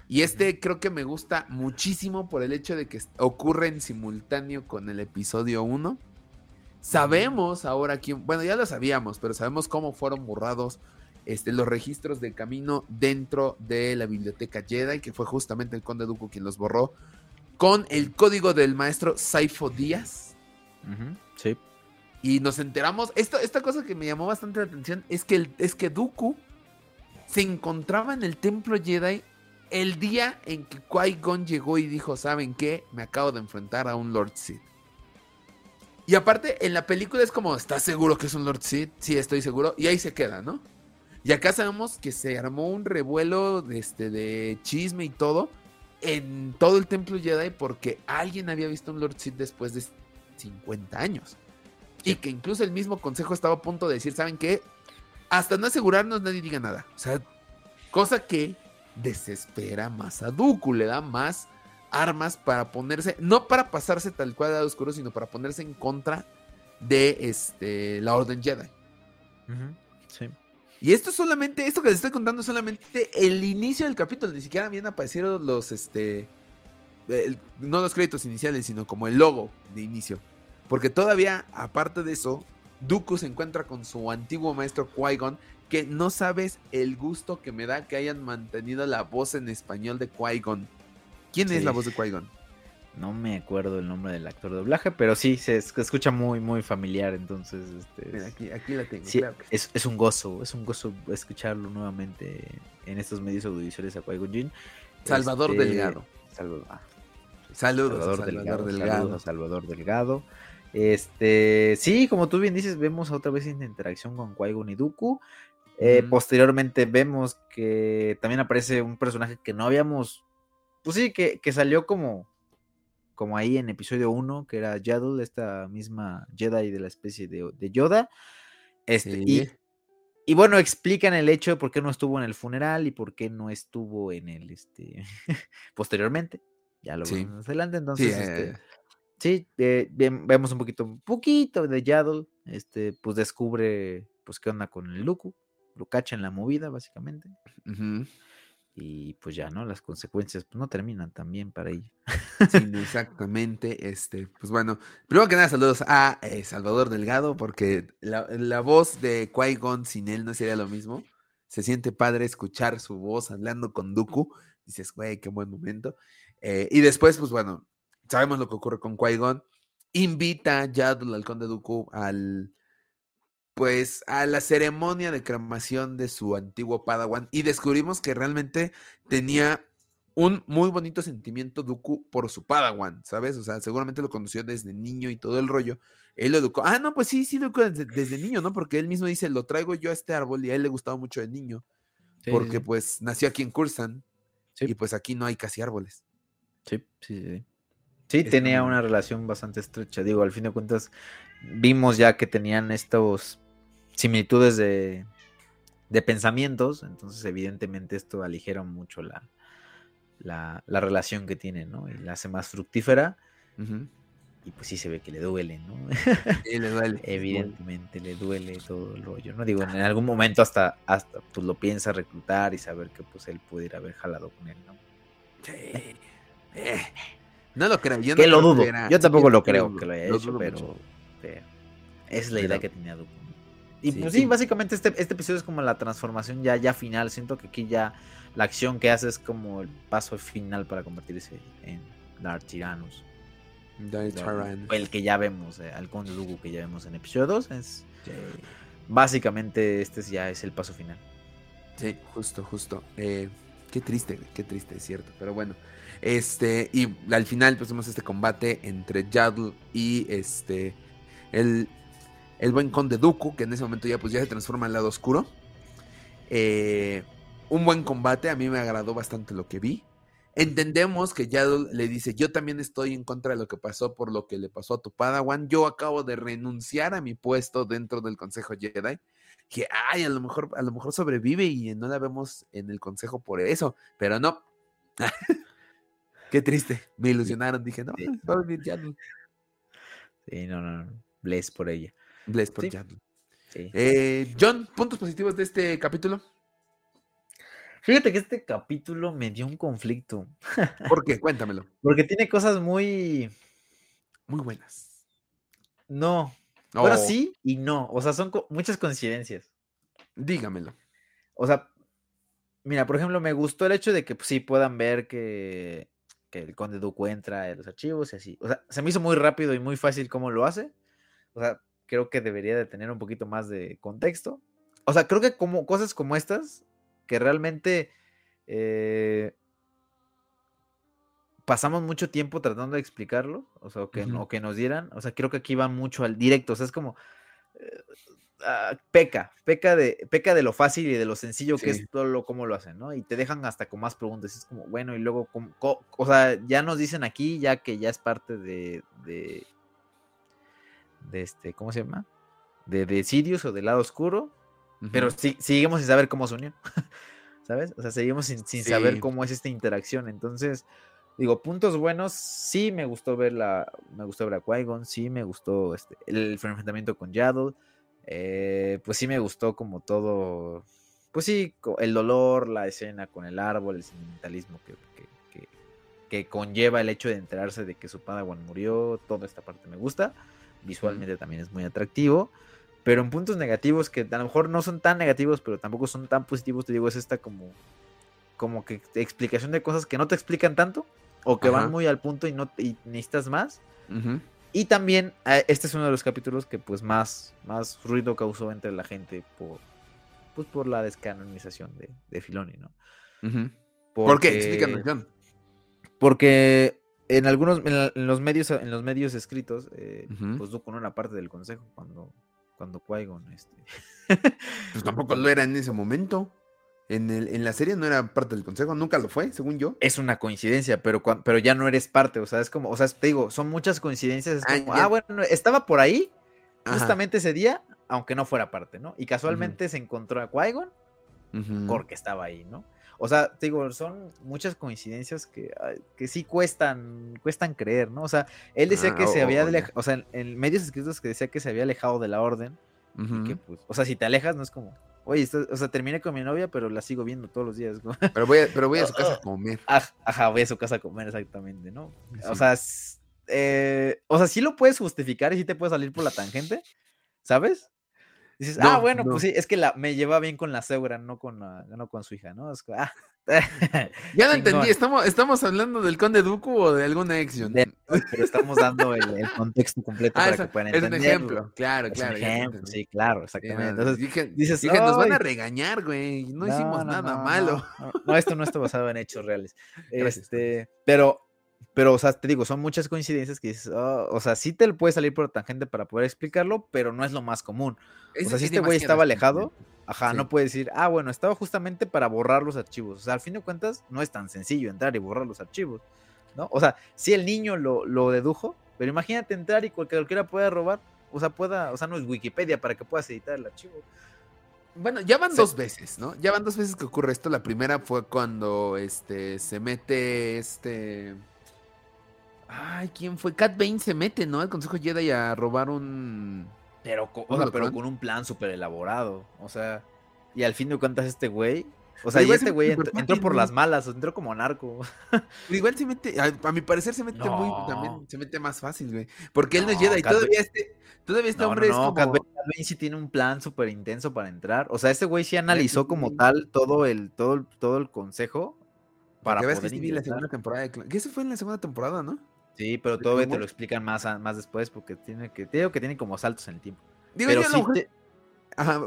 Y este creo que me gusta muchísimo por el hecho de que ocurre en simultáneo con el episodio 1. Sabemos ahora quién, bueno, ya lo sabíamos, pero sabemos cómo fueron borrados este, los registros de camino dentro de la biblioteca Jedi, que fue justamente el Conde Duco quien los borró, con el código del maestro Saifo Díaz. sí. Y nos enteramos, esto, esta cosa que me llamó bastante la atención es que, el, es que Dooku se encontraba en el templo Jedi el día en que Qui-Gon llegó y dijo, ¿saben qué? Me acabo de enfrentar a un Lord Sith. Y aparte, en la película es como, ¿estás seguro que es un Lord Sith? Sí, estoy seguro. Y ahí se queda, ¿no? Y acá sabemos que se armó un revuelo de, este, de chisme y todo en todo el templo Jedi porque alguien había visto un Lord Sith después de 50 años. Y que incluso el mismo consejo estaba a punto de decir, ¿saben qué? Hasta no asegurarnos nadie diga nada. O sea, cosa que desespera más a Dooku, le da más armas para ponerse, no para pasarse tal cual a oscuro, sino para ponerse en contra de este, la Orden Jedi. Sí. Y esto solamente, esto que les estoy contando es solamente el inicio del capítulo, ni siquiera habían aparecido los, este, no los créditos iniciales, sino como el logo de inicio. Porque todavía, aparte de eso, Dooku se encuentra con su antiguo maestro Qui-Gon, que no sabes el gusto que me da que hayan mantenido la voz en español de Qui-Gon. ¿Quién es la voz de Qui-Gon? No me acuerdo el nombre del actor de doblaje, pero sí, se escucha muy, muy familiar, entonces... Este, aquí, la tengo. es, un gozo, es un gozo escucharlo nuevamente en estos medios audiovisuales a Qui-Gon. Salvador este, Delgado. Ah, saludos, Salvador, Delgado, Saludos a Salvador Delgado. Este, sí, como tú bien dices, vemos otra vez esta interacción con Qui-Gon y Dooku. Eh, posteriormente vemos que también aparece un personaje que no habíamos, pues sí, que, salió como, como ahí en episodio 1, que era Yaddle, esta misma Jedi de la especie de, Yoda. Este, y, y, bueno, explican el hecho de por qué no estuvo en el funeral y por qué no estuvo en el, este, posteriormente. Ya lo vemos más adelante, entonces, este, eh, Sí, eh, vemos un poquito, un poquito de Yaddle, este, pues descubre, pues qué onda con el Luku, lo cacha en la movida, básicamente. Y pues ya, ¿no? Las consecuencias pues, no terminan tan bien para ella. Sí, exactamente. Este, pues bueno, primero que nada, saludos a eh, Salvador Delgado, porque la, voz de Qui-Gon sin él no sería lo mismo. Se siente padre escuchar su voz hablando con Dooku. Dices, güey, qué buen momento. Eh, y después, pues bueno, sabemos lo que ocurre con Qui-Gon. Invita ya al conde Dooku al, pues, a la ceremonia de cremación de su antiguo Padawan y descubrimos que realmente tenía un muy bonito sentimiento Dooku por su Padawan, ¿sabes? O sea, seguramente lo conoció desde niño y todo el rollo. Él lo educó. Ah, no, pues sí, sí lo educó desde, niño, ¿no? Porque él mismo dice, lo traigo yo a este árbol y a él le gustaba mucho de niño. porque pues nació aquí en Kursan y pues aquí no hay casi árboles. Sí, sí, sí. Sí, tenía una relación bastante estrecha. Digo, al fin de cuentas, vimos ya que tenían estos similitudes de, de pensamientos, entonces evidentemente esto aligera mucho la, la, la relación que tienen, ¿no? Y la hace más fructífera. Y pues sí se ve que le duele, ¿no? Sí, le duele. Evidentemente le duele todo el rollo, ¿no? Digo, en algún momento hasta, hasta pues lo piensa reclutar y saber que pues él pudiera haber jalado con él, ¿no? Sí. Eh, No lo creo. Yo que no lo creo dudo. era- Yo tampoco lo creo que lo haya lo hecho, pero, mucho. pero es la Pero- idea que tenía Dooku. Y Sí, pues sí, básicamente este, este episodio es como la transformación ya, ya final. Siento que aquí ya la acción que hace es como el paso final para convertirse en Darth Tyrannus. Die Tyrant. El que ya vemos, eh, al Conde Dooku que ya vemos en episodio 2. Es, básicamente este es- ya es el paso final. Sí, justo, justo. Eh, qué triste, qué triste, es cierto. Pero bueno. Este, y al final, pues este combate entre Yaddle y este. El, el buen conde Dooku, que en ese momento ya, pues, ya se transforma al lado oscuro. Eh, un buen combate, a mí me agradó bastante lo que vi. Entendemos que Yaddle le dice, yo también estoy en contra de lo que pasó por lo que le pasó a tu Padawan. Yo acabo de renunciar a mi puesto dentro del Consejo Jedi que ay, a lo mejor, a lo mejor sobrevive y no la vemos en el consejo por eso, pero no. Qué triste. Me ilusionaron, dije, no, va a vivir Yaddle. Sí, no, no, no. Bless por ella. Bless por Sí. Eh, John, puntos positivos de este capítulo. Fíjate que este capítulo me dio un conflicto. ¿Por qué? Cuéntamelo. Porque tiene cosas muy. Muy buenas. No. Bueno, Oh, sí y no. O sea, son co- muchas coincidencias. Dígamelo. O sea, mira, por ejemplo, me gustó el hecho de que pues, sí puedan ver que, que el Conde Dooku entra en los archivos y así. O sea, se me hizo muy rápido y muy fácil cómo lo hace. O sea, creo que debería de tener un poquito más de contexto. O sea, creo que como cosas como estas, que realmente eh, pasamos mucho tiempo tratando de explicarlo, o sea, o que, o que nos dieran. O sea, creo que aquí van mucho al directo. O sea, es como eh, ah, peca, peca de, peca de lo fácil y de lo sencillo que es todo lo cómo lo hacen, ¿no? Y te dejan hasta con más preguntas. Es como, bueno, y luego, ¿cómo- co- o sea, ya nos dicen aquí, ya que ya es parte de, de, de este, ¿cómo se llama? De, de Sirius o del lado oscuro, pero sí, seguimos sin saber cómo se unió, ¿sabes? O sea, seguimos sin, sin saber cómo es esta interacción. Entonces, digo, puntos buenos, sí me gustó ver la, me gustó ver a Qui-Gon, sí me gustó este, el enfrentamiento con Yaddle, eh, pues sí me gustó como todo, pues sí, el dolor, la escena con el árbol, el sentimentalismo que, que, que- que conlleva el hecho de enterarse de que su Padawan murió, toda esta parte me gusta, visualmente también es muy atractivo, pero en puntos negativos que a lo mejor no son tan negativos, pero tampoco son tan positivos, te digo, es esta como, como que explicación de cosas que no te explican tanto, o que Ajá. van muy al punto y no y necesitas más. Ujú. Y también eh, este es uno de los capítulos que pues más, más ruido causó entre la gente por, pues, por la descanonización de, de Filoni, ¿no? ¿Por qué? Explícanos, John. Porque en algunos, en, la- en los medios, en los medios escritos, eh, pues Dooku no era parte del consejo cuando, cuando Qui-Gon, este, Pues tampoco lo era en ese momento. En, el, en la serie no era parte del consejo, nunca lo fue, según yo. es una coincidencia, pero, pero ya no eres parte, o sea, es como, o sea, te digo, son muchas coincidencias, es Ah, como, ah, bueno, estaba por ahí, Ajá. justamente ese día, aunque no fuera parte, ¿no? Y casualmente se encontró a Qui-Gon Ujú. porque estaba ahí, ¿no? O sea, te digo, son muchas coincidencias que, que sí cuestan, cuestan creer, ¿no? O sea, él decía Ah, que se había, o sea, en, en medios escritos que decía que se había alejado de la orden, y que pues, o sea, si te alejas no es como, oye, o sea, terminé con mi novia, pero la sigo viendo todos los días, Pero voy a, pero voy a su casa a comer. "Aj- ajá, voy a su casa a comer exactamente, ¿no? O sea, eh, o sea, sí lo puedes justificar y sí te puedes salir por la tangente, ¿sabes? Dices, ah, No, bueno, no. pues sí, es que la, me lleva bien con la suegra, no con, la- no con su hija, ¿no? Es ah, Ya chingón. entendí, ¿estamos, ¿estamos hablando del conde Dooku o de alguna? De- pero estamos dando el, el contexto completo Ah, para que puedan es un ejemplo, claro, Es claro. un ejemplo, sí, claro, exactamente. Entonces, dije, dices, dije, nos van a regañar, güey. No, hicimos nada malo. No, esto no está basado en hechos reales. Gracias, Este, pero, pero, o sea, te digo, son muchas coincidencias que dices, "Oh", o sea, sí te lo puedes salir por tangente para poder explicarlo, pero no es lo más común. Es o sea, si es este güey estaba demasiadas alejado, ajá, Sí. no puede decir, ah, bueno, estaba justamente para borrar los archivos. O sea, al fin de cuentas, no es tan sencillo entrar y borrar los archivos, ¿no? O sea, sí el niño lo, lo dedujo, pero imagínate entrar y cualquiera pueda robar, o sea, pueda, o sea, no es Wikipedia para que puedas editar el archivo. Bueno, ya van dos veces, ¿no? Ya van dos veces que ocurre esto. La primera fue cuando este se mete este. Ay, ¿quién fue? Cat Bane se mete, ¿no? Al Consejo Jedi a robar un. Pero, pero con un plan súper elaborado. O sea, y al fin de cuentas, este güey o sea, y este güey entró, por las malas, entró como narco. Igual se mete, a, mi parecer se mete muy, también se mete más fácil, güey. Porque él no, es Jedi y todavía este, todavía este hombre es como... Cat sí tiene un plan súper intenso para entrar. O sea, este güey sí analizó como tal todo el, todo, todo el consejo para poder que la segunda temporada. Que eso fue en la segunda temporada, ¿no? Sí, pero todo te lo explican más, más después porque tiene que, digo que tiene como saltos en el tiempo. Digo, pero sí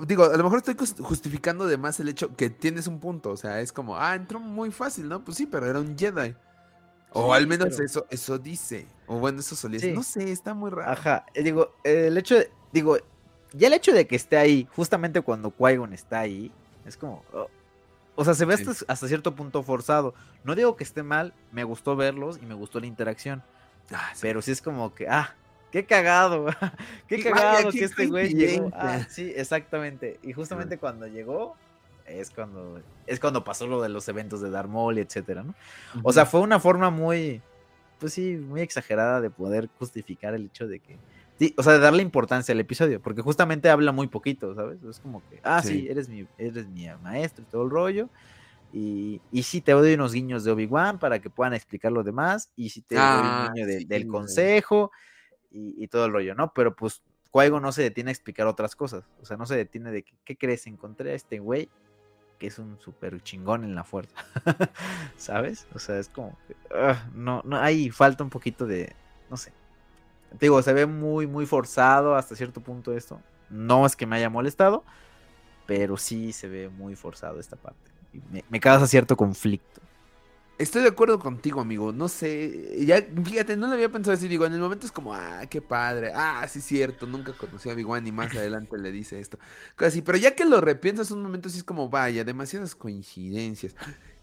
digo, a lo mejor estoy justificando de más el hecho que tienes un punto. O sea, es como, ah, entró muy fácil, ¿no? Pues sí, pero era un Jedi. O al menos eso, eso dice. O bueno, eso solía No sé, está muy raro. Ajá. Eh, digo, el hecho de. Digo, ya el hecho de que esté ahí, justamente cuando qui está ahí, es como. Oh, o sea, se ve hasta, cierto punto forzado. No digo que esté mal, me gustó verlos y me gustó la interacción. Ah, pero sí es como que, ah, Qué cagado, qué cagado que este güey llegó. Ah, sí, exactamente. Y justamente cuando llegó, es cuando, es cuando pasó lo de los eventos de Darmol, etcétera, ¿no? O sea, fue una forma muy, pues sí, muy exagerada de poder justificar el hecho de que, sí, o sea, de darle importancia al episodio, porque justamente habla muy poquito, ¿sabes? Es como que, ah, sí, eres, mi, eres mi maestro y todo el rollo. Y, y sí te doy unos guiños de Obi-Wan para que puedan explicar lo demás. Y sí te doy un ah, guiño del consejo y, todo el rollo, ¿no? Pero pues Cuaigo no se detiene a explicar otras cosas. O sea, no se detiene de que, ¿qué crees? Encontré a este güey que es un súper chingón en la fuerza. ¿Sabes? O sea, es como ah, no, no, ahí falta un poquito de, no sé. Te digo, se ve muy, muy forzado hasta cierto punto esto. No es que me haya molestado, pero sí se ve muy forzado esta parte. Me, me causa cierto conflicto. Estoy de acuerdo contigo, amigo. No sé, ya, fíjate, no lo había pensado así. Digo, en el momento es como, ah, qué padre. Ah, sí, cierto, nunca conocí a Big One y más adelante le dice esto. Casi, pero ya que lo repiensas un momento, sí es como, vaya, demasiadas coincidencias.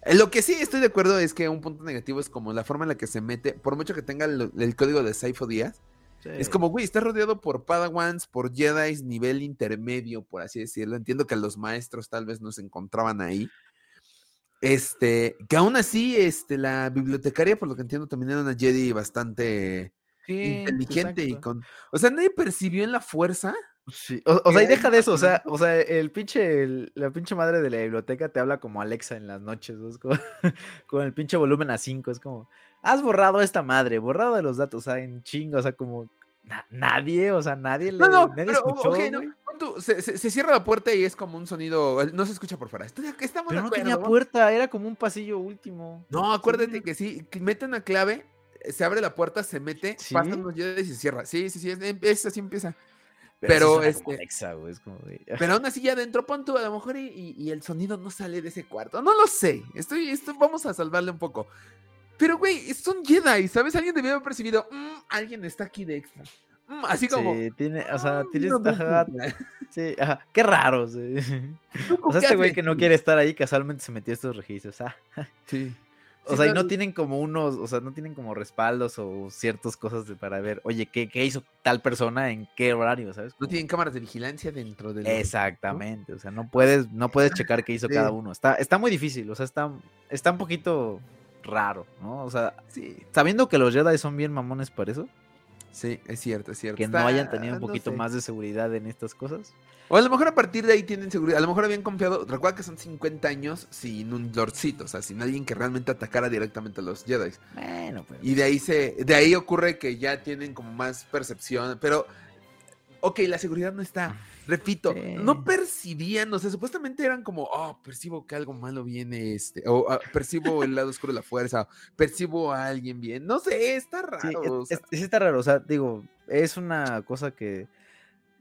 Eh, lo que sí estoy de acuerdo es que un punto negativo es como la forma en la que se mete, por mucho que tenga el, código de Saifo Díaz. Es como, güey, está rodeado por Padawans, por Jedi nivel intermedio, por así decirlo. Entiendo que los maestros tal vez no se encontraban ahí. Este, que aún así, este, la bibliotecaria, por lo que entiendo, también era una Jedi bastante inteligente y con. O sea, nadie percibió en la fuerza. Sí. O, sea, y deja de eso, o sea, o sea, el pinche, la pinche madre de la biblioteca te habla como Alexa en las noches, con el pinche volumen a 5, es como, has borrado esta madre, borrado de los datos, o sea, en chingo, o sea, como nadie, o sea, nadie le no, no, escuchó, se, cierra la puerta y es como un sonido. No se escucha por fuera. estamos Pero no tenía puerta, era como un pasillo último. No, acuérdate que sí, mete una clave, se abre la puerta, se mete, pasan los y se cierra. Sí, sí, sí, es, así empieza. Pero, este. Pero aún así ya adentro, pon tú a lo mejor y, el sonido no sale de ese cuarto. No lo sé. Estoy, esto, vamos a salvarle un poco. Pero, güey, son Jedi, ¿sabes? Alguien debió haber percibido, mm, alguien está aquí de extra. Mm, así como. Sí, tiene, o sea, tiene esta. Sí, ajá, qué raro. Sí. O sea, este güey que no quiere estar ahí casualmente se metió a estos registros. Ah. Sí. O sea, y no tienen como unos, o sea, no tienen como respaldos o ciertas cosas para ver, oye, ¿qué, ¿qué, hizo tal persona en qué horario, sabes? No tienen cámaras de vigilancia dentro del... Exactamente, o sea, no puedes, no puedes checar qué hizo cada uno. Está, está muy difícil, o sea, está, está un poquito raro, ¿no? O sea, sí. sabiendo que los Jedi son bien mamones para eso, Sí, es cierto, es cierto. Que no hayan tenido un poquito más de seguridad en estas cosas. O a lo mejor a partir de ahí tienen seguridad. A lo mejor habían confiado. Recuerda que son 50 años sin un lordcito. O sea, sin alguien que realmente atacara directamente a los Jedi. Bueno, pues. Y de ahí se. De ahí ocurre que ya tienen como más percepción. Pero. Ok, la seguridad no está. Repito, no percibían, o sea, supuestamente eran como, oh, percibo que algo malo viene, este, o ah, percibo el lado oscuro de la fuerza, percibo a alguien bien, no sé, está raro. Sí, está raro, o sea, digo, es una cosa que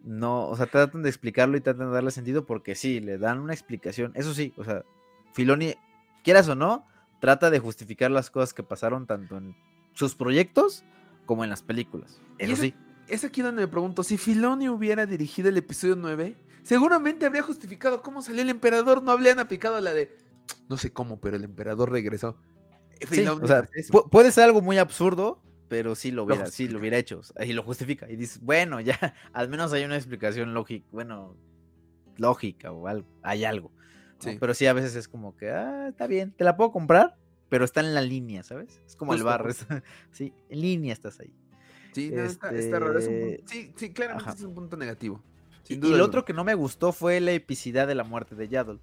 no, o sea, tratan de explicarlo y tratan de darle sentido porque sí, le dan una explicación, eso sí, o sea, Filoni, quieras o no, trata de justificar las cosas que pasaron tanto en sus proyectos como en las películas, eso sí es aquí donde me pregunto, si Filoni hubiera dirigido el episodio 9, seguramente habría justificado cómo salió el emperador, no habrían aplicado la de, no sé cómo, pero el emperador regresó. o sea, puede ser algo muy absurdo, pero sí lo hubiera, sí lo hubiera hecho, y lo justifica, y dices, bueno, ya, al menos hay una explicación lógica, bueno, lógica o algo, hay algo. Pero sí, a veces es como que, ah, está bien, te la puedo comprar, pero está en la línea, ¿sabes? Es como el Justo, es- sí, en línea estás ahí. Sí, no, está, está raro. es un Este, punto- sí, sí, claramente ajá. es un punto negativo. Y, y lo otro que no me gustó fue la epicidad de la muerte de Yaddle.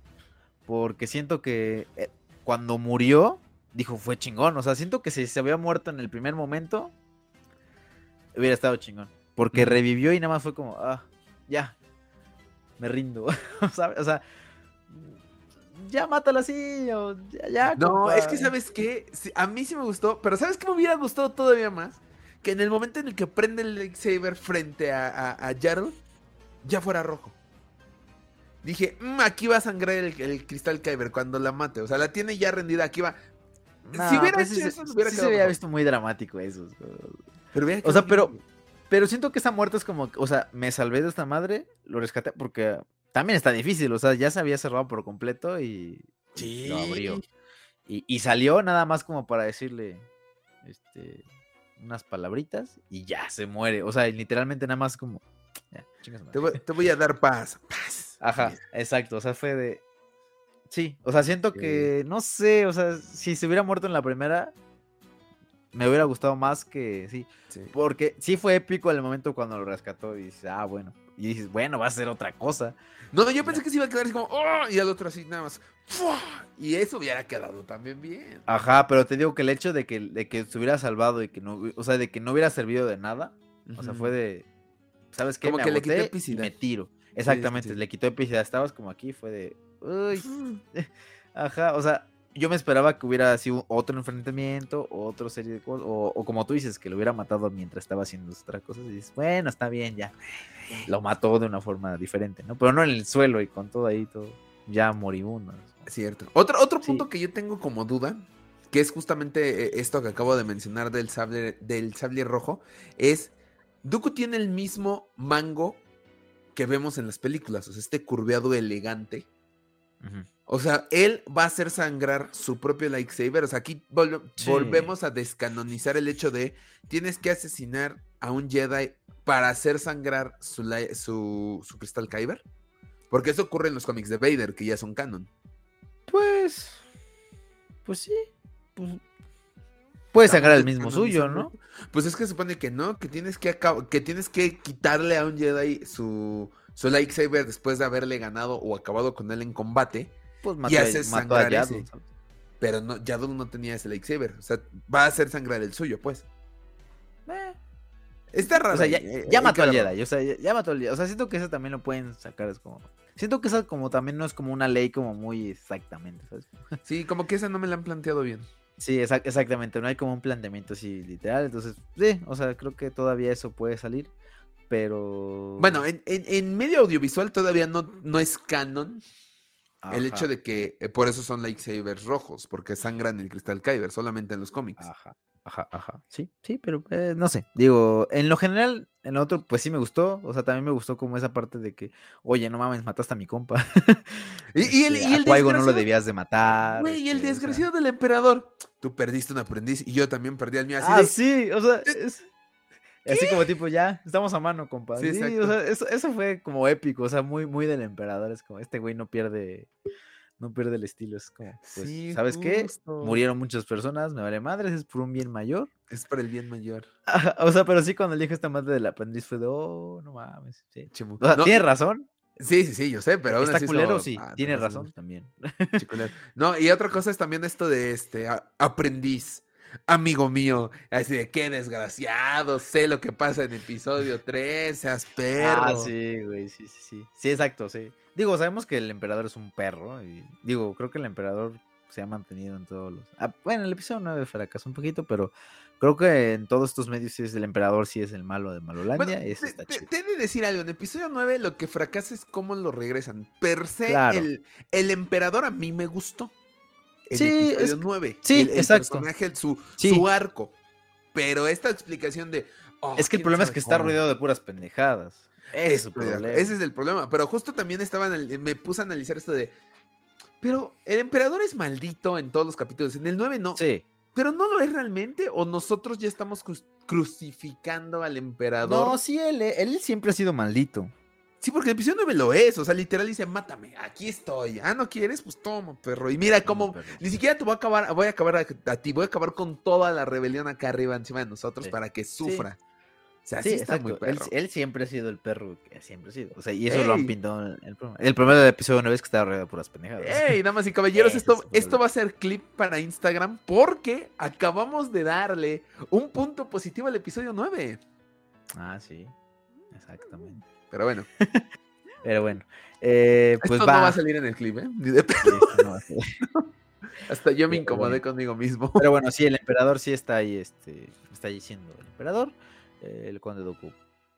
Porque siento que eh, cuando murió, dijo, fue chingón. O sea, siento que si se había muerto en el primer momento, hubiera estado chingón. Porque revivió y nada más fue como, ah, ya, me rindo. ¿sabes? O sea, ya mátala así, o ya, ya, No, compa. es que sabes qué, Sí, a mí sí me gustó, pero ¿sabes qué me hubiera gustado todavía más? Que en el momento en el que prende el lightsaber frente a, a, a Jarl, ya fuera rojo. Dije, "Mm, aquí va a sangrar el, el cristal Kyber cuando la mate. O sea, la tiene ya rendida, aquí va. No, si hubiera pues hecho sí, eso, se- hubiera sí se había visto muy dramático eso. Pero O sea, pero, pero siento que esa muerte es como, o sea, me salvé de esta madre, lo rescaté porque también está difícil, o sea, ya se había cerrado por completo y Sí. lo abrió. Y, y salió nada más como para decirle, este, unas palabritas y ya se muere. O sea, literalmente nada más como, ya. Te voy, te voy a dar paz. Paz. Ajá, exacto, o sea, fue de... Sí, o sea, siento Sí. que, no sé, o sea, si se hubiera muerto en la primera, me hubiera gustado más que, sí, Sí. porque sí fue épico el momento cuando lo rescató y dices, ah, bueno. Y dices, bueno, va a ser otra cosa. No, yo pensé que se iba a quedar así como, "Oh", y al otro así nada más. ¡fua! Y eso hubiera quedado también bien. Ajá, pero te digo que el hecho de que, de que se hubiera salvado y que no, o sea, de que no hubiera servido de nada, o sea, fue de, ¿sabes qué? Como me que le y epicidad. me tiro. sí, Exactamente, sí. le quitó epicidad. Estabas como aquí, fue de, uy, ajá, o sea, yo me esperaba que hubiera sido otro enfrentamiento, otra serie de cosas, o, o como tú dices, que lo hubiera matado mientras estaba haciendo otra cosa, y dices, bueno, está bien, ya. Lo mató de una forma diferente, ¿no? Pero no en el suelo y con todo ahí, todo ya moribundo. ¿no? Cierto. Otro, otro Sí. punto que yo tengo como duda, que es justamente eh, esto que acabo de mencionar del sable, del sable rojo, es, Dooku tiene el mismo mango que vemos en las películas, o sea, este curveado elegante. Ujú. O sea, él va a hacer sangrar su propio lightsaber. O sea, aquí Sí. volvemos a descanonizar el hecho de tienes que asesinar a un Jedi para hacer sangrar su, su, su cristal Kyber. Porque eso ocurre en los cómics de Vader, que ya son canon. Pues, pues sí, pues, puede sacar el mismo suyo, ¿no? Pues es que se supone que no, que tienes que, que tienes que quitarle a un Jedi su, su lightsaber después de haberle ganado o acabado con él en combate. Pues Y mató, a- haces mató a ese. ¿sabes? Pero no, Yaddle no tenía ese lightsaber. O sea, va a hacer sangrar el suyo, pues. Eh, Está raro. O sea, ya, ahí, eh, ya mató al. Jedi, o sea, ya, ya mató al Jedi. O sea, siento que eso también lo pueden sacar, es como... Siento que eso como también no es como una ley como muy exactamente, ¿sabes? Sí, como que esa no me la han planteado bien. Sí, exac- exactamente, no hay como un planteamiento así literal, entonces, sí, o sea, creo que todavía eso puede salir, pero... Bueno, en, en- en medio audiovisual todavía no, no es canon el hecho de que eh, por eso son lightsabers rojos, porque sangran el cristal Kyber solamente en los cómics. Ajá, ajá, ajá. Sí, sí, pero eh, no sé. Digo, en lo general, en lo otro, pues sí me gustó. O sea, también me gustó como esa parte de que, oye, no mames, mataste a mi compa. Y, y el, Este, y a el Qui-Gon no lo desgraciado- debías de matar. Güey, y el este, o sea. desgraciado del emperador. Tú perdiste un aprendiz y yo también perdí al mío. Así Ah, de- sí, o sea, es... Así como tipo, ya, estamos a mano, compa. Sí, Sí, o sea, eso, eso fue como épico, o sea, muy, muy del emperador. Es como, este güey no pierde, no pierde el estilo. Es como, pues, Sí, ¿sabes qué? Murieron muchas personas, me vale madres, es por un bien mayor. Es para el bien mayor. O sea, pero sí cuando le dije esta madre del aprendiz fue de, oh, no mames. Sí. O sea, No, tiene razón. Sí, sí, sí, yo sé, pero aún Está así culero, como, sí. ah, tiene razón también. Sí, culero. No, y otra cosa es también esto de este a- aprendiz, amigo mío, así de qué desgraciado, sé lo que pasa en episodio 3, seas perro. Ah, sí, güey, sí, sí, sí. Sí, exacto, sí. Digo, sabemos que el emperador es un perro. Y digo, creo que el emperador se ha mantenido en todos los. Ah, bueno, el episodio 9 fracasó un poquito, pero creo que en todos estos medios sí es el emperador, sí es el malo de Malolandia. Bueno, eso te, está te- chido. te he de decir algo, en episodio 9 lo que fracasa es cómo lo regresan. Per se, Claro. el, el emperador a mí me gustó. En Sí, episodio es- 9. sí, el, el exacto. personaje, su, Sí. su arco. Pero esta explicación de... oh, Es que el problema es que está rodeado de puras pendejadas. Ese es problema. Ese es el problema. Pero justo también estaba anal- me puse a analizar esto de. Pero el emperador es maldito en todos los capítulos. En el 9 no. Sí. Pero no lo es realmente. O nosotros ya estamos cru- crucificando al emperador. No, sí, él, él siempre ha sido maldito. Sí, porque el episodio 9 lo es, o sea, literal dice, mátame, aquí estoy. Ah, ¿no quieres? Pues toma, perro. Y mira cómo, ni siquiera te voy a acabar, voy a acabar a, ti, voy a acabar con toda la rebelión acá arriba encima de nosotros para que sufra. O sea, sí, está muy perro. Él, siempre ha sido el perro que siempre ha sido. O sea, y eso lo han pintado en el programa. El problema del episodio 9 es que está rodeado de puras pendejadas. Ey, damas y caballeros, esto, esto va a ser clip para Instagram porque acabamos de darle un punto positivo al episodio 9. Ah, sí, exactamente. Pero bueno. Pero bueno. Eh, pues Esto no va a salir en el clip, ¿eh? Ni de Hasta yo me incomodé conmigo mismo. Pero bueno, sí, el emperador sí está ahí, este, está ahí siendo el emperador. Eh, el conde Doku,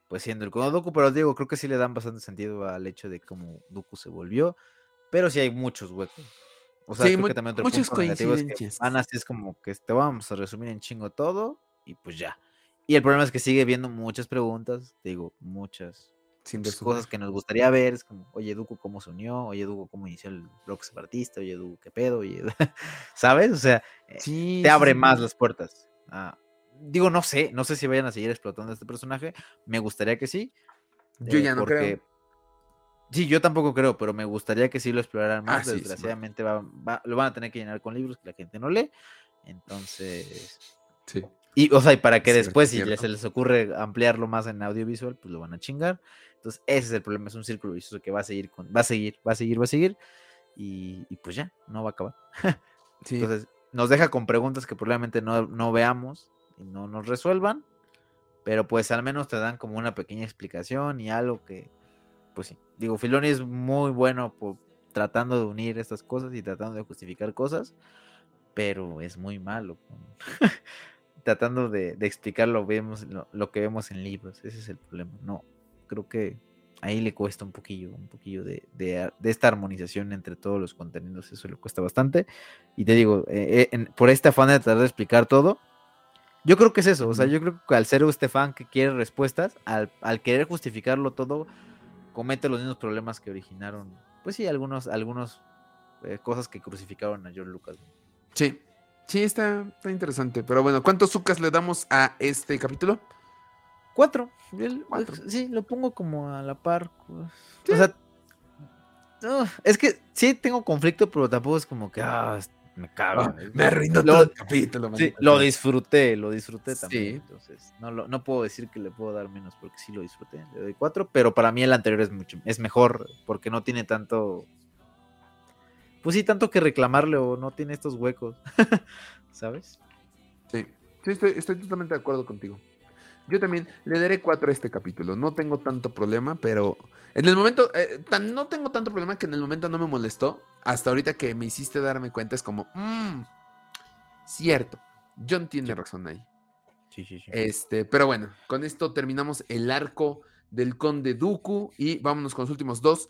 pues siendo el conde Doku, pero digo, creo que sí le dan bastante sentido al hecho de cómo Doku se volvió. Pero sí hay muchos huecos. O sea, creo que también otro muchas coincidencias. Es que es como que te vamos a resumir en chingo todo y pues ya. Y el problema es que sigue viendo muchas preguntas, digo, muchas sin cosas que nos gustaría ver, es como, oye, Duco, ¿cómo se unió? Oye, Duco, ¿cómo inició el bloque separatista? Oye, Duco, ¿qué pedo? Oye, ¿sabes? O sea, eh, te abre más las puertas. Ah, digo, no sé, no sé si vayan a seguir explotando este personaje, me gustaría que sí. Yo ya no creo. Sí, yo tampoco creo, pero me gustaría que sí lo exploraran más. Ah, Desgraciadamente lo van a tener que llenar con libros que la gente no lee. Entonces... Sí. Y, o sea, y para que después, si se les ocurre ampliarlo más en audiovisual, pues lo van a chingar. Entonces, ese es el problema, es un círculo vicioso que va a seguir, con, va a seguir, va a seguir, va a seguir. Y, pues ya, no va a acabar. Entonces, nos deja con preguntas que probablemente no, no veamos y no nos resuelvan. Pero pues al menos te dan como una pequeña explicación y algo que, pues sí. Digo, Filoni es muy bueno por, tratando de unir estas cosas y tratando de justificar cosas, pero es muy malo. tratando de, explicar lo, vemos, lo, que vemos en libros. Ese es el problema. No, creo que ahí le cuesta un poquillo, un poquillo de, esta armonización entre todos los contenidos. Eso le cuesta bastante. Y te digo, eh, eh, por este afán de tratar de explicar todo, yo creo que es eso. O sea, yo creo que al ser este fan que quiere respuestas, al, querer justificarlo todo, comete los mismos problemas que originaron, pues sí, algunos, algunos eh, cosas que crucificaron a George Lucas. Sí, Sí, está, interesante. Pero bueno, ¿cuántos sucas le damos a este capítulo? Cuatro. Sí, lo pongo como a la par. Pues. O sea, es que sí tengo conflicto, pero tampoco es como que ah, me cago. Ah, me arruinó todo el capítulo. Sí, lo disfruté, lo disfruté también. Entonces, no, no puedo decir que le puedo dar menos porque sí lo disfruté. Le doy cuatro, pero para mí el anterior es mucho, es mejor porque no tiene tanto pues sí, tanto que reclamarle o no tiene estos huecos, ¿sabes? Sí, sí estoy, totalmente de acuerdo contigo. Yo también le daré cuatro a este capítulo. No tengo tanto problema, pero en el momento, eh, no tengo tanto problema que en el momento no me molestó. Hasta ahorita que me hiciste darme cuenta es como, mmm, cierto, John tiene razón ahí. Sí, sí, sí. Este, pero bueno, con esto terminamos el arco del conde Dooku y vámonos con los últimos dos.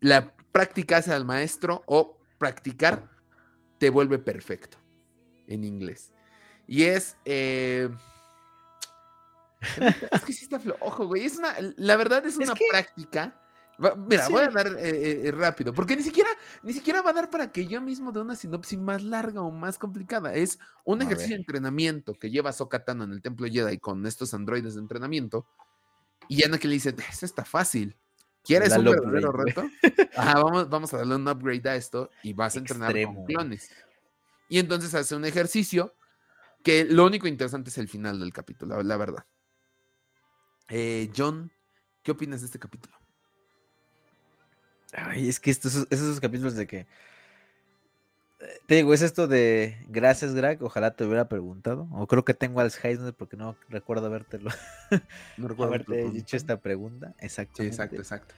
La práctica hace al maestro o practicar te vuelve perfecto en inglés. Y es. Eh, es que sí está flojo, güey. Es una, la verdad es una práctica. mira, voy a dar eh, eh, rápido, porque ni siquiera, ni siquiera va a dar para que yo mismo dé una sinopsis más larga o más complicada. Es un ejercicio de entrenamiento que lleva Sokatano en el templo Jedi con estos androides de entrenamiento. Y ya no que le dice, eso está fácil. ¿Quieres un verdadero reto? vamos, vamos a darle un upgrade a esto y vas a entrenar con clones. Y entonces hace un ejercicio que lo único interesante es el final del capítulo, la, verdad. Eh, John, ¿qué opinas de este capítulo? Ay, es que estos, esos capítulos de que te digo, es esto de gracias, Greg. Ojalá te hubiera preguntado. O creo que tengo Alzheimer porque no recuerdo habértelo. No recuerdo haberte dicho esta pregunta. Exacto. exacto, exacto.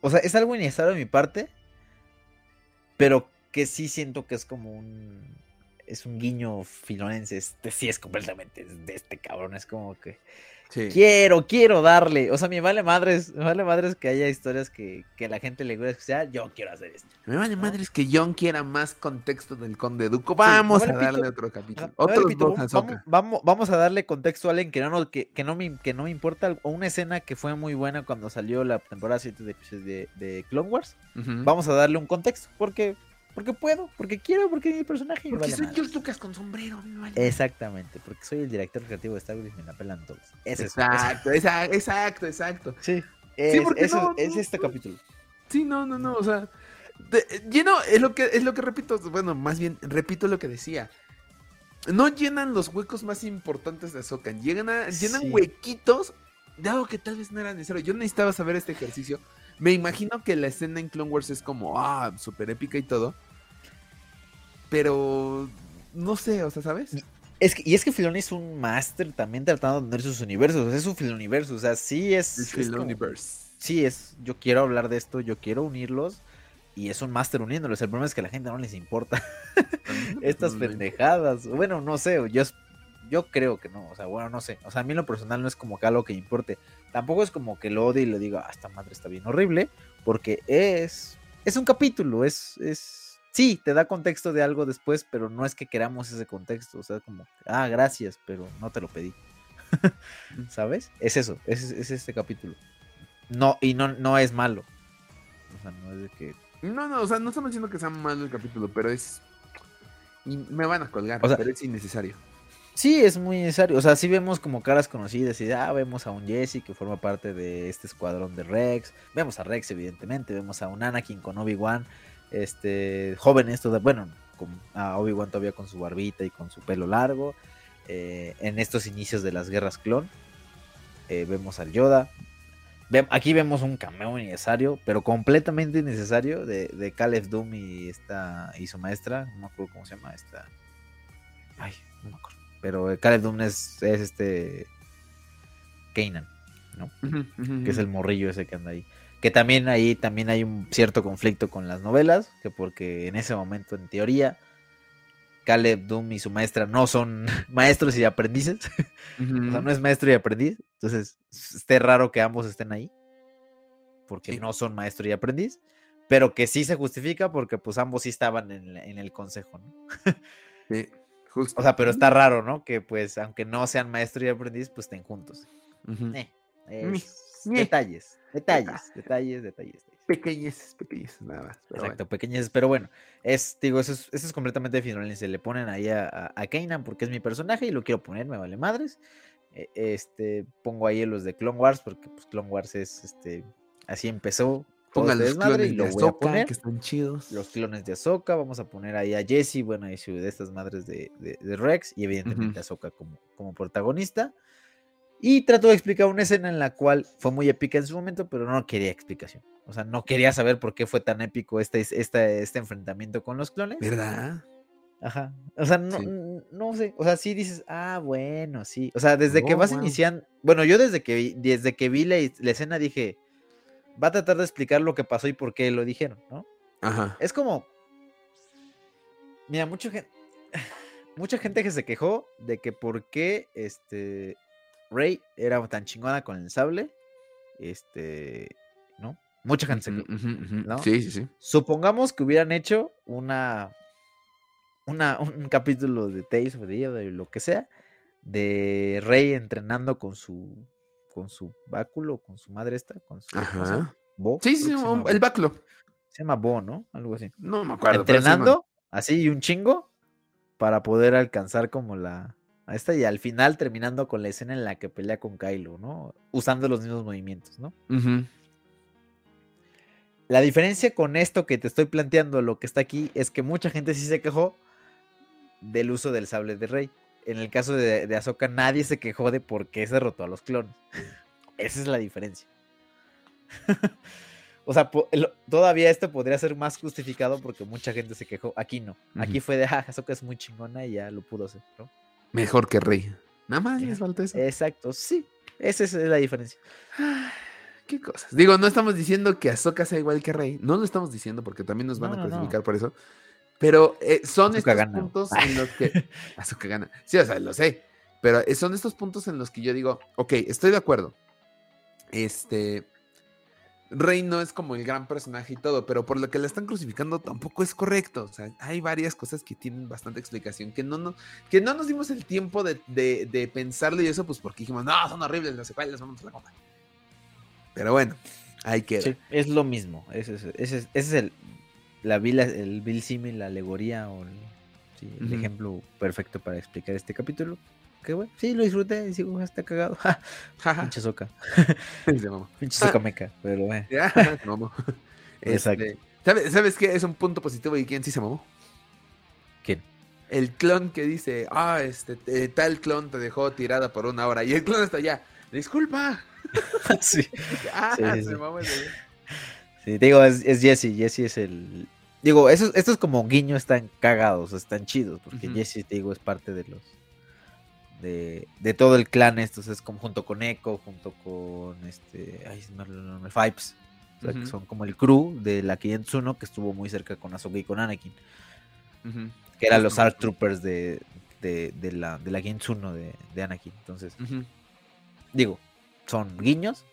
O sea, es algo innecesario de mi parte, pero que sí siento que es como un. Es un guiño filonense. Este sí es completamente de este cabrón. Es como que. Quiero, quiero darle. O sea, me vale madres, me vale madres que haya historias que, que la gente le guste escuchar. Yo quiero hacer esto. Me vale madres que John quiera más contexto del Conde Duco. Vamos a darle otro capítulo. vamos, vamos, a darle contexto a alguien que no, que, que, no, me, que no me importa. O una escena que fue muy buena cuando salió la temporada 7 de, de, Clone Wars. Vamos a darle un contexto. Porque porque puedo, porque quiero, porque mi personaje. Porque soy George Lucas con sombrero. Exactamente, porque soy el director creativo de Star Wars y me la pelan todos. exacto, exacto, exacto, exacto. Sí. Es, Sí, porque eso- no, es no, este no. capítulo. Sí, no, no, no, o sea, de- lleno, es lo que es lo que repito, bueno, más bien repito lo que decía. No llenan los huecos más importantes de Ahsoka, llegan a, llenan Sí. huequitos de algo que tal vez no era necesario. Yo necesitaba saber este ejercicio. Me imagino que la escena en Clone Wars es como, ah, súper épica y todo. Pero no sé, o sea, ¿sabes? Es que, y es que Filoni es un máster también tratando de unir sus universos. o sea, es un Filoniverso. O sea, sí es. El como- universe. sí es. Yo quiero hablar de esto, yo quiero unirlos. Y es un máster uniéndolos. El problema es que a la gente no les importa estas pendejadas. Bueno, no sé. Yo, yo creo que no. O sea, bueno, no sé. O sea, a mí en lo personal no es como que algo que importe. Tampoco es como que lo odie y le diga, ah, esta madre está bien horrible. Porque es. Es un capítulo. Es. es Sí, te da contexto de algo después, pero no es que queramos ese contexto. O sea, como, ah, gracias, pero no te lo pedí. ¿Sabes? Es eso, es, es este capítulo. No, y no, no es malo. O sea, no es de que. No, no, o sea, no estamos diciendo que sea malo el capítulo, pero es. y me van a colgar, O sea- pero es innecesario. Sí, es muy necesario. O sea, sí vemos como caras conocidas y ah, vemos a un Jesse que forma parte de este escuadrón de Rex. Vemos a Rex, evidentemente. Vemos a un Anakin con Obi-Wan. Este, jóvenes, toda, bueno, con, a Obi-Wan todavía con su barbita y con su pelo largo. eh, en estos inicios de las guerras clon. Eh, vemos al Yoda. Ve- aquí vemos un cameo innecesario, pero completamente innecesario, de, de Caleb Doom y, esta, y su maestra. No me acuerdo cómo se llama esta. Ay, no me acuerdo. Pero eh, Caleb Doom es, es este. Kanan, ¿no? Que es el morrillo ese que anda ahí. Que también ahí también hay un cierto conflicto con las novelas, que porque en ese momento, en teoría, Caleb Doom y su maestra no son maestros y aprendices. O sea, no es maestro y aprendiz. Entonces, esté raro que ambos estén ahí. Porque Sí. no son maestro y aprendiz. Pero que sí se justifica porque pues ambos sí estaban en, el consejo, ¿no? Sí, justo. O sea, pero está raro, ¿no? Que pues aunque no sean maestro y aprendiz, pues estén juntos. Eh, detalles, detalles, detalles, detalles. detalles. Pequeñeces, pequeñeces, nada más. Exacto, pequeñas, pero bueno, es, digo, eso es, eso es completamente final. Se le ponen ahí a, a, a Kanan porque es mi personaje y lo quiero poner, me vale madres. Eh, Este, pongo ahí los de Clone Wars porque pues Clone Wars es, este, así empezó. bueno. Pongan este los clones y de lo a poner. que están chidos. Los clones de Ahsoka, vamos a poner ahí a Jesse, bueno, de estas madres de, de- de Rex, y evidentemente a Ahsoka como, como protagonista. Y trato de explicar una escena en la cual fue muy épica en su momento, pero no quería explicación. O sea, no quería saber por qué fue tan épico este, este, este enfrentamiento con los clones. ¿Verdad? Ajá. O sea, no, Sí. no sé. O sea, sí dices, ah, bueno, sí. O sea, desde que vas wow. iniciando. Bueno, yo desde que vi, desde que vi la, la escena dije, va a tratar de explicar lo que pasó y por qué lo dijeron, ¿no? Ajá. Es como. Mira, mucha gente. Mucha gente que se quejó de que por qué este. Rey era tan chingona con el sable. Este. ¿No? Mucha gente. Sí, sí, sí. Supongamos que hubieran hecho una. Una, un capítulo de Tales of the o lo que sea. De Rey entrenando con su. Con su báculo, con su madre esta. Con su. Ajá. Bo, Sí, sí, un- el baclo. Se llama Bo, ¿no? Algo así. No me acuerdo. sí, entrenando así y un chingo para poder alcanzar como la a esta y al final terminando con la escena en la que pelea con Kylo, ¿no? Usando los mismos movimientos, ¿no? La diferencia con esto que te estoy planteando, lo que está aquí, es que mucha gente sí se quejó del uso del sable de Rey. En el caso de, de Ahsoka, nadie se quejó de por qué se derrotó a los clones. Esa es la diferencia. o sea, todavía esto podría ser más justificado porque mucha gente se quejó. Aquí no. Aquí fue de, ah, Ahsoka es muy chingona y ya lo pudo hacer, ¿no? Mejor que Rey. Nada más les falta eso. Exacto, sí. Esa es la diferencia. Qué cosas. Digo, no estamos diciendo que Ahsoka sea igual que Rey. No lo estamos diciendo porque también nos van No, a no. clasificar por eso. Pero eh, son estos gana. puntos en los que. Ahsoka gana. Sí, o sea, lo sé. Pero eh, son estos puntos en los que yo digo, ok, estoy de acuerdo. Este. Rey no es como el gran personaje y todo, pero por lo que la están crucificando tampoco es correcto. O sea, hay varias cosas que tienen bastante explicación, que no, no, que no nos dimos el tiempo de, de- de pensarlo y eso, pues porque dijimos, no, son horribles las secuelas, vamos a la goma. Pero bueno, ahí queda. Sí, es lo mismo. Ese es, ese es, ese es el, la vil, el vil símil, la alegoría o el, sí, el ejemplo perfecto para explicar este capítulo. Qué. Sí, lo disfruté y sigo, está cagado. Pinche soca. Pinche soca meca, pero bueno. Ya, se mamó. Exacto. Este, ¿sabes, ¿Sabes qué es un punto positivo y quién sí se mamó? ¿Quién? El clon que dice, ah, este, eh, tal clon te dejó tirada por una hora. Y el clon está allá, disculpa. sí. ah, Sí, sí, se mamó ese güey. Sí, te digo, es, es Jesse. Jesse es el. Digo, esos, estos como guiños están cagados, están chidos, porque. Jesse, te digo, es parte de los. De, de todo el clan, estos es como junto con Echo, junto con este. Ay, se me nombre, Fipes. O sea, que son como el crew de la Kientsuno que estuvo muy cerca con Ahsoka y con Anakin. Que eran los. ARC Troopers de, de, de la, de la Kientsuno de, de Anakin. Entonces, digo, son guiños.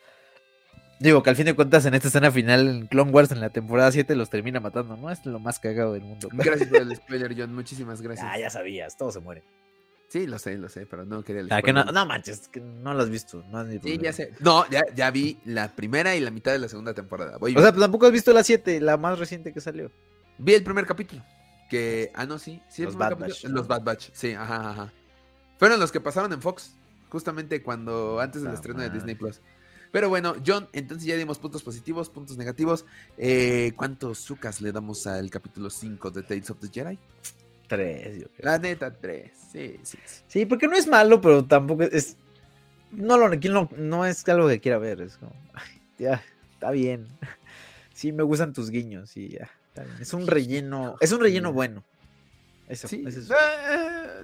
Digo que al fin de cuentas en esta escena final en Clone Wars en la temporada 7 los termina matando, ¿no? Es lo más cagado del mundo. Gracias por el spoiler, John. Muchísimas gracias. Ah, ya sabías, todos se mueren. Sí, lo sé, lo sé, pero no quería el Ah, que no, no manches, que no lo has visto. No Sí, ya sé. No, ya, ya vi la primera y la mitad de la segunda temporada. Voy O sea, tampoco has visto la 7, la más reciente que salió. vi el primer capítulo. Que, ah, no, sí. sí Los Bad capítulo- Batch. Los Bad Batch, sí, ajá, ajá. Fueron los que pasaron en Fox, justamente cuando, antes del Ah, estreno de. Disney Plus. Pero bueno, John, entonces ya dimos puntos positivos, puntos negativos. Eh, ¿Cuántos sucas le damos al capítulo 5 de Tales of the Jedi? Tres, yo creo. La neta, 3. Sí, sí, sí. Sí, porque no es malo, pero tampoco es. No lo ¿quién lo- no es algo que quiera ver. Es como. ay, ya, está bien. Sí, me gustan tus guiños. Y ya, está bien. Es un relleno. Es un relleno bueno. Eso, Sí. eso es- Ah,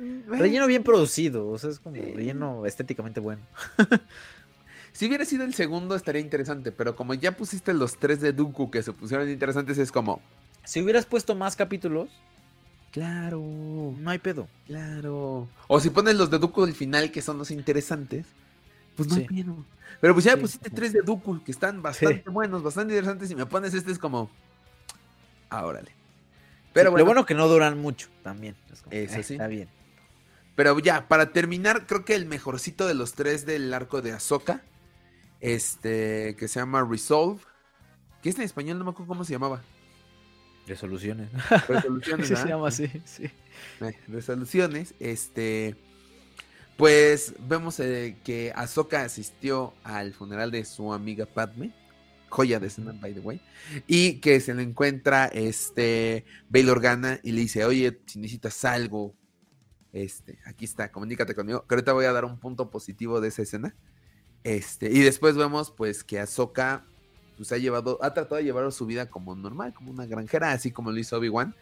eh, Relleno bien producido. O sea, es como relleno estéticamente bueno. Si hubiera sido el segundo estaría interesante, pero como ya pusiste los tres de Dooku que se pusieron interesantes, es como... Si hubieras puesto más capítulos, Claro, no hay pedo. claro. O si pones los de Dooku al final, que son los interesantes, pues no hay pedo. Pero pues ya Sí. pusiste tres de Dooku que están bastante buenos, bastante interesantes, y me pones este es como... Ah, órale. Pero bueno, Lo bueno que no duran mucho también. Es como, Eso eh, sí. Está bien. Pero ya, para terminar, creo que el mejorcito de los tres del arco de Ahsoka, este, que se llama Resolve, que es en español, no me acuerdo cómo se llamaba. Resoluciones. Resoluciones, Sí, se llama así, sí. Resoluciones, este, pues vemos eh, que Ahsoka asistió al funeral de su amiga Padme, joya de escena, by the way, y que se le encuentra este Bail Organa y le dice, oye, si necesitas algo, este, aquí está, comunícate conmigo, que ahorita voy a dar un punto positivo de esa escena, este, y después vemos pues que Ahsoka pues ha llevado, ha tratado de llevar su vida como normal, como una granjera, así como lo hizo Obi-Wan,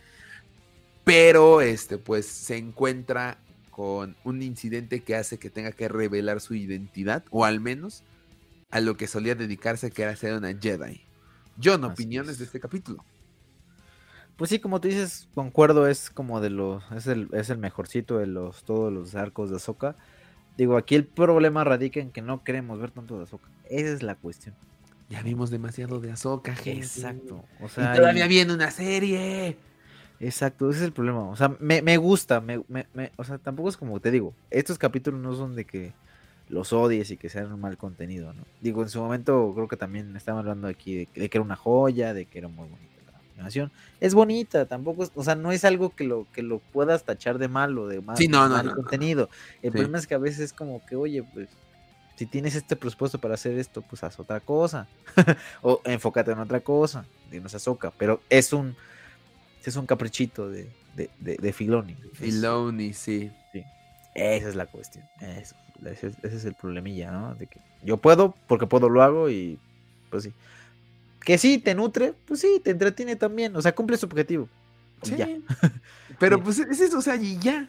pero este pues se encuentra con un incidente que hace que tenga que revelar su identidad o al menos a lo que solía dedicarse que era ser una Jedi. John, Así opiniones es. de este capítulo. Pues sí, como tú dices, concuerdo, es como de los, es el, es el mejorcito de los, todos los arcos de Ahsoka. Digo, aquí el problema radica en que no queremos ver tanto de Ahsoka. Esa es la cuestión. Ya vimos demasiado de gente. Exacto. O Y sea, todavía y- viene una serie. exacto, ese es el problema. O sea, me, me gusta, me, me- me- o sea, tampoco es como te digo, estos capítulos no son de que los odies y que sean un mal contenido, ¿no? Digo, en su momento creo que también estaban hablando aquí de, que- de que era una joya, de que era muy bonita la animación. Es bonita, tampoco es, o sea, no es algo que lo, que lo puedas tachar de malo, de mal, Sí, no, no, mal no. contenido. El Sí. problema es que a veces es como que, oye, pues, si tienes este presupuesto para hacer esto, pues haz otra cosa. o enfócate en otra cosa, de no se azoca. Pero es un, es un caprichito de, de, de, de Filoni. Filoni, sí. esa es la cuestión. Eso, ese, es- ese es el problemilla, ¿no? De que yo puedo, porque puedo lo hago y pues sí. Que sí, te nutre, pues sí, te entretiene también. O sea, cumple su objetivo. Sí. ya. Pero Sí. pues es eso, o sea, y ya.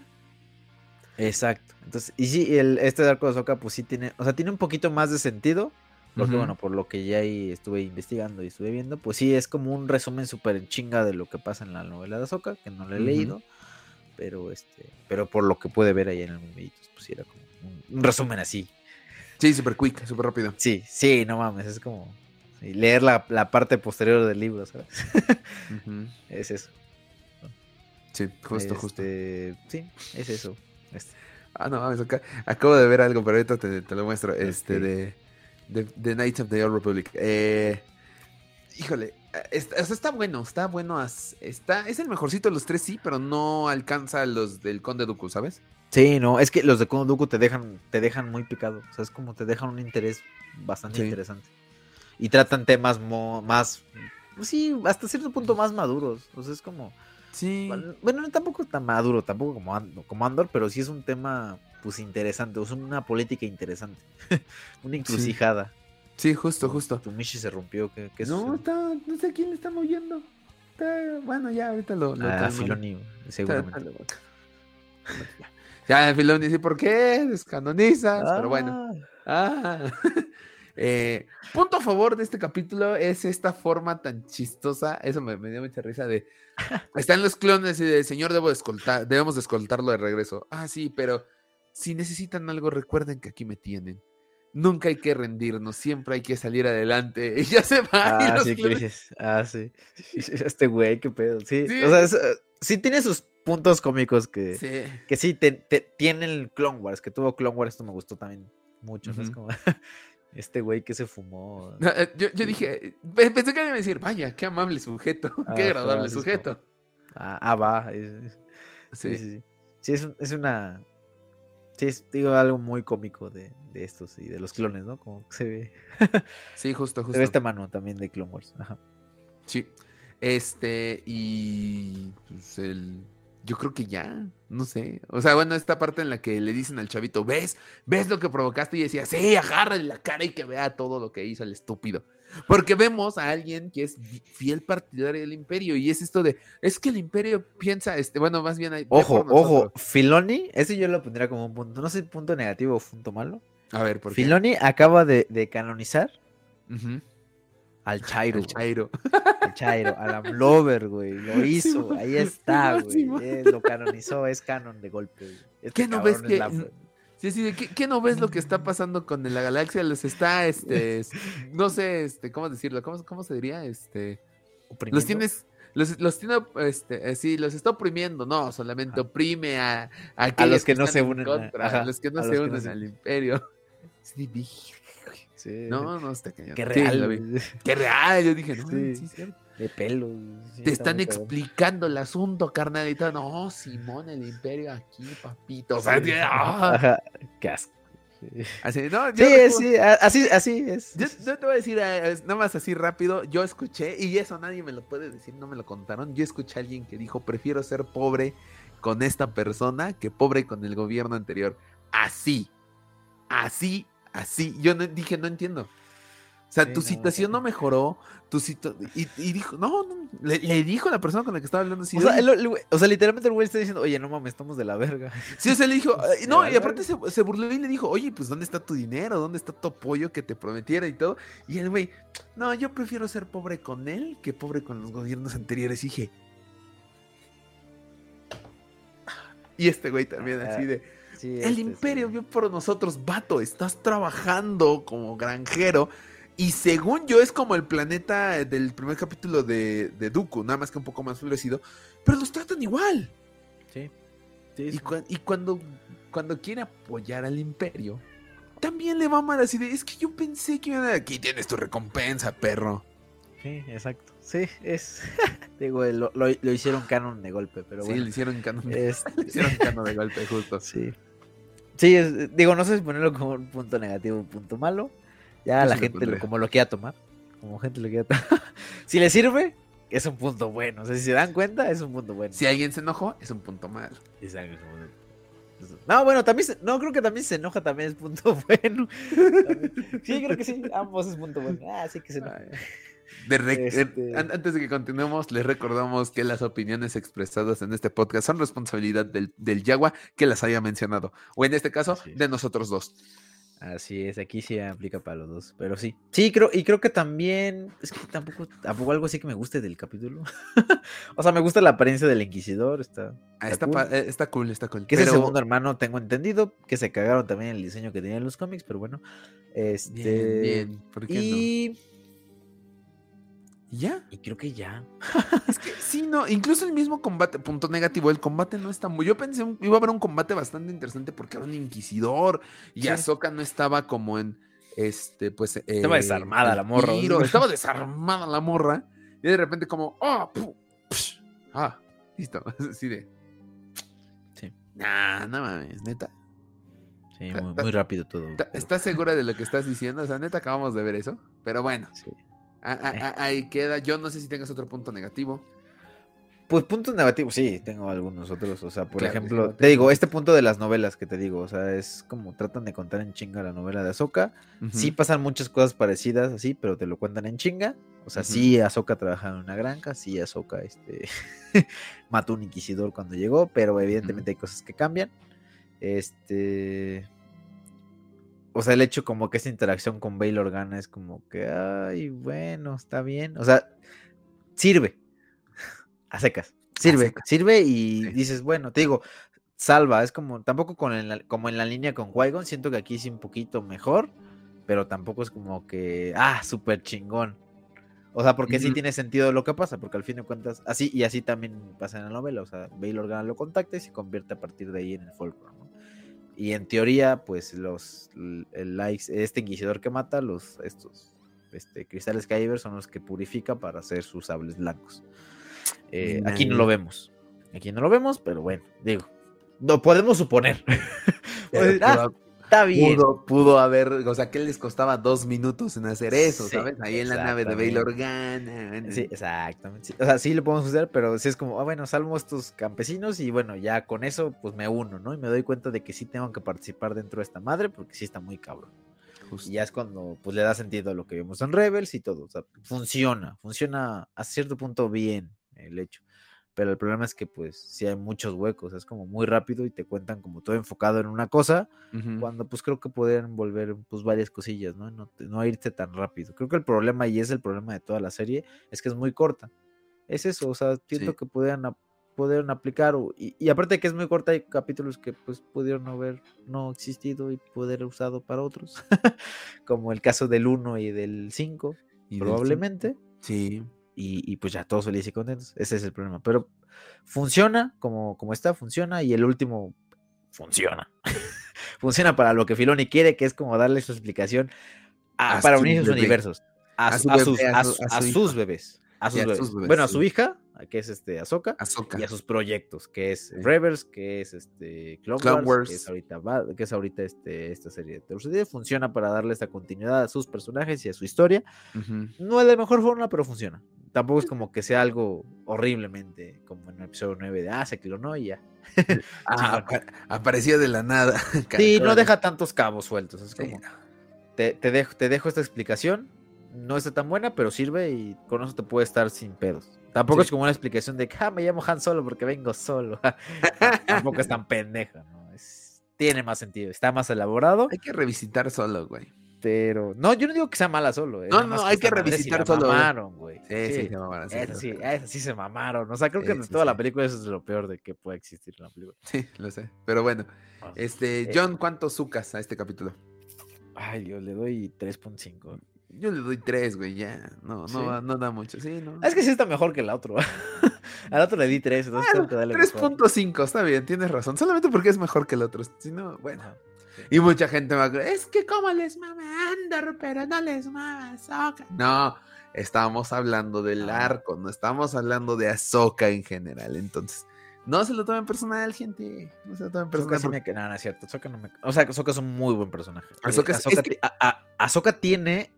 Exacto. Entonces, y sí, el, este de arco de Ahsoka, pues sí tiene, o sea, tiene un poquito más de sentido. Porque bueno, por lo que ya ahí estuve investigando y estuve viendo, pues sí, es como un resumen súper en chinga de lo que pasa en la novela de Ahsoka, que no lo he leído. Pero este, pero por lo que puede ver ahí en el Mumbitos, pues sí era como un, un resumen así. Sí, súper quick, súper rápido. Sí, sí, no mames, es como sí, leer la, la parte posterior del libro, ¿sabes? Es eso. Sí, justo, justo. Este, Sí, es eso. Este, Ah, no mames, acá, acabo de ver algo, pero ahorita te, te lo muestro. Este, de, de, de Knights of the Old Republic. Eh, híjole, está, o sea, está bueno, está bueno. Está, es el mejorcito de los tres, sí, pero no alcanza a los del Conde Dooku, ¿sabes? Sí, no, es que los de Konoduku te dejan, te dejan muy picado. O sea, es como te dejan un interés bastante Sí. interesante. Y tratan temas mo- más, sí, hasta cierto punto más maduros. O sea, es como, Sí. bueno, bueno, tampoco tan maduro, tampoco como, An- como Andor, pero sí es un tema, pues interesante, es una política interesante. una encrucijada. Sí, justo, justo. Tu Mishi se rompió, ¿qué, qué No, está, no sé quién le está moviendo. Está, bueno, ya, ahorita lo, lo Ah. Filoni, seguramente. Está- está- Ya, ya, Filoni, sí, ¿por qué? Descanonizas, pero bueno. Ah, Ah. Eh, punto a favor de este capítulo es esta forma tan chistosa. Eso me, me dio mucha risa de. Están los clones y de señor, debo de escoltar, debemos de escoltarlo de regreso. Ah, sí, pero si necesitan algo, recuerden que aquí me tienen. Nunca hay que rendirnos, siempre hay que salir adelante. Y ya se va. Ah, los sí, ¿qué clones-? Ah, sí. Este güey, qué pedo. Sí, Sí. o sea, es, eh, sí tiene sus puntos cómicos que sí, que sí te, te- tiene el Clone Wars, que tuvo Clone Wars, esto me gustó también mucho. ¿no? Es como este güey que se fumó. No, eh, Yo, yo dije, pe- pensé que iba a decir, vaya, qué amable sujeto, qué Ajá, agradable como- sujeto. Ah, ah, va. Sí, sí, sí, sí. Es, es una. Sí, es digo, algo muy cómico de, de estos y de los clones, ¿no? Como que se ve. sí, justo, Se justo. ve esta mano también de Clone Wars. Ajá. Sí. Este, y pues el. Yo creo que ya, no sé. O sea, bueno, esta parte en la que le dicen al chavito, ¿ves? ¿Ves lo que provocaste? Y decía, sí, agárrale la cara y que vea todo lo que hizo el estúpido. Porque vemos a alguien que es fiel partidario del imperio. Y es esto de, es que el imperio piensa, este, bueno, más bien. ve Ojo, ojo. Filoni, ese yo lo pondría como un punto, no sé, punto negativo o punto malo. A ver, ¿por qué? Filoni acaba de, de canonizar Ujú, al Chairo, güey, Chairo. al Chairo, al Amlover, güey, lo hizo, ahí está, güey, lo canonizó, es canon de golpe. Este ¿Qué no ves que.? la- Sí, sí, ¿qué, qué no ves lo que está pasando con la galaxia? Los está, este, no sé, este, ¿cómo decirlo? ¿Cómo, cómo se diría? Este, los tienes, los, los tiene, este, eh, sí, los está oprimiendo, no, solamente oprime a, a, los que no se en unen a- contra, ajá, a los que no a se no unen se- al imperio. Sí, Sí, no, no, está cañón. qué Sí, real, güey, Qué real, yo dije, no, Sí. sí, cierto. de pelo. sí, Te está están explicando el asunto, carnal, y todo. No, Simón, el imperio aquí, papito. O sea, Sí. ah, qué asco. Sí, así, no, yo Sí, recuerdo- sí, así, así es. Yo, yo te voy a decir, eh, nada más así rápido, yo escuché, y eso nadie me lo puede decir, no me lo contaron, yo escuché a alguien que dijo, prefiero ser pobre con esta persona que pobre con el gobierno anterior. Así, así, así. Yo no, dije, no entiendo. O sea, Sí, tu no, situación no. no mejoró, tu situ- y, y dijo, no, no, le, le dijo a la persona con la que estaba hablando así. O sea, "Oye, el- el güey- o sea, literalmente el güey está diciendo, oye, no mames, estamos de la verga. Sí, o sea, le dijo, "Ay, Se no, y aparte se, se burló y le dijo, oye, pues ¿dónde está tu dinero? ¿Dónde está tu apoyo que te prometiera y todo? Y el güey, no, yo prefiero ser pobre con él que pobre con los gobiernos anteriores. Y dije, y este güey también así de, Sí, el este, imperio sí. vio por nosotros, vato, estás trabajando como granjero. Y según yo es como el planeta del primer capítulo de, de Dooku, nada más que un poco más florecido, pero los tratan igual. Sí. Sí, Y, sí. cua- y cuando, cuando quiere apoyar al imperio, también le va mal así de, es que yo pensé que. Aquí tienes tu recompensa, perro. Sí, exacto. Sí, es. Digo, lo, lo- lo hicieron canon de golpe, pero sí, bueno. le hicieron canon de, este, le hicieron canon de golpe, justo. sí. Sí, es- digo, no sé si ponerlo como un punto negativo o un punto malo. Ya la gente lo- como lo quiera tomar. Como gente lo quiera tomar. si le sirve, es un punto bueno. O sea, si se dan cuenta, es un punto bueno. Si alguien se enojó, es un punto malo. Exacto, No, bueno, también se- no creo que también se enoja, también es punto bueno. También- Sí, creo que sí, ambos es punto bueno. Ah, sí que se enoja. De re- Este- an- Antes de que continuemos, les recordamos que las opiniones expresadas en este podcast son responsabilidad del, del Yagua que las haya mencionado. O en este caso, es. de nosotros dos. Así es, aquí sí aplica para los dos, pero sí. Sí, creo, y creo que también, es que tampoco, tampoco algo así que me guste del capítulo. o sea, me gusta la apariencia del Inquisidor, está... Ah, está, Está cool. pa- eh, está cool, está cool. Que es el segundo hermano, tengo entendido, que se cagaron también el diseño que tenían los cómics, pero bueno. Este... Bien, bien. ¿Por qué no? Y... ¿Y ya? y creo que ya. Es que sí, no, incluso el mismo combate, punto negativo, el combate no está muy. Yo pensé un- iba a haber un combate bastante interesante porque era un inquisidor y Sí. Ahsoka no estaba como en este, pues. Estaba eh, desarmada la morra. Estaba desarmada la morra y de repente, como, ¡ah! pu- psh, ¡ah! Listo, así de. Sí. Nah, no mames, neta. Sí, muy, muy rápido todo. ¿Está- ¿Estás segura de lo que estás diciendo? O sea, neta, acabamos de ver eso. Pero bueno, Sí. A- a- a- ahí queda. Yo no sé si tengas otro punto negativo. Pues puntos negativos, sí, tengo algunos otros. O sea, por Claro, ejemplo, te digo, este punto de las novelas que te digo, o sea, es como tratan de contar en chinga la novela de Ahsoka. Sí pasan muchas cosas parecidas así, pero te lo cuentan en chinga. O sea, sí, Ahsoka trabaja en una granja, sí, Ahsoka este, mató un inquisidor cuando llegó, pero evidentemente hay cosas que cambian. Este... O sea, el hecho como que esa interacción con Bail Organa es como que, ay, bueno, está bien. O sea, sirve. A secas. Sirve, secas. sirve y Sí. dices, bueno, te digo, salva. Es como, tampoco con en la- como en la línea con qui siento que aquí sí un poquito mejor, pero tampoco es como que, ah, súper chingón. O sea, porque sí tiene sentido lo que pasa, porque al fin de cuentas, así y así también pasa en la novela. O sea, Bail Organa lo contacta y se convierte a partir de ahí en el Fulcrum. ¿no? Y en teoría, pues los el este inquisidor que mata, los estos este, cristales Kyber son los que purifica para hacer sus sables blancos. Eh, aquí no lo vemos. Aquí no lo vemos, pero bueno, digo, no podemos suponer. Pero Pues, ah, está bien. Pudo, pudo haber, o sea, ¿qué les costaba dos minutos en hacer eso, Sí, sabes? Ahí en la nave de Bail. Organa. Sí, exactamente. sí. O sea, sí lo podemos hacer, pero sí es como, ah, bueno, salvo estos campesinos y bueno, ya con eso pues me uno, ¿no? Y me doy cuenta de que sí tengo que participar dentro de esta madre porque sí está muy cabrón. Justo. Y ya es cuando pues le da sentido a lo que vimos en Rebels y todo. O sea, funciona, funciona a cierto punto bien el hecho. Pero el problema es que pues sí hay muchos huecos, es como muy rápido y te cuentan como todo enfocado en una cosa, cuando pues creo que podrían volver pues varias cosillas, ¿no? No, no irte tan rápido. Creo que el problema, y es el problema de toda la serie, es que es muy corta. Es eso, o sea, siento Sí. que pudieron aplicar, y, y aparte de que es muy corta, hay capítulos que pues pudieron haber no existido y poder usado para otros, como el caso del 1 y del 5, Y del probablemente. Sí. Y, y, pues ya todos felices y contentos. Ese es el problema. Pero funciona como, como está, funciona. Y el último funciona. funciona para lo que Filoni quiere, que es como darle su explicación a- A para unir sus bebé. universos. A, A su- a sus, bebé, a a su- su- a a su sus bebés. A sus bebés. Bueno, a su hija, que es este Ahsoka, Ahsoka. y a sus proyectos, que es Sí. Rebels, que es este Clone, Clone Wars, Wars. que es ahorita, que es ahorita este, esta serie de. Funciona para darle esta continuidad a sus personajes y a su historia. No es la mejor forma, pero funciona. Tampoco es como que sea algo horriblemente, como en el episodio 9 de, ah, se clonó y ya. Ah, apareció de la nada. Sí, no deja tantos cabos sueltos. Es Sí. como, te, te dejo, te dejo esta explicación, no está tan buena, pero sirve y con eso te puede estar sin pedos. Tampoco Sí. es como una explicación de que, ah, me llamo Han Solo porque vengo solo. Tampoco es tan pendeja, ¿no? Es- tiene más sentido, está más elaborado, Hay que revisitar solo, güey. pero... No, yo no digo que sea mala solo. eh, No, no, hay que revisitar solo. mamaron, güey. Sí, sí, se mamaron, sí, Esa sí, esa sí se mamaron. O sea, creo que sí, toda la película eso es lo peor de que puede existir en la película. Sí, lo sé. Pero bueno, este, Eh. John, ¿cuántos sucas a este capítulo? Ay, yo le doy 3.5. Yo le doy tres, güey, ya. No, no, ¿Sí? va- no da mucho. Sí, no. Es que sí está mejor que el otro. Al otro le di 3, entonces tengo que darle mejor. 3.5, está bien, tienes razón. Solamente porque es mejor que el otro. Si no, bueno. Ajá, sí. Y mucha gente va a creer, es que como les mama Andor, pero no les mama Ahsoka. No, estamos hablando del arco, no estamos hablando de Ahsoka en general. Entonces, no se lo tomen personal, gente. No se lo tomen Ahsoka personal. sí porque- me... No, no es cierto. Ahsoka no me... O sea, Ahsoka es un muy buen personaje. Eh, Ahsoka es- Ahsoka es que- Ahsoka tiene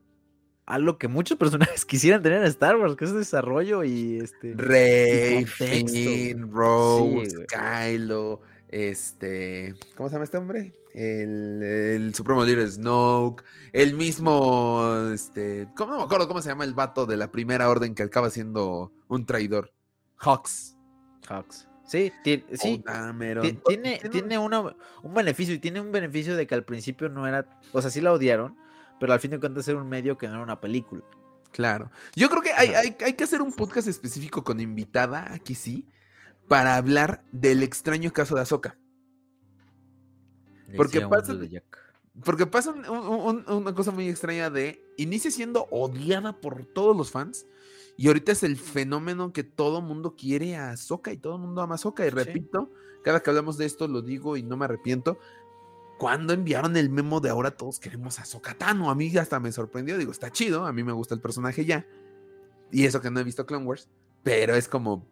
algo que muchos personajes quisieran tener en Star Wars, que es desarrollo y este... Rey, y Finn, Rose, Sí. Kylo, este, ¿cómo se llama este hombre? El, el supremo líder Snoke, el mismo, este, ¿cómo no me acuerdo cómo se llama el vato de la primera orden que acaba siendo un traidor? Hawks. Hawks. Sí, ti- sí. Ti- Tiene, tiene una- un beneficio y tiene un beneficio de que al principio no era, o sea, sí la odiaron, pero al fin de cuentas era un medio que no era una película. Claro. Yo creo que hay, Ajá. hay- hay que hacer un podcast específico con invitada, aquí sí, para hablar del extraño caso de Ahsoka. Le Porque pasa-. Porque pasa un- un- un- una cosa muy extraña de inicia siendo odiada por todos los fans y ahorita es el fenómeno que todo mundo quiere a Ahsoka y todo el mundo ama a Ahsoka. Y repito, cada que hablamos de esto lo digo y no me arrepiento. Cuando enviaron el memo de ahora todos queremos a Ahsoka Tano, a mí hasta me sorprendió. Digo, está chido, a mí me gusta el personaje ya. Y eso que no he visto Clone Wars, pero es como,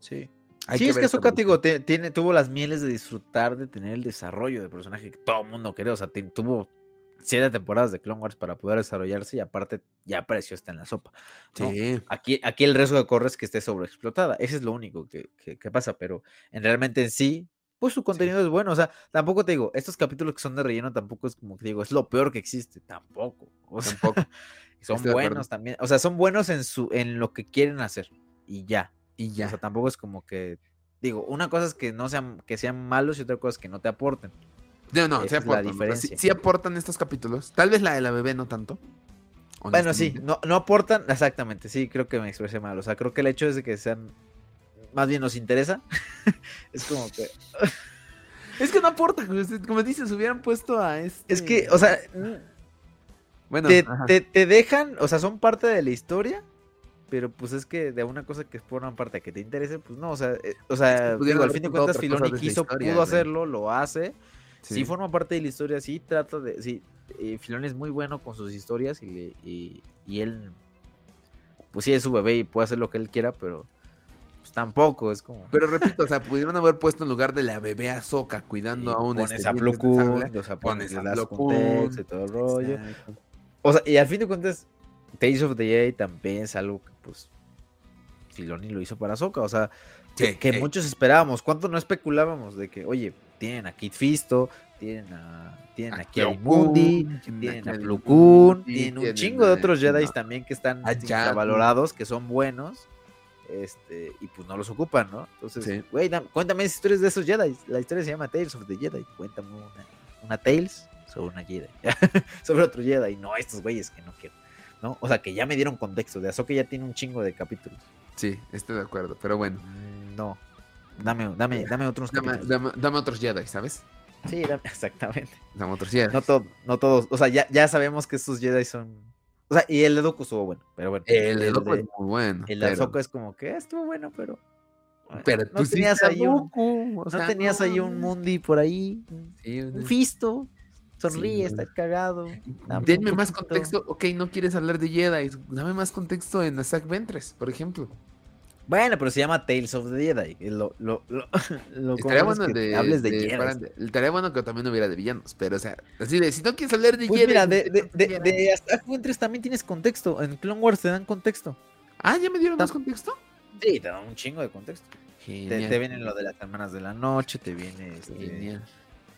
Sí. sí, es que digo, tiene, tuvo las mieles de disfrutar de tener el desarrollo de personaje que todo el mundo quería. O sea, tuvo siete temporadas de Clone Wars para poder desarrollarse y aparte ya apareció está en la sopa. Sí. Aquí, aquí el riesgo que corre es que esté sobreexplotada. Ese es lo único que, pasa, pero en realmente en sí, pues su contenido es bueno. O sea, tampoco te digo, estos capítulos que son de relleno tampoco es como que digo, es lo peor que existe. Tampoco. O sea, tampoco. son buenos también. O sea, son buenos en su, en lo que quieren hacer. Y ya. Y ya. O sea, tampoco es como que. Digo, una cosa es que no sean, que sean malos y otra cosa es que no te aporten. No, no, sí aportan. Sí, aportan estos capítulos. Tal vez la de la bebé no tanto. Bueno, sí, no, no aportan, exactamente, sí, creo que me expresé mal. O sea, creo que el hecho es de que sean, más bien nos interesa. es como que... es que no aporta, como dices, hubieran puesto a este... Es que, o sea, bueno, te, te, dejan, o sea, son parte de la historia, pero pues es que de una cosa que forman parte que te interese, pues no, o sea, eh, o sea, digo, al fin de cuentas Filoni quiso, pudo hacerlo, lo hace, Sí. forma parte de la historia, sí trata de. Sí, eh, Filón es muy bueno con sus historias y, y, él. Pues sí, es su bebé y puede hacer lo que él quiera, pero. Pues tampoco, es como. Pero repito, o sea, pudieron haber puesto en lugar de la bebé Azoka cuidando a un. Pones este, a Plukun, o sea, pones a Plukun y todo el rollo. O sea, y al fin de cuentas, Tales of the Jedi también es algo que, pues. Filoni lo hizo para Azoka, o sea, que, muchos esperábamos. ¿Cuánto no especulábamos de que, oye, tienen a Kid Fisto, tienen a, tienen a, a Mundi, tienen a Plo tienen un chingo de otros Jedi también que están valorados, que son buenos, este, y pues no los ocupan, ¿no? Entonces, güey, cuéntame historias de esos Jedi. La historia se llama Tales of the Jedi. Cuéntame una, una Tales sobre una Jedi, sobre otro Jedi, no estos güeyes que no quiero, ¿no? O sea, que ya me dieron contexto, de Ahsoka ya tiene un chingo de capítulos. Sí, estoy de acuerdo, pero bueno. Mm, no, Dame, dame, dame otros dame, dame, otros Jedi, ¿sabes? Sí, exactamente. Dame otros Jedi. No, no todos. O sea, ya, ya sabemos que estos Jedi son. O sea, y el de Doku estuvo bueno, pero bueno. El de Doku es muy bueno. El de pero... es como que estuvo bueno, pero. Pero no tenías ahí un, no tenías ahí un Mundi por ahí, un Fisto, sonríe, está cagado. Denme más contexto, ok, no quieres hablar de Jedi, dame más contexto en Zack Ventres, por ejemplo. Bueno, pero se llama Tales of the Jedi. Lo, lo, lo, lo estaría bueno de, hables de, de Estaría bueno que también hubiera de villanos, pero o sea, así de si no quieres hablar de pues Mira, de, de, de, de hasta también tienes contexto. En Clone Wars te dan contexto. Ah, ¿ya me dieron más contexto? Sí, te dan un chingo de contexto. Te, te, viene lo de las hermanas de la noche, te viene este,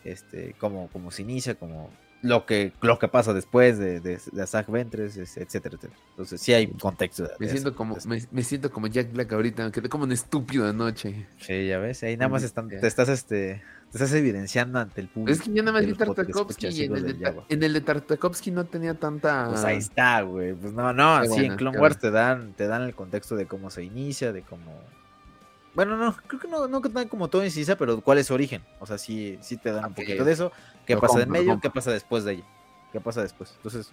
este cómo, cómo se inicia, como lo que, lo que pasa después de, de, de Zach Ventres, etcétera, etcétera. Entonces sí hay contexto. me, siento como, me, siento como Jack Black ahorita, me quedé como un estúpido anoche. Sí, ya ves, ahí nada más están, te estás este te estás evidenciando ante el público. Es que yo nada más vi Tartakovsky y en el, de, en el de Tartakovsky no tenía tanta. Pues ahí está, güey. Pues no, no, sí, en Clone Wars te dan, te dan el contexto de cómo se inicia, de cómo bueno, no, creo que no, no dan como todo incisa, pero cuál es su origen. O sea, sí, sí te dan un poquito de eso. ¿Qué pasa en medio? ¿Qué pasa después de ella? ¿Qué pasa después? Entonces,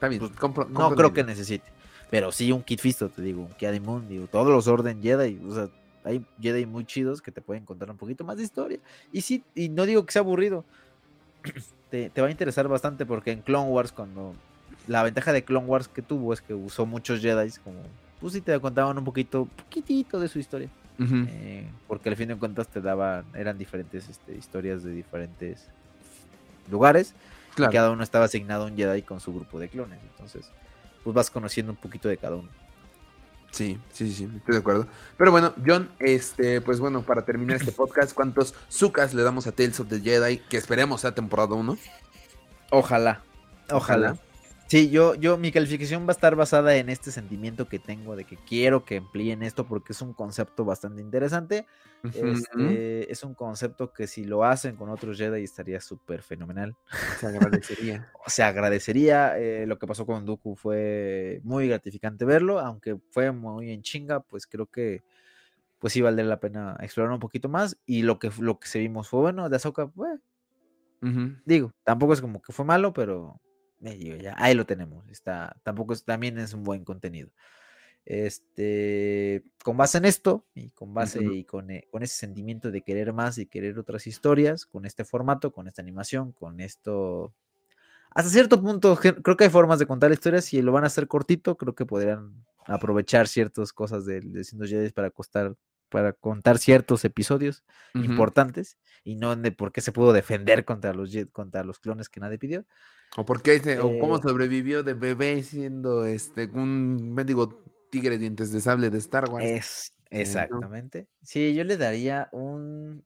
pues, no creo que necesite. Pero sí un Kit Fisto, te digo, un Kiadimun, digo, todos los Orden Jedi, o sea, hay Jedi muy chidos que te pueden contar un poquito más de historia. Y sí, y no digo que sea aburrido. te, te va a interesar bastante porque en Clone Wars, cuando la ventaja de Clone Wars que tuvo es que usó muchos Jedi como, pues sí te contaban un poquito, poquitito de su historia. Eh, porque al fin de cuentas te daban, eran diferentes este, historias de diferentes lugares. cada uno estaba asignado a un Jedi con su grupo de clones. Entonces, pues vas conociendo un poquito de cada uno. Sí, sí, sí, estoy de acuerdo. Pero bueno, John, este, pues bueno, para terminar este podcast, ¿cuántos Zucas le damos a Tales of the Jedi? Que esperemos sea temporada 1. Ojalá, ojalá. Sí, yo, yo, mi calificación va a estar basada en este sentimiento que tengo de que quiero que empleen esto porque es un concepto bastante interesante. Este, es un concepto que si lo hacen con otros Jedi estaría súper fenomenal. Se agradecería. Se agradecería. Eh, lo que pasó con Dooku fue muy gratificante verlo, aunque fue muy en chinga, pues creo que pues sí valdría la pena explorar un poquito más. Y lo que, lo que se vimos fue bueno, de Ahsoka, pues, digo, tampoco es como que fue malo, pero ya, ahí lo tenemos. Está, tampoco es, también es un buen contenido. Este, con base en esto y con base y eh, con, ese sentimiento de querer más y querer otras historias, con este formato, con esta animación, con esto, hasta cierto punto creo que hay formas de contar historias si lo van a hacer cortito, creo que podrían aprovechar ciertas cosas de, de Jedi para costar para contar ciertos episodios importantes y no de por qué se pudo defender contra los, contra los clones que nadie pidió. O por qué, o cómo eh sobrevivió de bebé siendo este un mendigo tigre dientes de sable de Star Wars. Es, exactamente. Sí, yo le daría un,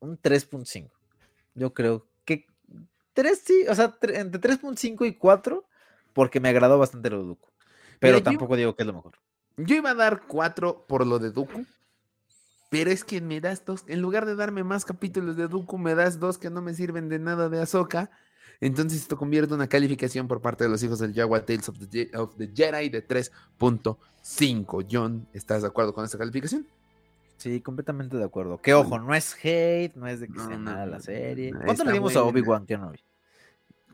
un 3.5. Yo creo que 3 sí, o sea, entre 3.5 y 4, porque me agradó bastante lo Dooku. Pero tampoco digo que es lo mejor. Yo iba a dar 4 por lo de Dooku. Pero es que me das dos, en lugar de darme más capítulos de Dooku, me das dos que no me sirven de nada de Ahsoka. Entonces esto convierte en una calificación por parte de los hijos del Jaguar Tales of the, Jedi de 3.5. John, ¿estás de acuerdo con esta calificación? Sí, completamente de acuerdo. Que ojo, no es hate, no es de que sea nada la serie. ¿Cuánto le dimos a Obi-Wan Kenobi?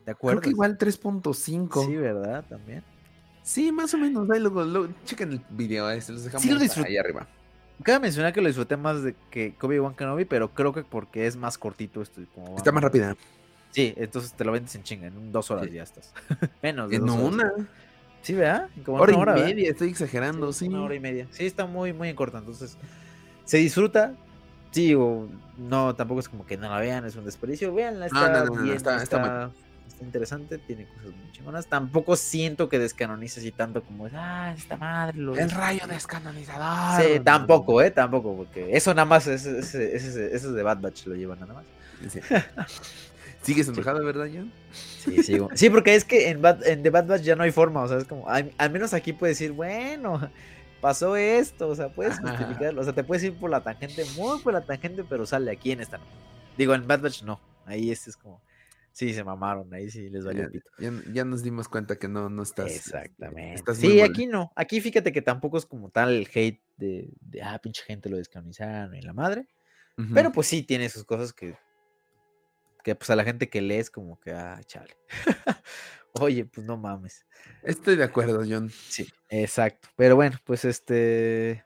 ¿De acuerdo? Creo que igual 3.5. Sí, ¿verdad? También. Sí, más o menos. Ahí luego, chequen el video, ahí, los dejamos ahí arriba. Cabe mencionar que lo disfruté más de que Obi-Wan Kenobi, pero creo que porque es más cortito esto. Está más rápida. Sí, entonces te lo vendes en chinga, en dos horas ya estás. Menos de En una. Sí, ¿verdad? Como hora una hora, y media, estoy exagerando, sí, Una hora y media. Sí, está muy, muy en corta. Entonces, se disfruta. Sí, o no, tampoco es como que no la vean, es un desperdicio. Veanla, está bien, está, está, interesante, tiene cosas muy chingonas. Tampoco siento que descanonice así tanto como, ah, esta madre. El rayo descanonizador. Sí, tampoco, ¿eh? Tampoco, porque eso nada más, ese, ese, ese, de Bad Batch lo llevan nada más. Sí. ¿Sigues enojado, verdad, John? Sí, sigo. Sí, porque es que en, The Bad Batch ya no hay forma, o sea, es como, al, menos aquí puedes decir, bueno, pasó esto, o sea, puedes justificarlo, o sea, te puedes ir por la tangente, muy por la tangente, pero sale aquí en esta no. Digo, en Bad Batch no, ahí este es como, sí, se mamaron, ahí sí les valió ya, pito. Ya, nos dimos cuenta que no, no estás. Exactamente. sí, aquí no, aquí fíjate que tampoco es como tal el hate de, de ah, pinche gente lo descanonizaron y la madre, pero pues sí tiene sus cosas que que pues a la gente que lees como que, ah, chale. Oye, pues no mames. Estoy de acuerdo, John. Sí, exacto. Pero bueno, pues este,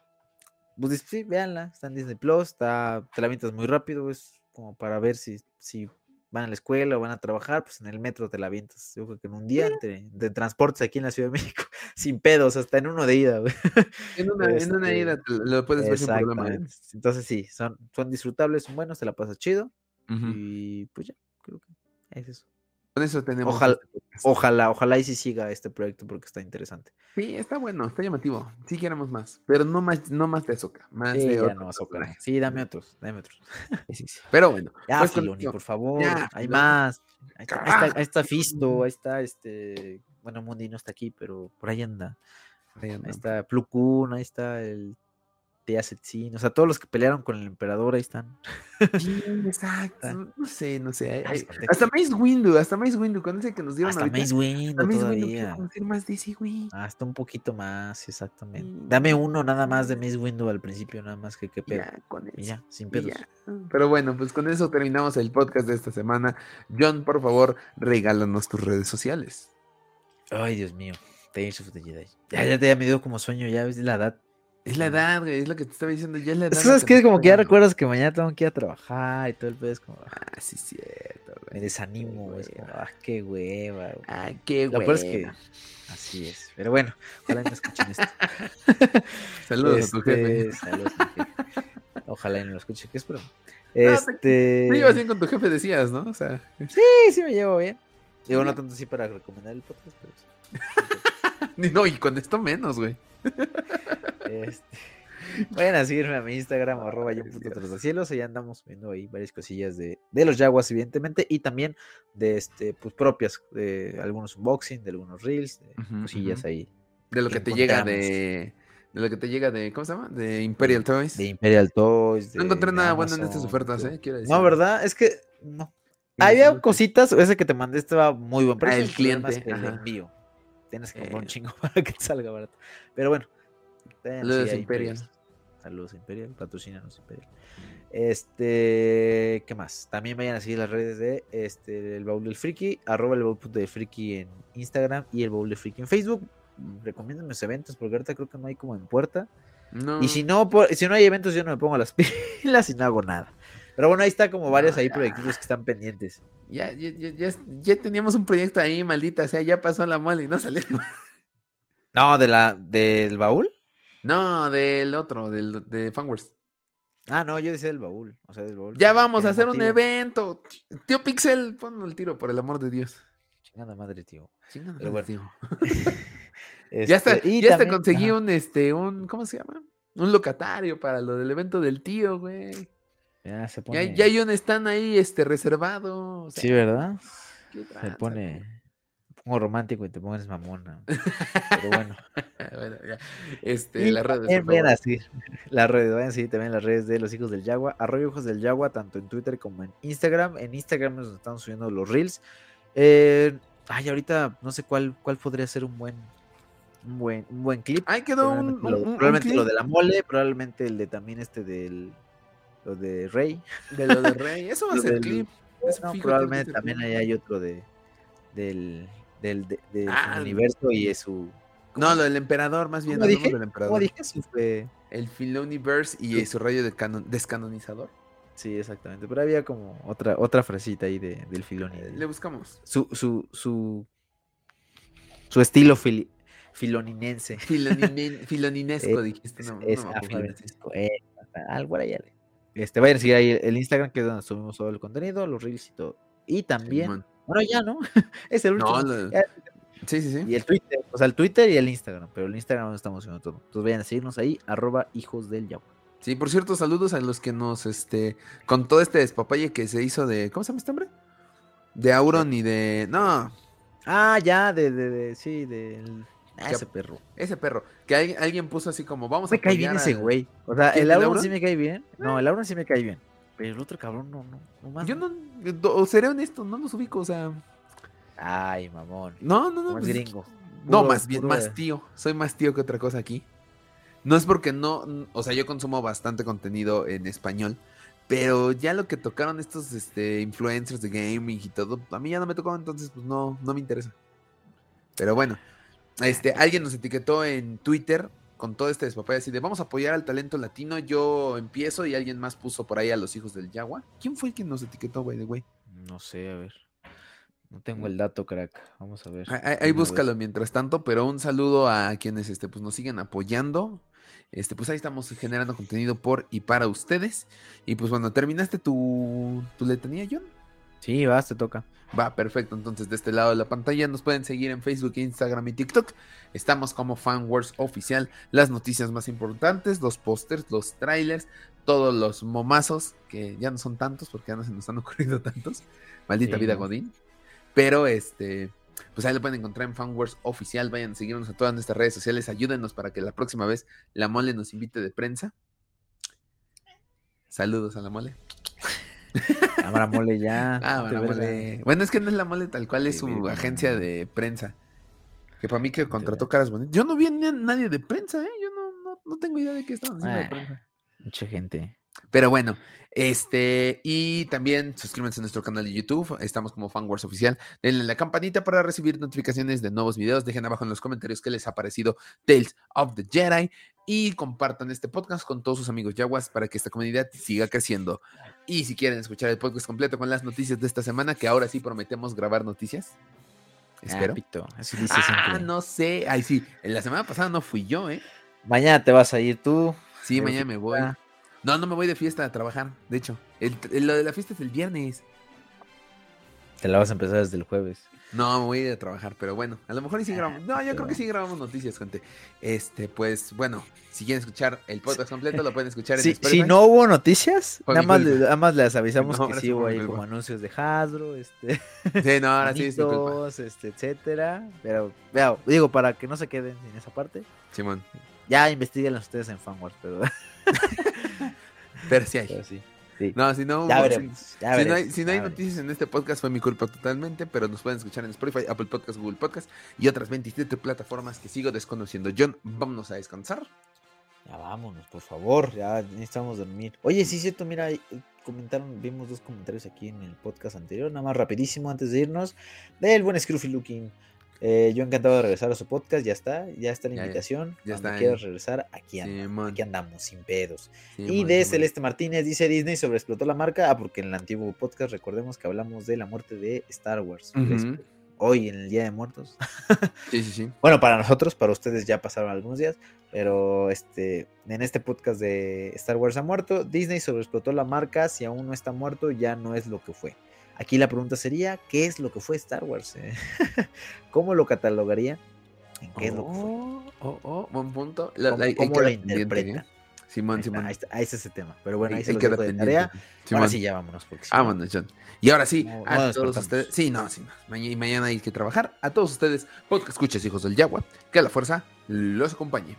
pues sí, véanla, está en Disney Plus, está, te la avientas muy rápido, es como para ver si, si van a la escuela o van a trabajar, pues en el metro te la avientas. Yo creo que en un día de transportes aquí en la Ciudad de México, sin pedos, hasta en uno de ida, En una, en una ida este, lo puedes ver sin problema. ¿eh? Entonces sí, son, son disfrutables, son buenos, te la pasas chido. Y pues ya, creo que es eso. Con eso tenemos. Ojalá, este ojalá, ojalá y si siga este proyecto porque está interesante. Sí, está bueno, está llamativo. Sí queremos más, pero no más, no más de Azoka. Más sí, de no, Sí, dame otros, dame otros. Pero bueno. Ya, pues por favor, hay más. Ahí está, ahí está, Fisto, ahí está este. Bueno, Mundi no está aquí, pero por ahí anda. Ahí, está Plukun, ahí está el de Asetsin, o sea, todos los que pelearon con el emperador ahí están. Sí, exacto, no sé, no sé. hasta Mace Windu, hasta Mace Windu, con ese que nos dieron Hasta Mace Windu todavía. más de ese güey. Hasta un poquito más, exactamente. Dame uno nada más de Mace Windu al principio, nada más que que pedo. Ya, con eso. ya, sin pedos. Pero bueno, pues con eso terminamos el podcast de esta semana. John, por favor, regálanos tus redes sociales. Ay, Dios mío. Tales of the Jedi. Ya, ya, ya me dio como sueño, ya ves la edad. Es la edad, güey, es lo que te estaba diciendo, ya es la edad. ¿Sabes qué? Como que ya recuerdas que mañana tengo que ir a trabajar y todo el pedo es como... Ah, sí, cierto, güey. Me desanimo, güey. Ah, qué hueva, güey. Ah, qué hueva. Lo peor es que... Así es. Pero bueno, ojalá no escuchen esto. saludos a tu jefe. Este, saludos a jefe. Ojalá no lo escuche, que es broma. Este... Te, te llevas bien con tu jefe, decías, ¿no? O sea... Sí, sí me llevo bien. Digo, no tanto así para recomendar el podcast, pero... Ni no, y con esto menos, güey. Este, vayan a seguirme a mi Instagram, arroba yo puto cielos. Ahí andamos viendo ahí varias cosillas de, de los Jaguars, evidentemente, y también de este, pues propias, de algunos unboxing, de algunos reels, de cosillas ahí. De lo que, te llega de. De lo que te llega de. ¿Cómo se llama? De Imperial Toys. De Imperial Toys. no encontré nada bueno en estas ofertas, ¿eh? Quiero decir. No, ¿verdad? Es que. No. Había cositas, ese que te mandé estaba muy buen precio. Ah, el cliente. El envío. Tienes que comprar un chingo para que te salga barato. Pero bueno, Saludos Imperial. Saludos Imperial, patrocínanos Imperial. Este, ¿qué más? También vayan a seguir las redes de este, el baúl del friki, arroba el baúl de friki en Instagram y el baúl de friki en Facebook. Recomienden mis eventos porque ahorita creo que no hay como en puerta. Y si no, si no hay eventos, yo no me pongo las pilas y no hago nada. Pero bueno, ahí está como varios ahí proyectos que están pendientes. Ya, ya, ya, ya, teníamos un proyecto ahí, maldita o sea, ya pasó la mole y no salió. No, de la, del baúl. No, del otro, del de Fanworks. Ah, no, yo decía del baúl. O sea, del baúl. Ya vamos a hacer un evento. Tío Pixel, ponlo el tiro, por el amor de Dios. Chingada madre, tío. Chingada madre, bueno. tío. Ya está, Este, y ya hasta también- conseguí ajá, un, este, un, ¿cómo se llama? Un locatario para lo del evento del tío, güey. Ya se pone. ya hay un stand ahí, este, reservado. o sea, Sí, ¿verdad? ¿qué Se pone. Pongo romántico y te pones mamona. Pero bueno. Bueno, ya. Este, las redes. las redes, vayan seguir también las redes de los hijos del Yagua, arroyo hijos del Yagua, tanto en Twitter como en Instagram. En Instagram nos están subiendo los reels. Eh, ay, ahorita no sé cuál, cuál podría ser un buen, un buen, un buen clip. Ahí quedó un, Probablemente, lo, un- un probablemente lo de la mole, probablemente el de también este del lo de Rey. de lo de Rey. Eso va a ser del- clip. No, probablemente también clip. hay otro de del del de, de su Ah, universo y de su No, lo del emperador, más bien. ¿Cómo dije? del ¿Cómo emperador. dije? El Filoniverse y Sí. su rayo de canon- descanonizador. Sí, exactamente. Pero había como otra, otra frasita ahí de, del Filoni. de- Le buscamos. Su, su, su, su estilo fili- filoninense. Filoninen- filoninesco, Es- dijiste. No, es no eh, algo allá. Este, vayan a seguir ahí el Instagram, que es donde subimos todo el contenido, los reels y todo. Y también, Simón. bueno, ya, ¿no? es el último. No, sí, sí, sí. Y el Twitter, o sea, el Twitter y el Instagram, pero el Instagram no estamos subiendo todo. Entonces vayan a seguirnos ahí, arroba hijos del Yagua. Sí, por cierto, saludos a los que nos, este, con todo este despapalle que se hizo de, ¿cómo se llama este hombre? De Auron y de, no, Ah, ya, de, de, de sí, del... Ah, ese perro. ese perro, que al- alguien puso así como, vamos a Me cae bien ese al- güey. O sea, ¿Quién, el Auron sí me cae bien. No, el Auron sí me cae bien. Pero el otro cabrón no, no, no más. Yo no, o seré honesto, no los ubico, o sea, Ay, mamón. no, no, no. Más pues, gringo. No, Puro- más bien, puro más tío. Soy más tío que otra cosa aquí. No es porque no, o sea, yo consumo bastante contenido en español, pero ya lo que tocaron estos este, influencers de gaming y todo, a mí ya no me tocó, entonces pues no, no me interesa. Pero bueno, este, alguien nos etiquetó en Twitter con todo este despapay así de vamos a apoyar al talento latino, yo empiezo y alguien más puso por ahí a los hijos del Yagua. ¿Quién fue el que nos etiquetó, by the way? No sé, a ver. No tengo el dato, crack. Vamos a ver. Ahí- de vez. búscalo mientras tanto, pero un saludo a quienes este, pues, nos siguen apoyando. Este, pues ahí estamos generando contenido por y para ustedes. Y pues bueno, ¿terminaste tu, tu letanía, John? Sí, vas, te toca. Va, perfecto. Entonces, de este lado de la pantalla nos pueden seguir en Facebook, Instagram y TikTok. Estamos como FanWars Oficial. Las noticias más importantes, los pósters, los trailers, todos los momazos, que ya no son tantos porque ya no se nos han ocurrido tantos. Maldita Sí, vida. Godín. Pero este, pues ahí lo pueden encontrar en FanWars Oficial. Vayan a seguirnos a todas nuestras redes sociales. Ayúdenos para que la próxima vez la mole nos invite de prensa. Saludos a la mole. Cámara mole ya. Ah, verga. mole. Bueno, es que no es la mole tal cual, es Sí, su agencia de prensa. Que para mí que contrató caras bonitas. Yo no vi a nadie de prensa, ¿eh? Yo no, no, no tengo idea de qué estaban haciendo de Ah. prensa. Mucha gente. Pero bueno, este, y también suscríbanse a nuestro canal de YouTube. Estamos como FanWars Oficial. Denle la campanita para recibir notificaciones de nuevos videos. Dejen abajo en los comentarios qué les ha parecido Tales of the Jedi. Y compartan este podcast con todos sus amigos yaguas para que esta comunidad siga creciendo. Y si quieren escuchar el podcast completo con las noticias de esta semana, que ahora sí prometemos grabar noticias. Espero. Ah, así dice Ah, no sé. Ay, sí. En la semana pasada no fui yo, ¿eh? Mañana te vas a ir tú. Sí, mañana me voy. No, no me voy de fiesta a trabajar. De hecho, el, el- lo de la fiesta es el viernes. Te la vas a empezar desde el jueves. No, me voy a ir a trabajar, pero bueno, a lo mejor y sí grabamos. No, yo creo que sí grabamos noticias, gente. Este, pues bueno, si quieren escuchar el podcast completo, lo pueden escuchar en Si, Spotify. si no hubo noticias, nada más, culpa. le- nada más les avisamos No, que sí sí hubo ahí como anuncios de Hasbro, este, Sí, no, ahora sí es mi culpa. monitos, este, etcétera. Pero, vea, digo, para que no se queden sin esa parte, Simón. ya investiguen ustedes en Fanwars, pero, Pero sí hay. pero sí. Sí. No, si no, ya hubo- veremos. ya Si no, hay, si no noticias en este podcast fue mi culpa totalmente, pero nos pueden escuchar en Spotify, Apple Podcast, Google Podcast y otras 27 plataformas que sigo desconociendo. John, vámonos a descansar. Ya vámonos, por favor, ya necesitamos dormir. Oye, sí, cierto, mira, eh, comentaron, vimos dos comentarios aquí en el podcast anterior, nada más rapidísimo antes de irnos, del buen Scruffy Looking. Eh, yo encantado de regresar a su podcast, ya está, ya está la Ya, invitación. ya Cuando está quieras regresar, aquí andamos, aquí andamos, sin pedos. y Simón, de. Celeste Martínez dice Disney sobreexplotó la marca, ah, porque en el antiguo podcast recordemos que hablamos de la muerte de Star Wars. Hoy en el Día de Muertos. Sí, sí, sí. Bueno, para nosotros, para ustedes ya pasaron algunos días, pero este, en este podcast de Star Wars ha muerto, Disney sobreexplotó la marca, si aún no está muerto, ya no es lo que fue. Aquí la pregunta sería, ¿qué es lo que fue Star Wars? eh? ¿Cómo lo catalogaría? ¿En qué es lo que fue? Oh, oh, oh, buen punto. La- ¿Cómo, la- cómo lo interpretan? ¿eh? Simón, Ahí Simón. ahí está, ahí está ese tema. Pero bueno, ahí se lo dejo de tarea. Simón. Ahora sí ya vámonos. Porque no- Vámonos, John. Y ahora sí, No, a todos ustedes. Sí, no, sí, no. Mañana, y mañana hay que trabajar. A todos ustedes, podcast escuchas, hijos del Yagua. Que la fuerza los acompañe.